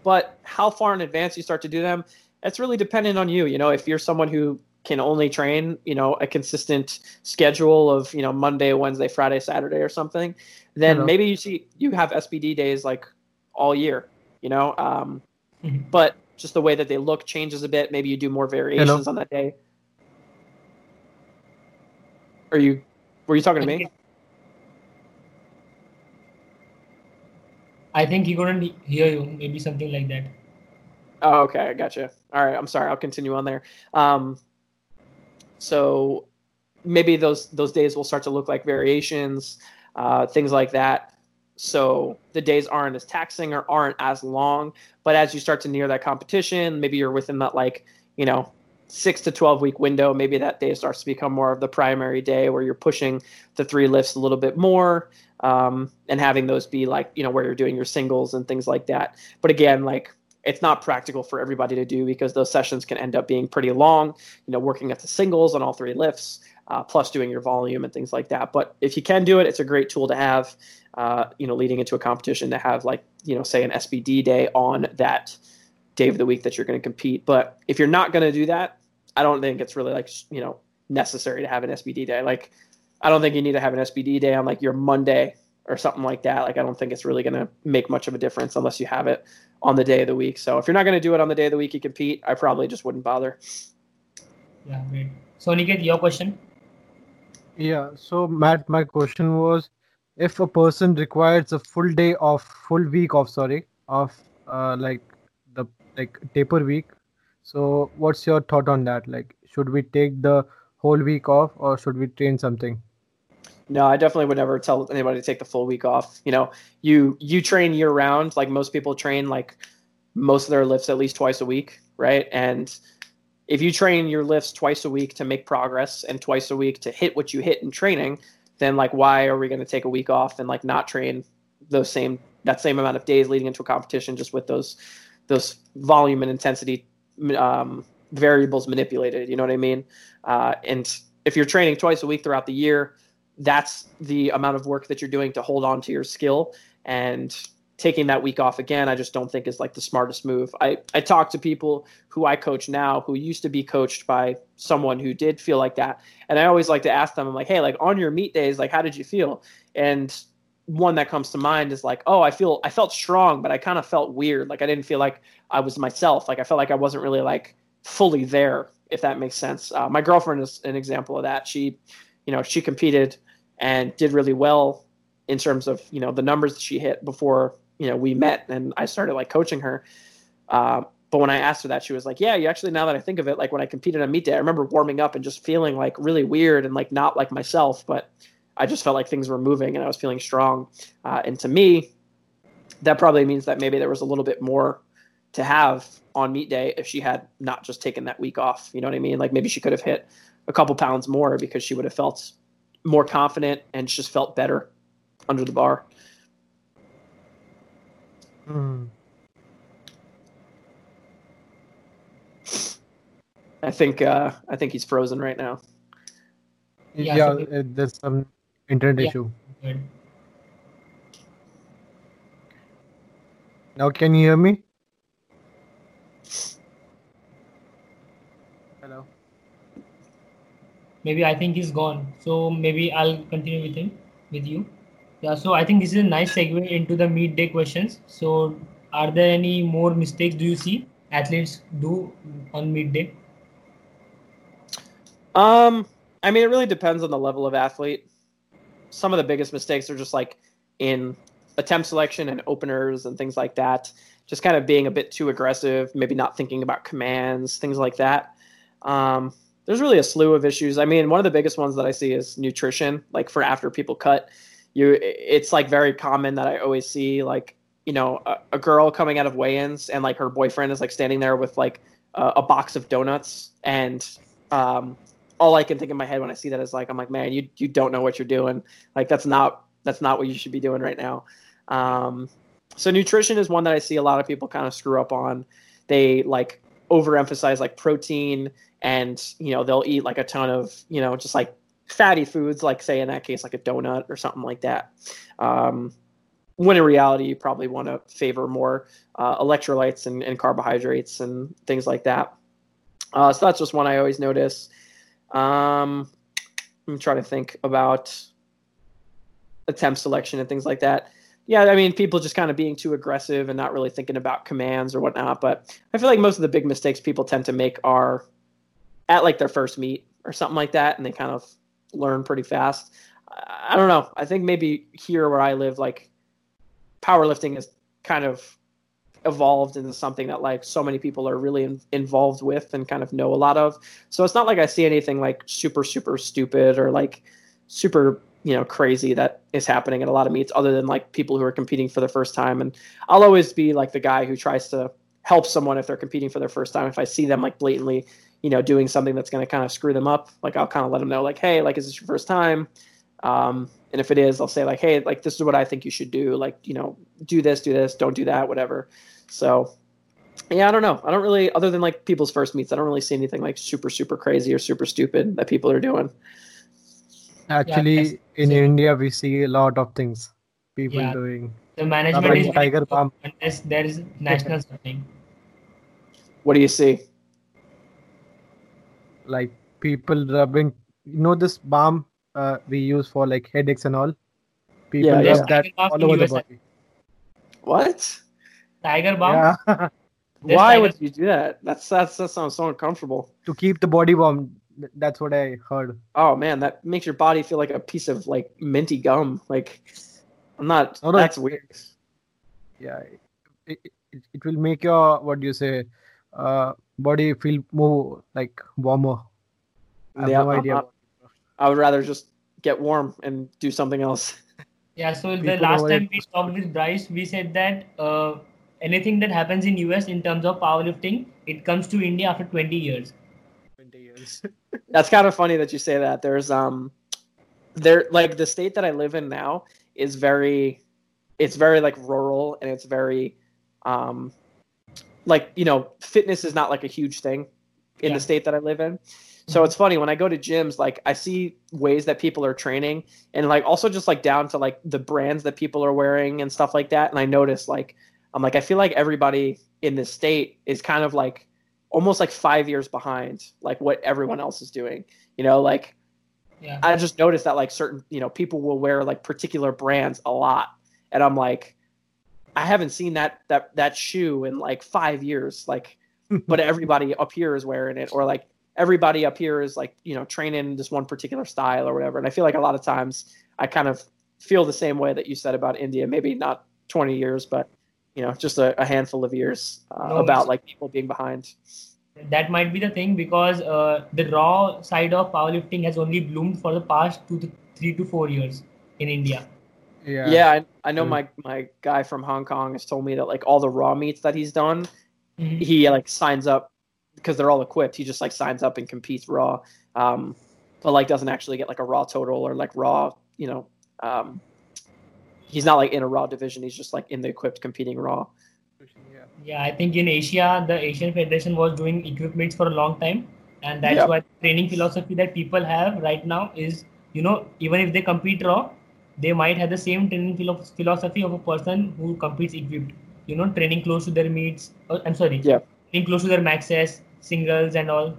but how far in advance you start to do them, it's really dependent on you. You know, if you're someone who can only train, you know, a consistent schedule of, you know, Monday, Wednesday, Friday, Saturday or something, then maybe you see you have SBD days like all year, you know. Um, Mhm. but just the way that they look changes a bit. Maybe you do more variations on that day. Are you were you talking to me? I think he couldn't he- hear you. Maybe something like that. Oh, okay, I gotcha. All right, I'm sorry. I'll continue on there. Um, so maybe those those days will start to look like variations, uh, things like that. So the days aren't as taxing or aren't as long. But as you start to near that competition, maybe you're within that like you know six to twelve week window. Maybe that day starts to become more of the primary day where you're pushing the three lifts a little bit more. Um, and having those be like you know where you're doing your singles and things like that. But again, like it's not practical for everybody to do because those sessions can end up being pretty long. You know, working at the singles on all three lifts, uh, plus doing your volume and things like that. But if you can do it, it's a great tool to have. Uh, you know, leading into a competition to have like you know, say an SBD day on that day of the week that you're going to compete. But if you're not going to do that, I don't think it's really like you know necessary to have an SBD day. Like, I don't think you need to have an SBD day on like your Monday or something like that. Like, I don't think it's really going to make much of a difference unless you have it on the day of the week. So if you're not going to do it on the day of the week you compete, I probably just wouldn't bother. Yeah, great. So Niket, your question. Yeah. So Matt, my question was, if a person requires a full day off, full week off, sorry, of uh, like the like taper week. So what's your thought on that? Like, should we take the whole week off, or should we train something? No, I definitely would never tell anybody to take the full week off. You know, you you train year round. Like most people train like most of their lifts at least twice a week, right? And if you train your lifts twice a week to make progress and twice a week to hit what you hit in training, then like why are we going to take a week off and like not train those same that same amount of days leading into a competition just with those those volume and intensity um, variables manipulated? You know what I mean? Uh, and if you're training twice a week throughout the year, that's the amount of work that you're doing to hold on to your skill and taking that week off again i just don't think is like the smartest move. I i talk to people who i coach now who used to be coached by someone who did feel like that and i always like to ask them i'm like hey like on your meet days like how did you feel? And one that comes to mind is like oh i feel i felt strong but i kind of felt weird. Like i didn't feel like i was myself. Like i felt like i wasn't really like fully there if that makes sense. Uh, my girlfriend is an example of that. She you know she competed and did really well in terms of you know the numbers that she hit before you know we met and I started like coaching her. Uh, but when I asked her that, she was like, "Yeah, you actually now that I think of it, like when I competed on meet day, I remember warming up and just feeling like really weird and like not like myself, but I just felt like things were moving and I was feeling strong. Uh, and to me, that probably means that maybe there was a little bit more to have on meet day if she had not just taken that week off. You know what I mean? Like maybe she could have hit a couple pounds more because she would have felt more confident and just felt better under the bar. Hmm. I think uh, I think he's frozen right now. Yeah, Yeah, so- uh, there's some internet Yeah. issue. Good. Now, can you hear me? Hello. Maybe I think he's gone. So maybe I'll continue with him, with you. Yeah. So I think this is a nice segue into the meet day questions. So are there any more mistakes do you see athletes do on meet day? Um, I mean, it really depends on the level of athlete. Some of the biggest mistakes are just like in attempt selection and openers and things like that. Just kind of being a bit too aggressive, maybe not thinking about commands, things like that. Um, there's really a slew of issues. I mean, one of the biggest ones that I see is nutrition. Like for after people cut, you, it's like very common that I always see like you know a, a girl coming out of weigh-ins and like her boyfriend is like standing there with like a, a box of donuts and um, all I can think in my head when I see that is like I'm like man you you don't know what you're doing like that's not that's not what you should be doing right now. Um, so nutrition is one that I see a lot of people kind of screw up on. They like overemphasize like protein and you know they'll eat like a ton of you know just like fatty foods like say in that case like a donut or something like that. Um, when in reality you probably want to favor more uh, electrolytes and, and carbohydrates and things like that. Uh, so that's just one I always notice. Um, I'm trying to think about attempt selection and things like that. Yeah, I mean, people just kind of being too aggressive and not really thinking about commands or whatnot. But I feel like most of the big mistakes people tend to make are at like their first meet or something like that, and they kind of learn pretty fast. I don't know. I think maybe here where I live, like powerlifting is kind of evolved into something that like so many people are really in, involved with and kind of know a lot of. So it's not like I see anything like super super stupid or like super you know crazy that is happening at a lot of meets other than like people who are competing for the first time and I'll always be like the guy who tries to help someone if they're competing for their first time if I see them like blatantly you know doing something that's going to kind of screw them up like I'll kind of let them know like hey like is this your first time um, and if it is I'll say like hey like this is what I think you should do like you know do this do this don't do that whatever so yeah, I don't know. I don't really, other than like people's first meets, I don't really see anything like super, super crazy or super stupid that people are doing. Actually, yes. in India, we see a lot of things people Yeah. doing. The management Like is Tiger good Balm. unless there is national something. What do you see? Like people rubbing, you know, this balm uh, we use for like headaches and all. People Yeah, There's rub that all over the body. What? Tiger Balm. Yeah, Why Tiger- would you do that? That's, that's, that sounds so uncomfortable. to keep the body warm. That's what I heard. Oh man, that makes your body feel like a piece of like minty gum. Like, I'm not, Oh, no, that's weird. Yeah, it, it, it will make your what do you say, uh, body feel more like warmer. I have Yeah, no idea. not- I would rather just get warm and do something else. Yeah, so the last time we talked with Bryce, we said that uh, anything that happens in US in terms of powerlifting, it comes to India after 20 years. 20 years. That's kind of funny that you say that. There's um there like the state that I live in now is very it's very like rural and it's very um like you know fitness is not like a huge thing in Yeah. the state that I live in. So mm-hmm. it's funny when I go to gyms like I see ways that people are training and like also just like down to like the brands that people are wearing and stuff like that and I notice like I'm like I feel like everybody in this state is kind of like almost like 5 years behind like what everyone else is doing. You know, like Yeah. I just noticed that like certain, you know, people will wear like particular brands a lot. And I'm like, I haven't seen that that that shoe in like five years. Like, but everybody up here is wearing it, or like everybody up here is like, you know, training this one particular style or whatever. And I feel like a lot of times I kind of feel the same way that you said about India. Maybe not 20 years, but you know, just a, a handful of years uh, No, about like people being behind. That might be the thing because uh, the raw side of powerlifting has only bloomed for the past two to three to four years in India. Yeah. Yeah, I, I know Mm. my my guy from Hong Kong has told me that like all the raw meets that he's done, Mhm. he like signs up because they're all equipped. He just like signs up and competes raw, um, but like doesn't actually get like a raw total or like raw. You know, um, he's not like in a raw division. He's just like in the equipped competing raw. Yeah. Yeah, I think in Asia, the Asian Federation was doing equipments for a long time, and that's Yeah. why training philosophy that people have right now is, you know, even if they compete raw, they might have the same training philo- philosophy of a person who competes equipped. You know, training close to their meets. Uh, I'm sorry. Yeah. Training close to their maxes, singles, and all.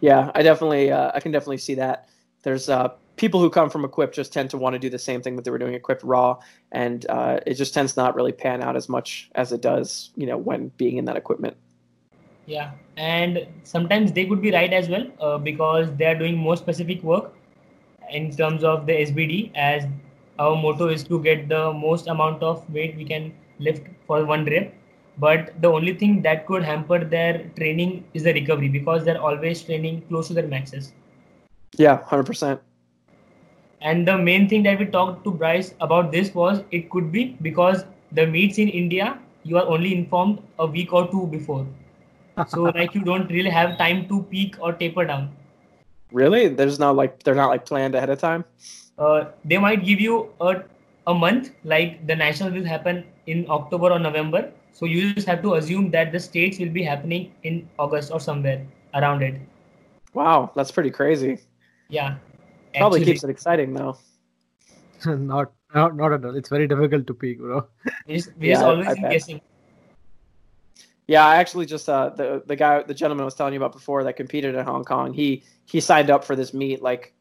Yeah, I definitely uh, I can definitely see that. There's uh, people who come from equipped just tend to want to do the same thing that they were doing equipped raw, and uh, it just tends to not really pan out as much as it does, you know, when being in that equipment. Yeah, and sometimes they could be right as well uh, because they are doing more specific work in terms of the SBD. As our motto is to get the most amount of weight we can lift for one rep. But the only thing that could hamper their training is the recovery because they're always training close to their maxes. Yeah, hundred percent. And the main thing that we talked to Bryce about this was it could be because the meets in India, you are only informed a week or two before. So like you don't really have time to peak or taper down. Really? There's not like they're not like planned ahead of time. Uh, they might give you a, a month, like the national will happen in October or November. So you just have to assume that the states will be happening in August or somewhere around it. Wow, that's pretty crazy. Yeah. Probably Actually, keeps it exciting though. not, not, not at all. It's very difficult to peak, bro. We're just, we're just Yeah, always I guessing. Yeah, I actually just uh, the the guy, the gentleman I was telling you about before that competed in Hong Kong. He he signed up for this meet like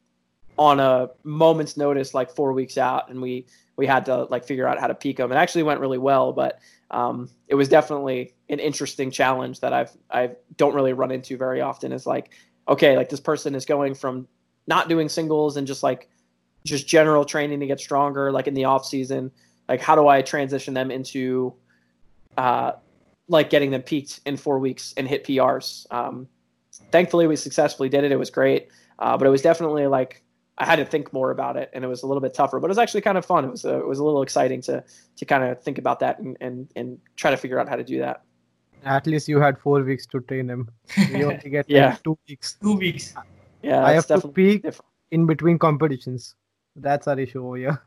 on a moment's notice, like four weeks out, and we we had to like figure out how to peak him. It actually went really well, but um, it was definitely an interesting challenge that I've I don't really run into very often. Is like, okay, like this person is going from not doing singles and just like just general training to get stronger, like in the off season. Like, how do I transition them into uh, like getting them peaked in four weeks and hit PRs? Um, thankfully, we successfully did it. It was great, uh, but it was definitely like I had to think more about it, and it was a little bit tougher. But it was actually kind of fun. It was a, it was a little exciting to to kind of think about that and, and and try to figure out how to do that. At least you had four weeks to train him. We only get Yeah. like two weeks. Two weeks. Yeah, I have to definitely peak different. in between competitions. That's our issue over here.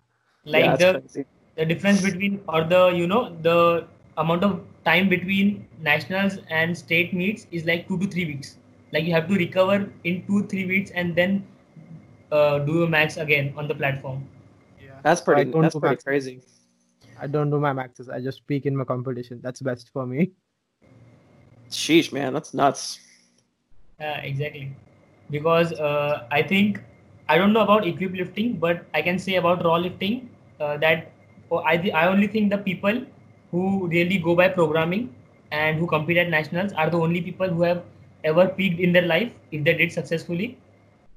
Like yeah, the crazy. the difference between or the you know the amount of time between nationals and state meets is like two to three weeks. Like you have to recover in two three weeks and then uh, do a max again on the platform. Yeah. That's I pretty. don't That's do pretty maxes. crazy. I don't do my maxes. I just peak in my competition. That's best for me. Sheesh, man, that's nuts. Yeah, exactly. Because uh, I think I don't know about equip lifting, but I can say about raw lifting uh, that oh, I th- I only think the people who really go by programming and who compete at nationals are the only people who have ever peaked in their life if they did successfully.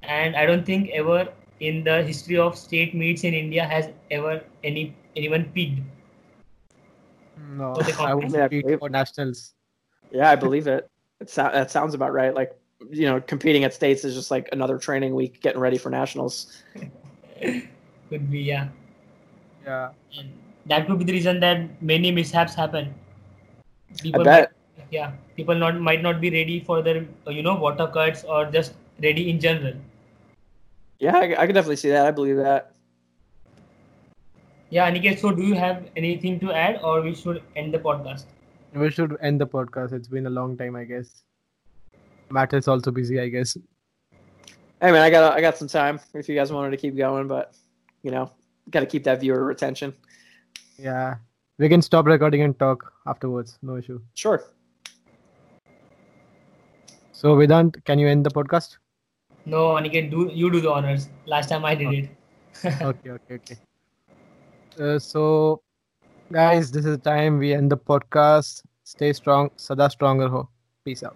And I don't think ever in the history of state meets in India has ever any anyone peaked. No, For I would competition. peak Yeah, for nationals. Yeah, I believe it. It so- that sounds about right. Like you know, competing at states is just like another training week, getting ready for nationals. Could be yeah. Yeah. And that could be the reason that many mishaps happen. I bet. Might, yeah, people not might not be ready for their uh, you know water cuts or just ready in general. Yeah, I, I can definitely see that. I believe that. Yeah, Aniket. So, do you have anything to add, or we should end the podcast? We should end the podcast. It's been a long time, I guess. Matt is also busy, I guess. Hey man, I got I got some time if you guys wanted to keep going, but you know, got to keep that viewer retention. Yeah. We can stop recording and talk afterwards. No issue. Sure. So, Vedant, can you end the podcast? No, Aniket. Do you do the honors? Last time I did it. okay, okay, okay. Uh, so, guys, this is the time we end the podcast. Stay strong. Sada strong raho. Peace out.